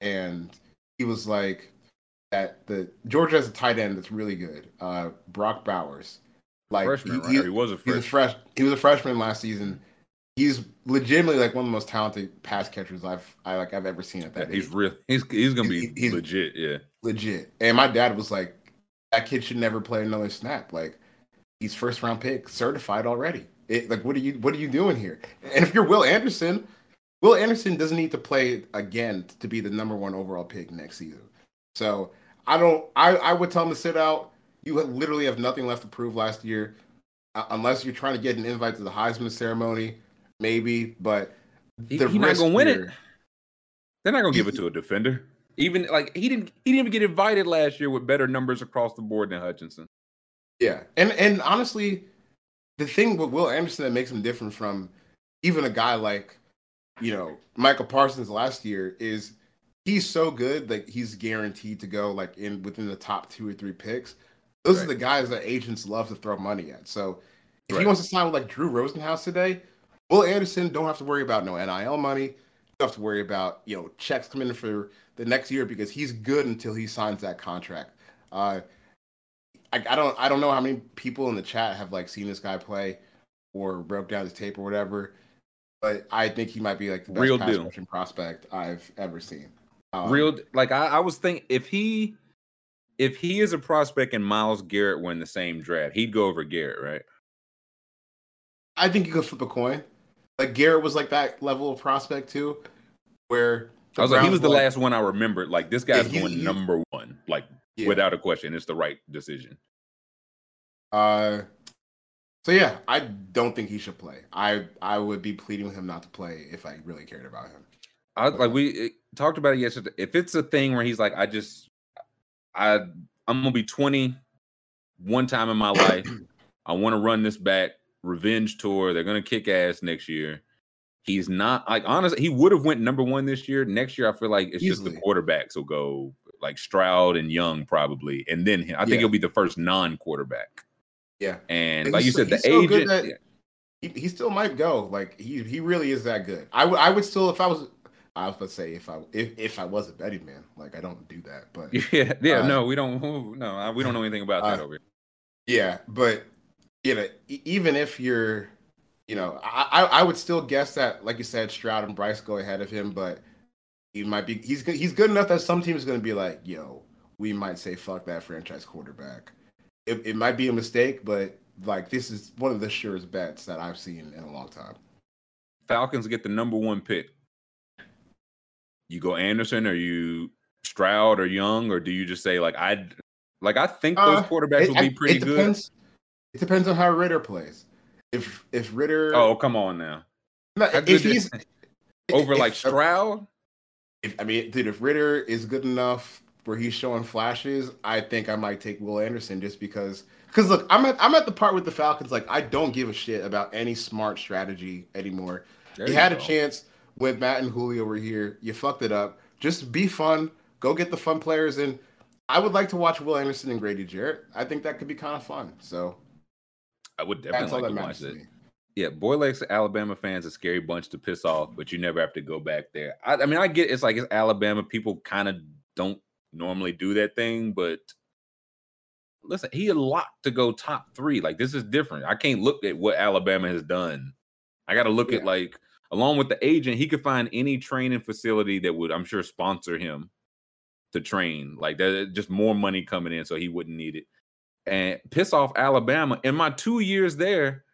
and he was like, "That the Georgia has a tight end that's really good, uh, Brock Bowers. Like freshman, he- right? he- was a He's a freshman. fresh. He was a freshman last season. He's legitimately like one of the most talented pass catchers I've I like I've ever seen at Yeah, that. he's age. real. He's he's gonna be He- he's- legit. Yeah. legit. And my dad was like, "That kid should never play another snap. Like, he's first round pick, certified already. It, like, what are you what are you doing here? And if you're Will Anderson, Will Anderson doesn't need to play again to be the number one overall pick next season. So I don't. I I would tell him to sit out. You literally have nothing left to prove last year, uh, unless you're trying to get an invite to the Heisman ceremony, maybe. But He, the he not gonna win it. They're not gonna give it to a defender. Even like he didn't he didn't even get invited last year with better numbers across the board than Hutchinson. Yeah, and and honestly, the thing with Will Anderson that makes him different from even a guy like you know Michael Parsons last year is he's so good that he's guaranteed to go like in within the top two or three picks. Those are the guys that agents love to throw money at. So if Right. he wants to sign with like Drew Rosenhaus today, Will Anderson don't have to worry about no NIL money. Don't have to worry about you know checks coming in for the next year because he's good until he signs that contract. Uh, I, I don't I don't know how many people in the chat have like seen this guy play or broke down his tape or whatever, but I think he might be like the best Real pass deal. prospect I've ever seen. Um, Real like I, I was thinking if he if he is a prospect and Myles Garrett were in the same draft, he'd go over Garrett, right? I think you could flip a coin. Like Garrett was like that level of prospect too, where I was like, he was the like- last one I remembered. Like this guy's he's- going he's- number one, like Yeah. without a question. It's the right decision. Uh, so yeah, I don't think he should play. I I would be pleading with him not to play if I really cared about him. I like we talked about it yesterday. If it's a thing where he's like, I just, I, I'm gonna be 20 one time in my life. I want to run this back revenge tour. They're gonna kick ass next year. He's not like honestly, he would have went number one this year. Next year, I feel like it's just the quarterbacks will go like Stroud and Young probably, and then him. I think Yeah. he'll be the first non-quarterback. Yeah, And And like you said, the agent. that- yeah. he, he still might go. Like he he really is that good. I would I would still if I was I was about to say if I if, if I was a betting man, like I don't do that, but Yeah, yeah, Uh, no, we don't. No, we don't know anything about that uh, over here. yeah, but you know even if you're you know I, I I would still guess that like you said Stroud and Bryce go ahead of him, but he might be he's good he's good enough that some team is going to be like yo we might say fuck that franchise quarterback. It, it might be a mistake, but like this is one of the surest bets that I've seen in a long time. Falcons get the number one pick. You go Anderson or you Stroud or Young, or do you just say like I like I think those Uh, quarterbacks It, will be pretty it good. It depends on how Ridder plays. If if Ridder, Oh, come on now. No, if he's Over if- like Stroud? If, I mean, dude, if Ridder is good enough where he's showing flashes, I think I might take Will Anderson just because. Because look, I'm at I'm at the part with the Falcons. Like, I don't give a shit about any smart strategy anymore. There you had go. a chance when Matt and Julio were here. You fucked it up. Just be fun. Go get the fun players in. I would like to watch Will Anderson and Grady Jarrett. I think that could be kind of fun. So I would definitely like to watch it. to Yeah, Boy Lakes Alabama fans a scary bunch to piss off, but you never have to go back there. I, I mean, I get it's like it's Alabama. People kind of don't normally do that thing, but listen, he a lot to go top three. Like this is different. I can't look at what Alabama has done. I got to look at like along with the agent, he could find any training facility that would, I'm sure, sponsor him to train. Like that, just more money coming in, so he wouldn't need it. And piss off Alabama. In my two years there,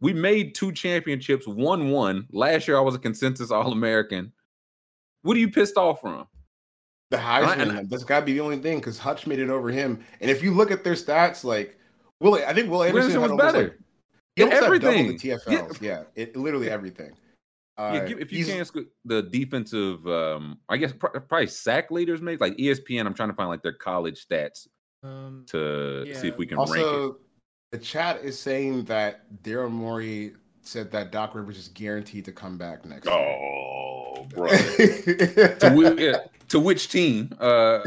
we made two championships, one one. Last year, I was a consensus All American. What are you pissed off from? The I- Heisman, and- that's got to be the only thing because Hutch made it over him. And if you look at their stats, like Will, I think Will Anderson, Anderson was better. Like, he In almost had everything. the TFLs. Yeah, it literally everything. Yeah, give, if you he's- can, sc- the defensive, um, I guess pr- probably sack leaders, maybe like ESPN. I'm trying to find like their college stats Um, to see if we can rank it. Also, the chat is saying that Daryl Morey said that Doc Rivers is guaranteed to come back next Oh, bro. year. to, whi- yeah, to which team? Uh,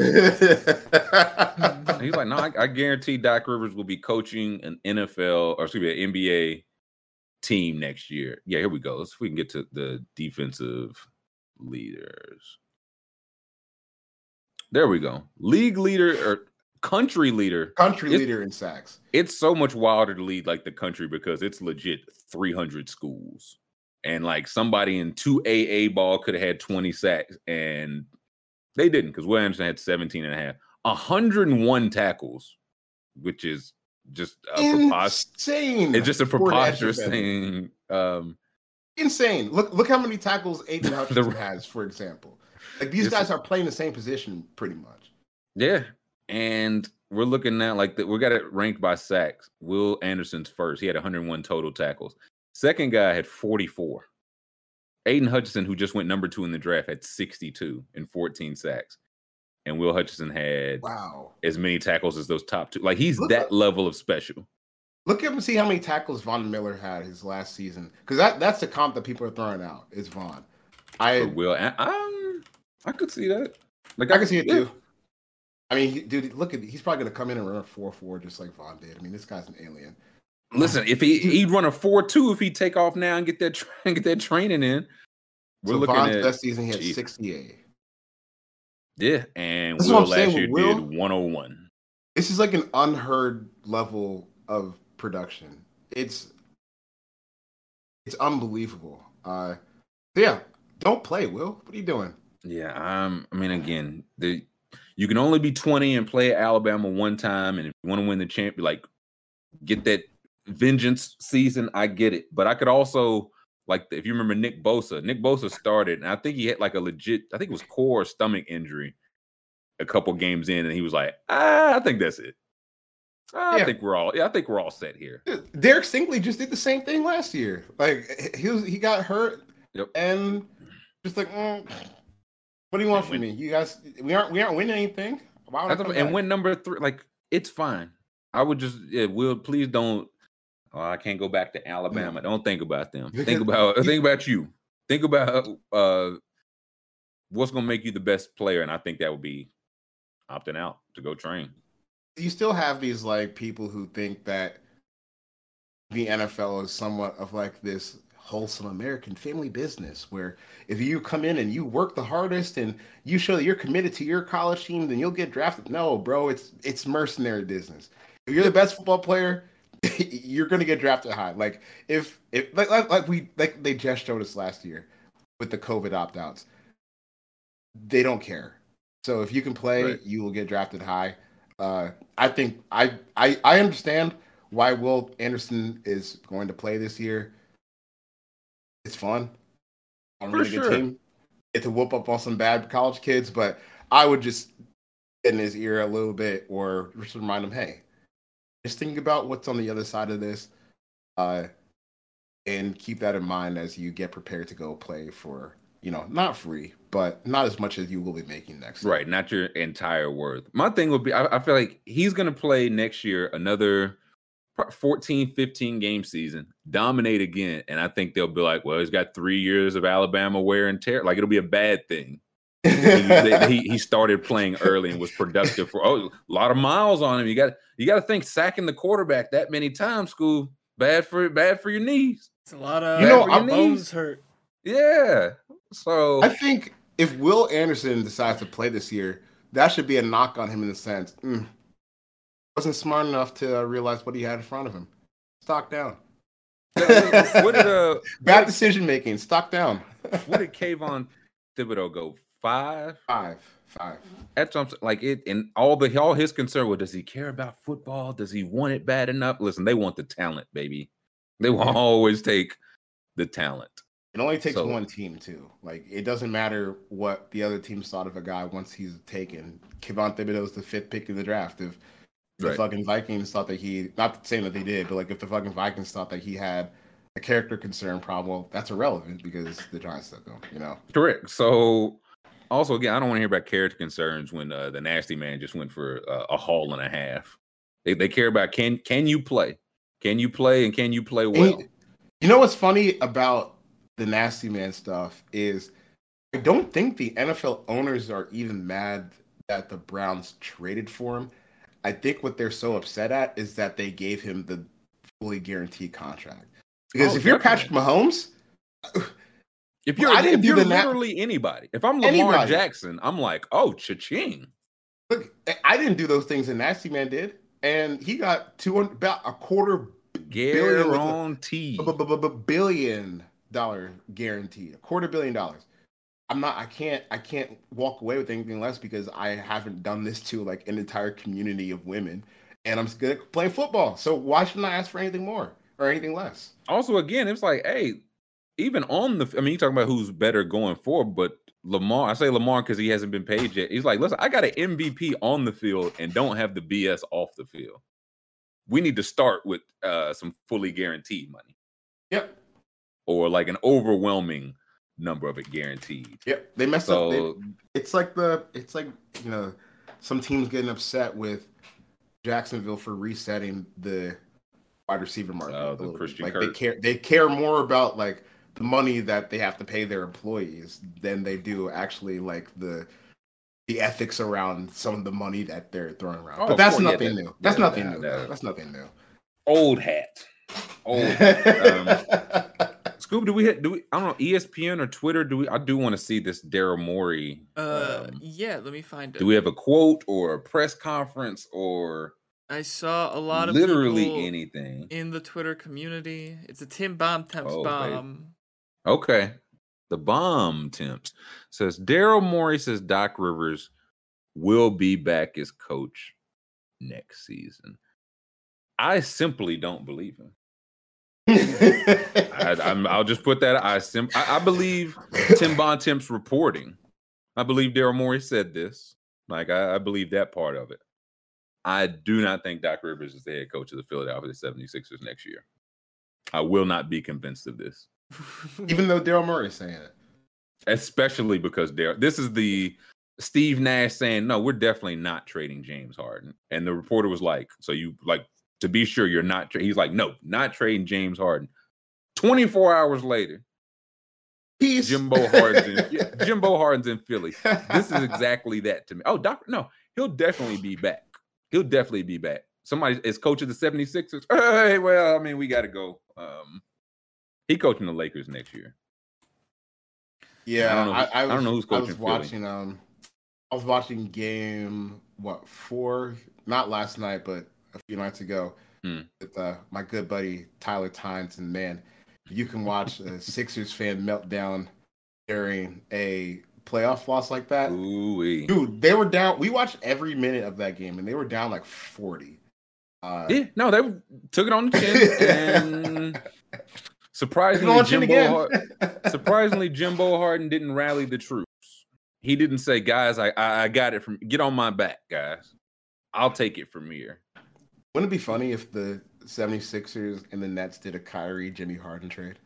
he's like, no, I, I guarantee Doc Rivers will be coaching an NFL or excuse me, an NBA team next year. Yeah, here we go. Let's if we can get to the defensive leaders. There we go. League leader or country leader. Country It's- leader in sacks. It's so much wilder to lead like the country because it's legit 300 schools. And like somebody in 2AA ball could have had 20 sacks and they didn't because Williamson had 17 and a half. 101 tackles, which is just a. Insane. It's just a preposterous thing. Um, Insane. Look, look how many tackles Aiden Hutchinson The- has, for example. Like these guys are playing the same position pretty much. yeah, and we're looking now like the, we got it ranked by sacks. Will Anderson's first. He had 101 total tackles. Second guy had 44. Aidan Hutchinson, who just went number two in the draft, had 62 and 14 sacks. And Will Hutchinson had Wow. as many tackles as those top two. Like he's Look that at- level of special. Look up and see how many tackles Von Miller had his last season. Because that, that's the comp that people are throwing out, is Von. I For Will, and um, I could see that. Like I can see it yeah. too. I mean, he- dude, look at he's probably gonna come in and run a four four just like Von did. I mean, this guy's an alien. Listen, if he he'd run a four two if he take off now and get that tra- get that training in. We're so looking Von's at best season he had sixty eight. Yeah, and That's Will last year Will. did one hundred one. This is like an unheard level of production. It's it's unbelievable. Uh, yeah, don't play, Will. What are you doing? Yeah, I'm. I mean, again, the you can only be twenty and play Alabama one time, and if you want to win the champ, like get that vengeance season. I get it, but I could also like if you remember Nick Bosa. Nick Bosa started, and I think he had like a legit, I think it was core stomach injury a couple games in, and he was like, ah, I think that's it. I Yeah. think we're all, yeah, I think we're all set here. Derek Stingley just did the same thing last year. Like he was, he got hurt, Yep. and just like, mm, what do you want And from win- me? You guys, we aren't we aren't winning anything. Why would I That's come the- and back? when number three, like it's fine. I would just, yeah, Will, please don't. Oh, I can't go back to Alabama. Don't think about them. Think about think about you. Think about uh what's gonna make you the best player, and I think that would be opting out to go train. you still have these like people who think that the NFL is somewhat of like this wholesome American family business where if you come in and you work the hardest and you show that you're committed to your college team, then you'll get drafted. No, bro, it's it's mercenary business. If you're the best football player, you're gonna get drafted high. Like if if like like, like we like they just showed us last year with the COVID opt outs. They don't care. So if you can play, Right. you will get drafted high. Uh, I think I, I I understand why Will Anderson is going to play this year. It's fun. On a really sure. good team. Get to whoop up on some bad college kids, but I would just get in his ear a little bit or just remind him, hey, just think about what's on the other side of this. Uh, and keep that in mind as you get prepared to go play for, you know, not free, but not as much as you will be making next. year. Right, not your entire worth. My thing would be I, I feel like he's to play next year another pro- 14, 15 game season, dominate again. And I think they'll be like, well, he's got three years of Alabama wear and tear. Like it'll be a bad thing. He, they- he, he started playing early and was productive for oh, a lot of miles on him. You got you got to think sacking the quarterback that many times, school bad for bad for your knees. It's a lot of You know, your I'm- bones hurt. Yeah. So I think if Will Anderson decides to play this year, that should be a knock on him in the sense mm, wasn't smart enough to uh, realize what he had in front of him. Stock down. what did uh Bad decision making. Stock down. what did Kayvon Thibodeaux go? Five? Five. Five. Mm-hmm. That's what I'm. Like it and all the all his concern was does he care about football? Does he want it bad enough? Listen, they want the talent, baby. They will always take the talent. It only takes So- one team too. Like it doesn't matter what the other teams thought of a guy once he's taken. Kayvon Thibodeaux's the fifth pick in the draft. If the Right. fucking Vikings thought that he not saying that they did, but like if the fucking Vikings thought that he had a character concern problem, well, that's irrelevant because the Giants took him, you know. Correct. So also again, I don't want to hear about character concerns when uh, the nasty man just went for uh, a haul and a half. They they care about can can you play? Can you play and can you play well? And you know what's funny about the nasty man stuff is I don't think the NFL owners are even mad that the Browns traded for him. I think what they're so upset at is that they gave him the fully guaranteed contract. Because Oh, if you're definitely. Patrick Mahomes, If you're, I didn't if you're the na- literally anybody, if I'm Lamar Anybody. Jackson, I'm like, oh, cha-ching. look, eh, I didn't do those things that Nasty Man did, and he got two hundred about a quarter billion with a- Guarantee. billion dollar guaranteed, a quarter billion dollars. I'm not. I can't. I can't walk away with anything less because I haven't done this to like an entire community of women, and I'm good at playing football. So why shouldn't I ask for anything more or anything less? Also, again, it's like, hey, even on the, I mean, you talking about who's better going forward, but Lamar, I say Lamar because he hasn't been paid yet. He's like, listen, I got an MVP on the field and don't have the BS off the field. We need to start with uh, some fully guaranteed money Yep. or like an overwhelming number of it guaranteed. Yep. They messed up. They- So it's like the. It's like you know, some teams getting upset with Jacksonville for resetting the wide receiver market. Oh, the bit. Christian like they care. They care more about like the money that they have to pay their employees than they do actually like the the ethics around some of the money that they're throwing around. Oh, but that's of course, yeah, nothing that- new. That's yeah, nothing nah, new. that- That's nothing new. old hat. Old hat. Um, Scoob, do we hit, do we I don't know ESPN or Twitter? Do we I do want to see this Daryl Morey. Uh, um, yeah. Let me find it. do we have a quote or a press conference or I saw a lot of literally anything? in the Twitter community. It's a Tim Bontemps Oh, babe. bomb. Okay. The Bontemps says Daryl Morey says Doc Rivers will be back as coach next season. I simply don't believe him. I, I'm, I'll just put that. I sim. I, I believe Tim Bontemps reporting. I believe Daryl Morey said this. Like I, I believe that part of it. I do not think Doc Rivers is the head coach of the Philadelphia 76ers next year. I will not be convinced of this, Even though Daryl Morey is saying it. especially because Daryl. This is the Steve Nash saying, "No, we're definitely not trading James Harden." And the reporter was like, "So you like to be sure you're not?" Tra-? He's like, "No, not trading James Harden." 24 hours later, Peace. Jimbo Harden's in, Jimbo Harden's in Philly. This is exactly that to me. Oh, Doctor, no, he'll definitely be back. He'll definitely be back. Somebody is coach of the 76ers. Hey, well, I mean, we got to go. Um, he coaching the Lakers next year. Yeah, I don't know I, who- I, I was, don't know who's I coaching was Philly. watching. Um, I was watching game what four? Not last night, but a few nights ago Hmm. with uh, my good buddy Tyler Tynes. And man, you can watch a Sixers fan meltdown during a playoff loss like that. Ooh-wee. Dude, they were down. We watched every minute of that game, and they were down like forty. Uh, yeah, no, they took it on the chin, and surprisingly, on the Jimbo, again. Surprisingly, Jimbo Harden didn't rally the troops. He didn't say, "Guys, I, I I got it from get on my back, guys. I'll take it from here." Wouldn't it be funny if the 76ers and the Nets did a Kyrie Jimmy Harden trade?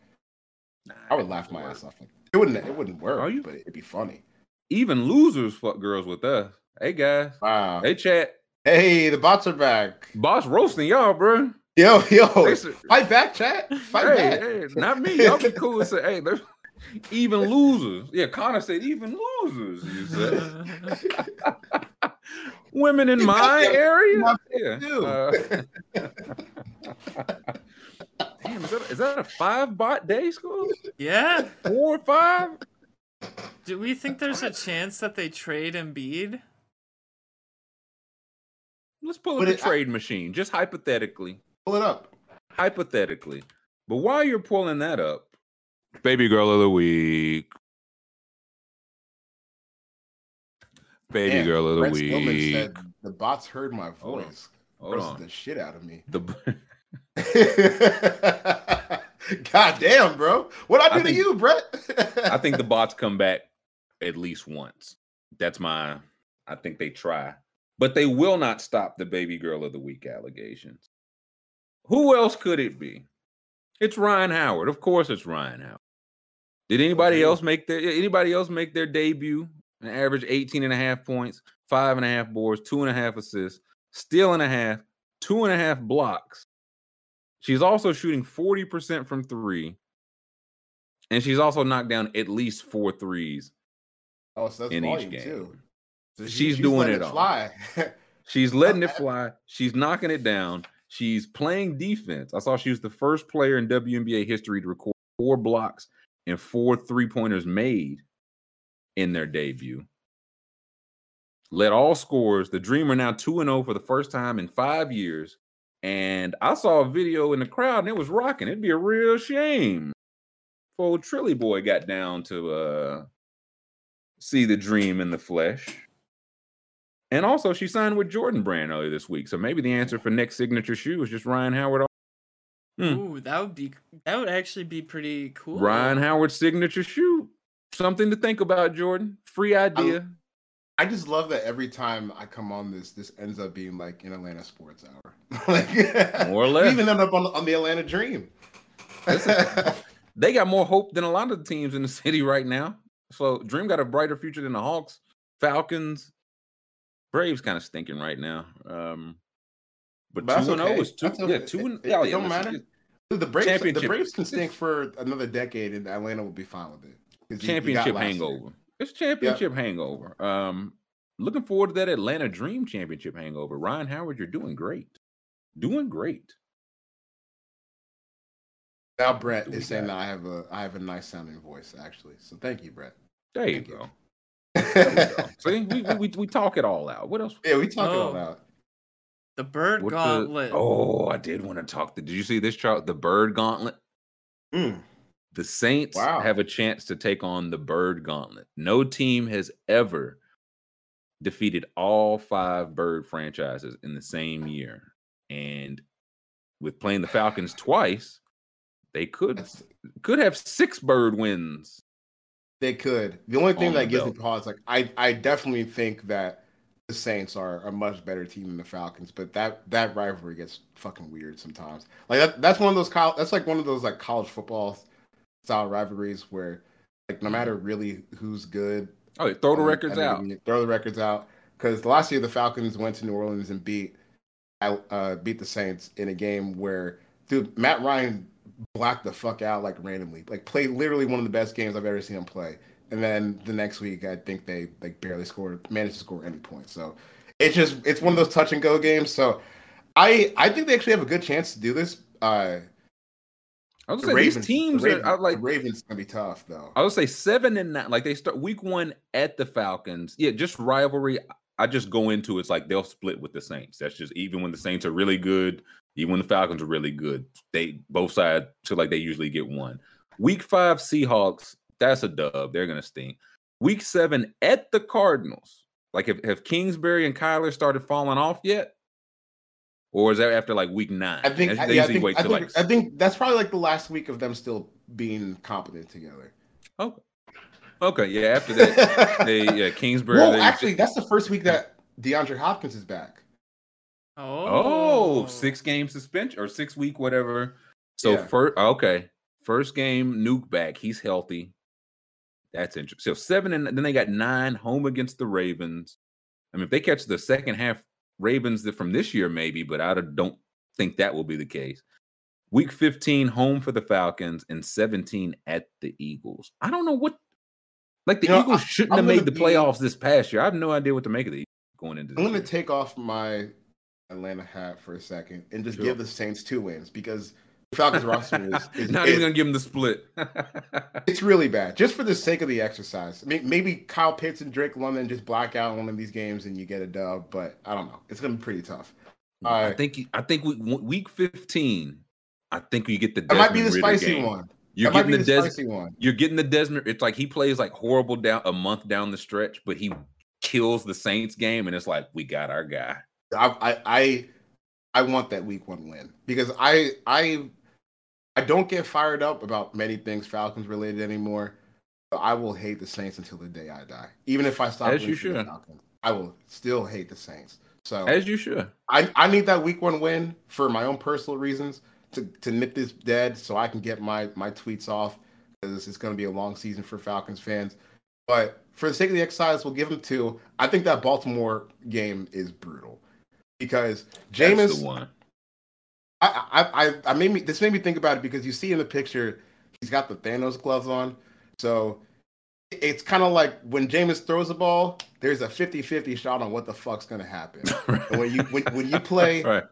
Nah, I would laugh my ass off. It wouldn't. It wouldn't work. Are you? But it'd be funny. Even losers fuck girls with us. Hey guys, Wow. hey chat, Hey, the bots are back. boss roasting y'all, bro. Yo, yo, They fight back, chat. Fight hey, back. hey, not me. Y'all be cool and say, hey, there's even losers. Yeah, Connor said even losers. You said women in my area. got Yeah. too. uh, Is that, is that a five bot day school? Yeah. Four or five? Do we think there's a chance that they trade Embiid? Let's pull But up the it- I- trade machine, just hypothetically. Pull it up. Hypothetically. But while you're pulling that up, baby girl of the week. Baby Damn, girl of the Brent Stillman week. said the bots heard my Hold on. voice. Hold on. the shit out of me. The God damn, bro. What I I do to you, Brett? I think the bots come back at least once. That's my I think they try. But they will not stop the baby girl of the week allegations. Who else could it be? It's Rhyne Howard. Of course it's Rhyne Howard. Did anybody else make their anybody else make their debut? An average 18 and a half points, five and a half boards, two and a half assists, steal and a half, two and a half blocks. She's also shooting 40% from three. And she's also knocked down at least four threes. oh, so that's in each game. too. So She's doing letting it all. She's letting it fly. She's knocking it down. She's playing defense. I saw she was the first player in WNBA history to record four blocks and four three pointers made in their debut. Led all scores. The Dreamer now 2 0 for the first time in five years. And I saw a video in the crowd and it was rocking. It'd be a real shame. if Old Trilly boy got down to uh see the dream in the flesh. And also, she signed with Jordan Brand earlier this week. So maybe the answer for next signature shoe is just Rhyne Howard. Hmm. Ooh, that would be that would actually be pretty cool. Rhyne Howard's signature shoe. Something to think about, Jordan. Free idea. I just love that every time I come on this, this ends up being like an Atlanta sports hour. like, More or less. even end up on, on the Atlanta Dream. They got more hope than a lot of the teams in the city right now. So Dream got a brighter future than the Hawks, Falcons, Braves kind of stinking right now. Um, but But two and zero okay. is two. That's Yeah, okay. two and It- yeah, it yeah, don't matter. the Braves, the Braves can stink for another decade, and Atlanta will be fine with it. you- you championship last year. hangover. It's championship hangover. Um, looking forward to that Atlanta Dream championship hangover. Rhyne Howard, you're doing great. Doing great. Now Brett is saying that I have a I have a nice sounding voice, actually. So thank you, Brett. There you Thank you. go. Go. See, we, we, we, we talk it all out. What else? yeah, we talk it all Oh. out. The bird What the- gauntlet. oh, I did want to talk. Did you see this chart? The Bird Gauntlet. Mm. The Saints Wow. have a chance to take on the Bird Gauntlet. No team has ever defeated all five Bird franchises in the same year. And with playing the Falcons twice, they could could have six Bird wins. They could. The only thing On that gives me pause, like I, I definitely think that the Saints are a much better team than the Falcons, but that that rivalry gets fucking weird sometimes. Like that, that's one of those col- that's like one of those like college football style rivalries where like no matter really who's good, Oh, throw the Um, records out. Throw the records out. Because last year the Falcons went to New Orleans and beat uh, beat the Saints in a game where, dude, Matt Ryan blacked the fuck out like randomly, like played literally one of the best games I've ever seen him play. And then the next week, I think they like barely scored, managed to score any points. So it's just it's one of those touch and go games. So I I think they actually have a good chance to do this. Uh, I was the these Ravens, teams the are Ravens, I like the Ravens gonna be tough though. I would say seven and nine. Like they start week one at the Falcons. Yeah, just rivalry. I just go into it's like they'll split with the Saints. That's just even when the Saints are really good, even when the Falcons are really good, they both sides feel like they usually get one. Week five Seahawks, that's a dub. They're gonna stink. Week seven at the Cardinals. Like have, have Kingsbury and Kyler started falling off yet? Or is that after like week nine? I think, yeah, I think, I think, like I think that's probably like the last week of them still being competent together. okay. Okay, yeah, after that, they yeah, Kingsbury. well, actually, that's the first week that DeAndre Hopkins is back. Oh, Oh, six game suspension or six week, whatever. So Yeah. first, okay, first game, Nuke back. He's healthy. That's interesting. So seven, and then they got nine home against the Ravens. I mean, if they catch the second half Ravens from this year, maybe, but I don't think that will be the case. Week 15, home for the Falcons, and 17 at the Eagles. I don't know what, like the You know, Eagles I- shouldn't I'm have made the be- playoffs this past year. I have no idea what to make of the Eagles going into. I'm going to take off my Atlanta hat for a second and just Sure. give the Saints two wins because Falcons roster is, is Not even gonna give them the split. it's really bad. Just for the sake of the exercise. May- Maybe Kyle Pitts and Drake London just black out one of these games and you get a dub, but I don't know. It's gonna be pretty tough. I Uh, think I think week, week 15. I think you get the. that might be the Desmond Ridder spicy game. one. You're that getting the, the Des- spicy one. You're getting the Desmond. It's like he plays like horrible down a month down the stretch, but he kills the Saints game, and it's like we got our guy. I, I I I want that week one win because I I I don't get fired up about many things Falcons related anymore. But I will hate the Saints until the day I die. Even if I stop As you rooting for the should. Falcons, I will still hate the Saints. So As you should. I, I need that week one win for my own personal reasons to, to nip this dead so I can get my, my tweets off because it's going to be a long season for Falcons fans. But for the sake of the exercise, we'll give them two. I think that Baltimore game is brutal because Jameis, one. I, I, I, I made me this made me think about it because you see in the picture he's got the Thanos gloves on, so it's kind of like when Jameis throws a ball, there's a 50-50 shot on what the fuck's gonna happen. And when you when, when you play right.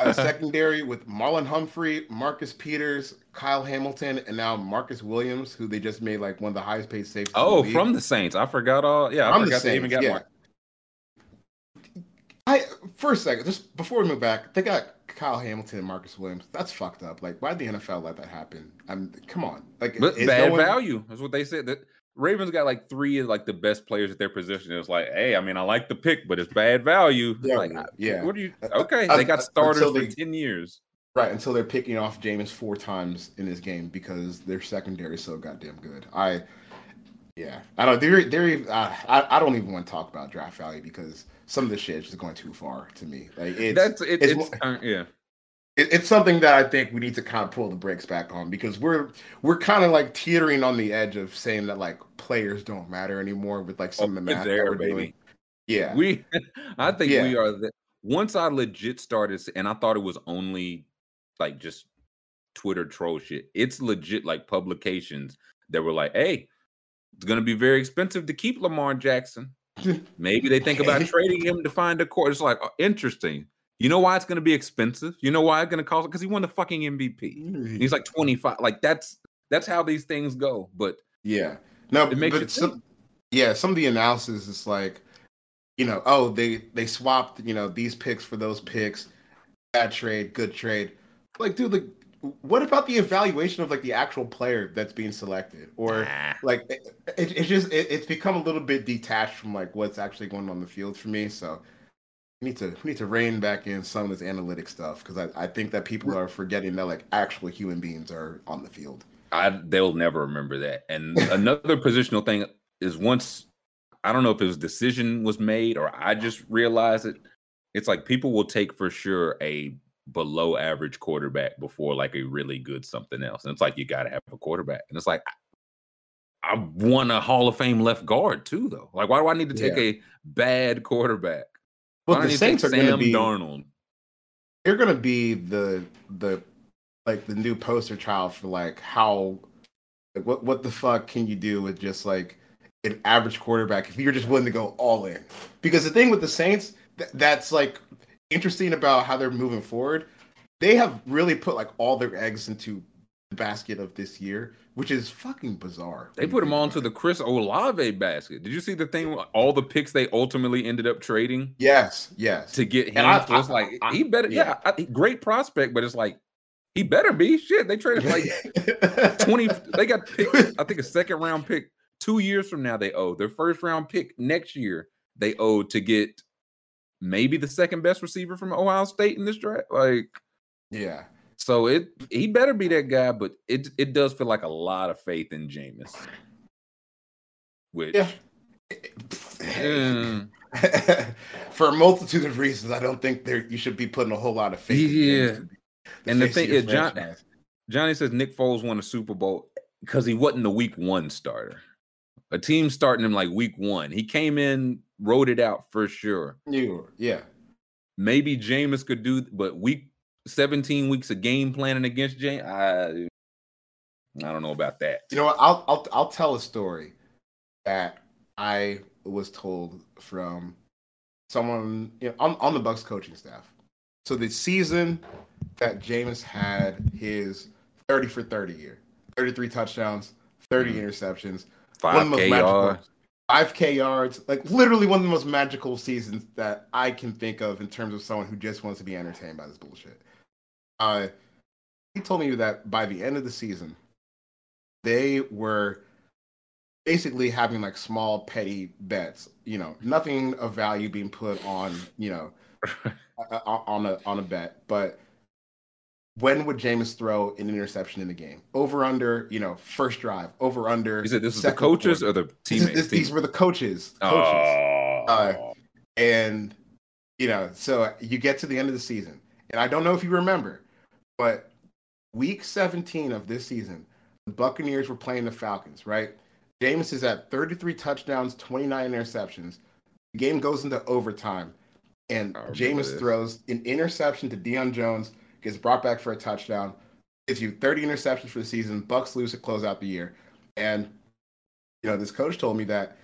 a secondary with Marlon Humphrey, Marcus Peters, Kyle Hamilton, and now Marcus Williams, who they just made like one of the highest paid safeties. in oh, the Oh, from the Saints. I forgot all. Yeah, I From the forgot they even got yeah. one. I for a second, just before we move back, they got Kyle Hamilton and Marcus Williams. That's fucked up. Like, why'd the NFL let that happen? I'm come on. Like, But bad no one- value. That's what they said. That Ravens got like three of like the best players at their position. It's like, hey, I mean, I like the pick, but it's bad value. Yeah, like, yeah. What are you? Uh, Okay, uh, they got uh, starters until for ten years. Right until they're picking off Jameis four times in this game because their secondary is so goddamn good. I, yeah, I don't. They're they're. Uh, I I don't even want to talk about draft value because some of the shit is just going too far to me. Like it's That's it, it's it's, uh, yeah. it, it's something that I think we need to kind of pull the brakes back on because we're we're kind of like teetering on the edge of saying that like players don't matter anymore with like some of the Oh, math there, that we're baby. doing. Yeah, We, I think Yeah. we are the once I legit started, and I thought it was only like just Twitter troll shit. It's legit like publications that were like, "Hey, it's gonna be very expensive to keep Lamar Jackson. Maybe they think about trading him to find a court." It's like oh, interesting. You know why it's gonna be expensive? You know why it's gonna cost? Because he won the fucking MVP. Mm-hmm. He's like twenty five. Like that's that's how these things go. But Yeah. No, It makes but some, yeah, some of the analysis is like, you know, oh, they they swapped, you know, these picks for those picks. Bad trade, good trade. Like, dude, like, what about the evaluation of like the actual player that's being selected, or Nah. like, it, it, it's just it, it's become a little bit detached from like what's actually going on the field for me. So. We need to we need to rein back in some of this analytic stuff because I, I think that people are forgetting that like actual human beings are on the field. I they'll never remember that. And another positional thing is once I don't know if his decision was made or I just realized it. It's like people will take for sure a below average quarterback before like a really good something else. And it's like you got to have a quarterback. And it's like I I won a Hall of Fame left guard too, though. Like, why do I need to take a bad quarterback? Well, why do I the to Saints are going to Sam be Darnold. they're gonna be the the like the new poster child for like how like what what the fuck can you do with just like an average quarterback if you're just willing to go all in because the thing with the saints th- that's like interesting about how they're moving forward they have really put like all their eggs into the basket of this year which is fucking bizarre They put them all into the Chris Olave basket. Did you see the thing? All the picks they ultimately ended up trading yes yes to get him. I- so it's I- like he better, yeah, I, great prospect, but it's like he better be shit. They traded like twenty. They got picked. I think a second round pick two years from now. They owe their first round pick next year. They owe to get maybe the second best receiver from Ohio State in this draft. Like yeah so, it he better be that guy. But it it does feel like a lot of faith in Jameis. Which yeah mm, for a multitude of reasons, I don't think there you should be putting a whole lot of faith. in Yeah. And the thing is, John- Johnny says Nick Foles won a Super Bowl because he wasn't the week one starter. A team starting him like week one. He came in, wrote it out for sure. you, yeah, Maybe Jameis could do, but week 17 weeks of game planning against James, I, I don't know about that. you know what? I'll I'll I'll tell a story that I was told from someone you know, on on the Bucks coaching staff. So the season that Jameis had his 30 for 30 year, 33 touchdowns, 30 Mhm. interceptions, Five One of the most magical-. 5K yards, like literally one of the most magical seasons that I can think of in terms of someone who just wants to be entertained by this bullshit. Uh, he told me that by the end of the season, they were basically having like small petty bets, you know, nothing of value being put on, you know, uh, on a on a bet, but when would Jameis throw an interception in the game? Over under, you know, first drive. Over under. You said this was the coaches quarter. or the This is- teammates? this- these were the coaches. Coaches. Oh. Uh, and you know, so you get to the end of the season, and I don't know if you remember, but week 17 of this season, the Buccaneers were playing the Falcons, right? Jameis is at 33 touchdowns, 29 interceptions. The game goes into overtime, and I remember Jameis this. throws an interception to Deion Jones, gets brought back for a touchdown, gives you 30 interceptions for the season. Bucks lose to close out the year, and you know this coach told me that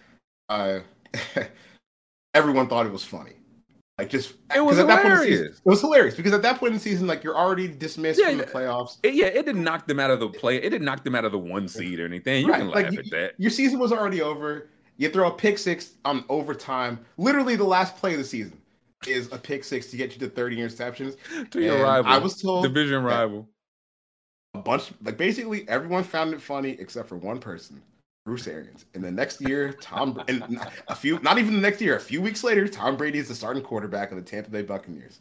uh, everyone thought it was funny. Like just It was at that point in season- hilarious. it was hilarious because at that point in the season, like you're already dismissed Yeah, from the playoffs. It- yeah, it didn't knock them out of the play. It didn't knock them out of the one seed or anything. You Right, can like, laugh you- at that. Your season was already over. You throw a pick six on overtime. Literally, the last play of the season is a pick six to get you to 30 interceptions. To your And rival, I was told division rival. a bunch, like basically everyone found it funny except for one person, Bruce Arians. And the next year, Tom, and a few, not even the next year, a few weeks later, Tom Brady is the starting quarterback of the Tampa Bay Buccaneers.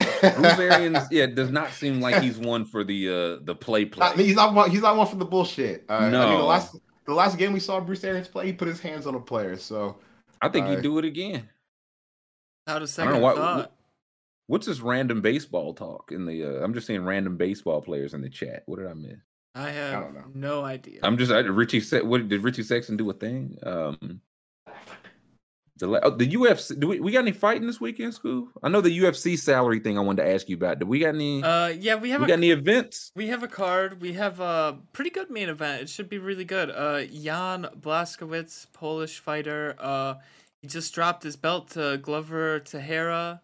Bruce Arians, yeah, does not seem like he's one for the uh the play play. Not- he's not one. He's not one for the bullshit. Uh, I mean, the No. last the last game we saw Bruce Arians play, he put his hands on a player. So I think uh, he'd do it again. Out of I second why. thought. What's this random baseball talk in the? Uh, I'm just seeing random baseball players in the chat. What did I miss? I have don't no idea. I'm just I, Richie said. What did Richie Sexson do a thing? Um, the oh, the UFC. Do we, we got any fighting this weekend, Scoob? I know the UFC salary thing. I wanted to ask you about. Do we got any? uh, yeah, we have we a got any events? We have a card. We have a pretty good main event. It should be really good. Uh, Jan Blachowicz, Polish fighter. Uh, he just dropped his belt to Glover Teixeira,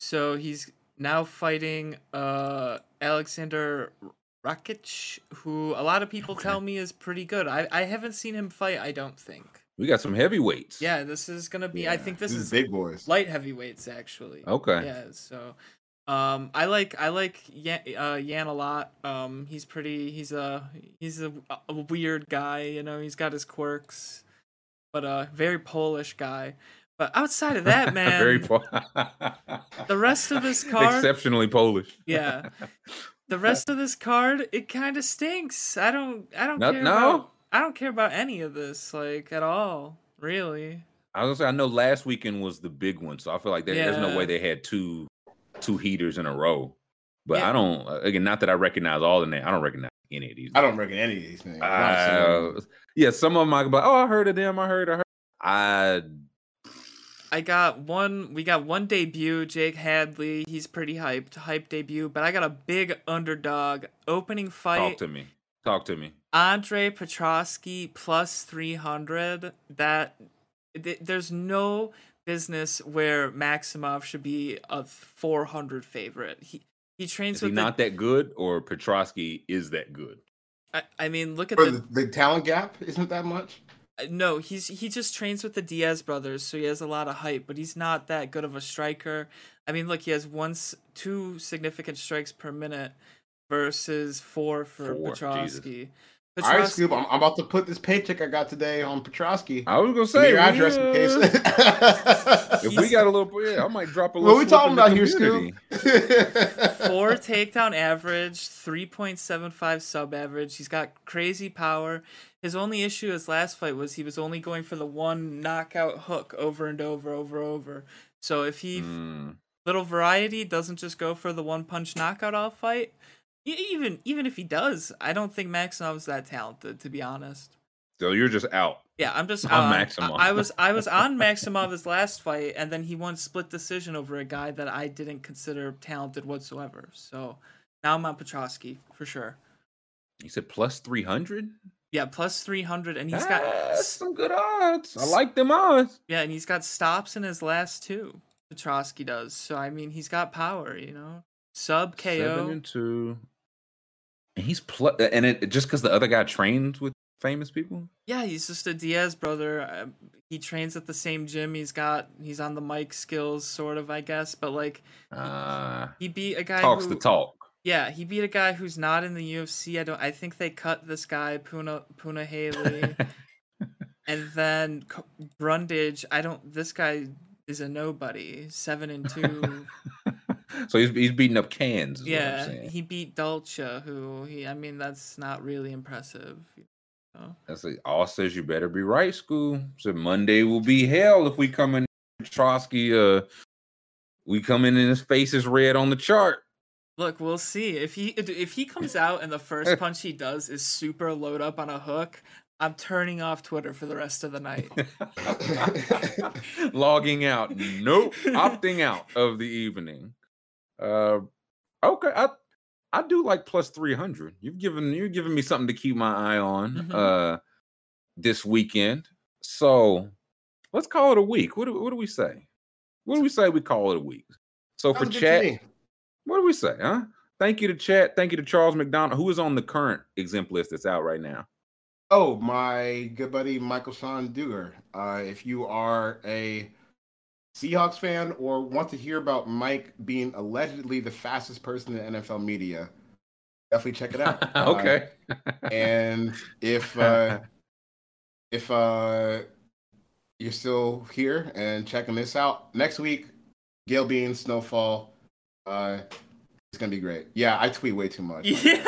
so he's now fighting uh Alexander Rakic, who a lot of people Okay. tell me is pretty good. I I haven't seen him fight. I don't think. We got some heavyweights. Yeah, this is gonna be. I think this this is is big boys. light heavyweights actually. Okay. Yeah, so um I like I like Yan, uh, Yan a lot. Um he's pretty he's a he's a, a weird guy, you know, he's got his quirks. But uh very Polish guy. But outside of that, man, Very po- the rest of this card exceptionally Polish. Yeah. the rest of this card, it kind of stinks. I don't I don't No- care no? about I don't care about any of this like at all, really. I was gonna say I know last weekend was the big one, so I feel like there, there's no way they had two two heaters in a row. But Yeah. I don't again, not that I recognize all the names. I don't recognize any of these. I don't reckon any of these things. Not a single Uh, yeah, some of them I could be like, oh, I heard of them. I heard. I heard. I I got one. We got one debut, Jake Hadley. He's pretty hyped, hype debut. But I got a big underdog opening fight. talk to me. Talk to me. Andre Petroski plus three hundred. That th- there's no business where Maximov should be a four hundred favorite. He he trains Is he with the, not that good, or Petroski is that good? I, I mean, look at the the, the talent gap isn't that much. Uh, No, he's he just trains with the Diaz brothers, so he has a lot of hype, but he's not that good of a striker. I mean, look, he has once two significant strikes per minute versus four for Four, Petroski. All right, Scoop. I'm, I'm about to put this paycheck I got today on Petroski. I was gonna say your address in we, case. uh, if we got a little, yeah, I might drop a little. what are we talking about here, community. Scoop? four takedown average, 3.75 sub average. He's got crazy power. His only issue his last fight was he was only going for the one knockout hook over and over, over, over. So if he Mm. little variety doesn't just go for the one punch knockout all fight, even even if he does, I don't think Maximov's that talented to be honest. So you're just out. Yeah, I'm just On uh, Maximov. I, I was I was on Maximov's last fight, and then he won split decision over a guy that I didn't consider talented whatsoever. So now I'm on Petroski for sure. You said plus three hundred. Yeah, plus three hundred, and he's got some good odds. I like them odds. yeah, and he's got stops in his last two. Petroski does. So I mean, he's got power, you know. Sub KO. Seven and two. And he's pl- and it just because the other guy trains with famous people. Yeah, he's just a Diaz brother. Uh, he trains at the same gym. He's got he's on the mic skills, sort of, I guess. But like, Uh, he beat a guy talks who, the talk. Yeah, he beat a guy who's not in the UFC. I don't. I think they cut this guy, Puna Punahele, and then Brundage. I don't. This guy is a nobody. Seven and two. so he's he's beating up cans. Is what I'm yeah, saying. he beat Dulce, who he. I mean, that's not really impressive. you know? That's like all says you better be right, school. So Monday will be hell if we come in Trotsky. Uh, we come in and his face is red on the chart. Look, we'll see if he if he comes out and the first punch he does is super load up on a hook. I'm turning off Twitter for the rest of the night. Logging out. Nope. Opting out of the evening. Uh, okay. I I do like plus three hundred. You've given you're giving me something to keep my eye on. Mhm. Uh, this weekend. So let's call it a week. What do, what do we say? What do we say? We call it a week. So for Sounds good to chat, what do we say? Huh? Thank you to chat. Thank you to Charles McDonald, who is on the current exempt list that's out right now. Oh, my good buddy Michael-Shawn Dugar. Uh, if you are a Seahawks fan or want to hear about Mike being allegedly the fastest person in NFL media, definitely check it out. Uh, okay. and if uh, if uh, you're still here and checking this out next week, Gail Bean Snowfall. Uh, it's gonna be great. Yeah, I tweet way too much. yeah,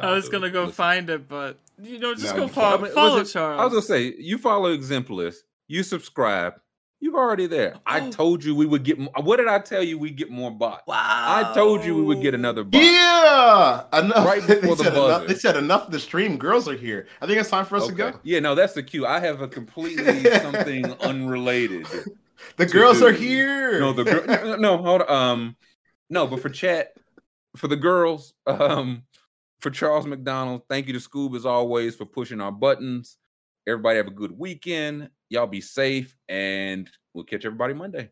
I was gonna go listen. find it, but you know, just No, go you follow, I follow listen, Charles. I was gonna say you follow Exemplist, you subscribe, you've already there. I Oh. told you we would get. mo- What did I tell you? We get more bots. wow. I told you we would get another bot. Yeah, enough. Right they, before the said enough they said enough of the stream. Girls are here. I think it's time for us to go. Yeah, no, that's the cue. I have a completely something unrelated. The to girls are here. No, the girl. no, no, no, hold on. Um, no, but for chat, for the girls, um, for Charles McDonald, thank you to Scoob as always for pushing our buttons. Everybody have a good weekend. Y'all be safe, and we'll catch everybody Monday.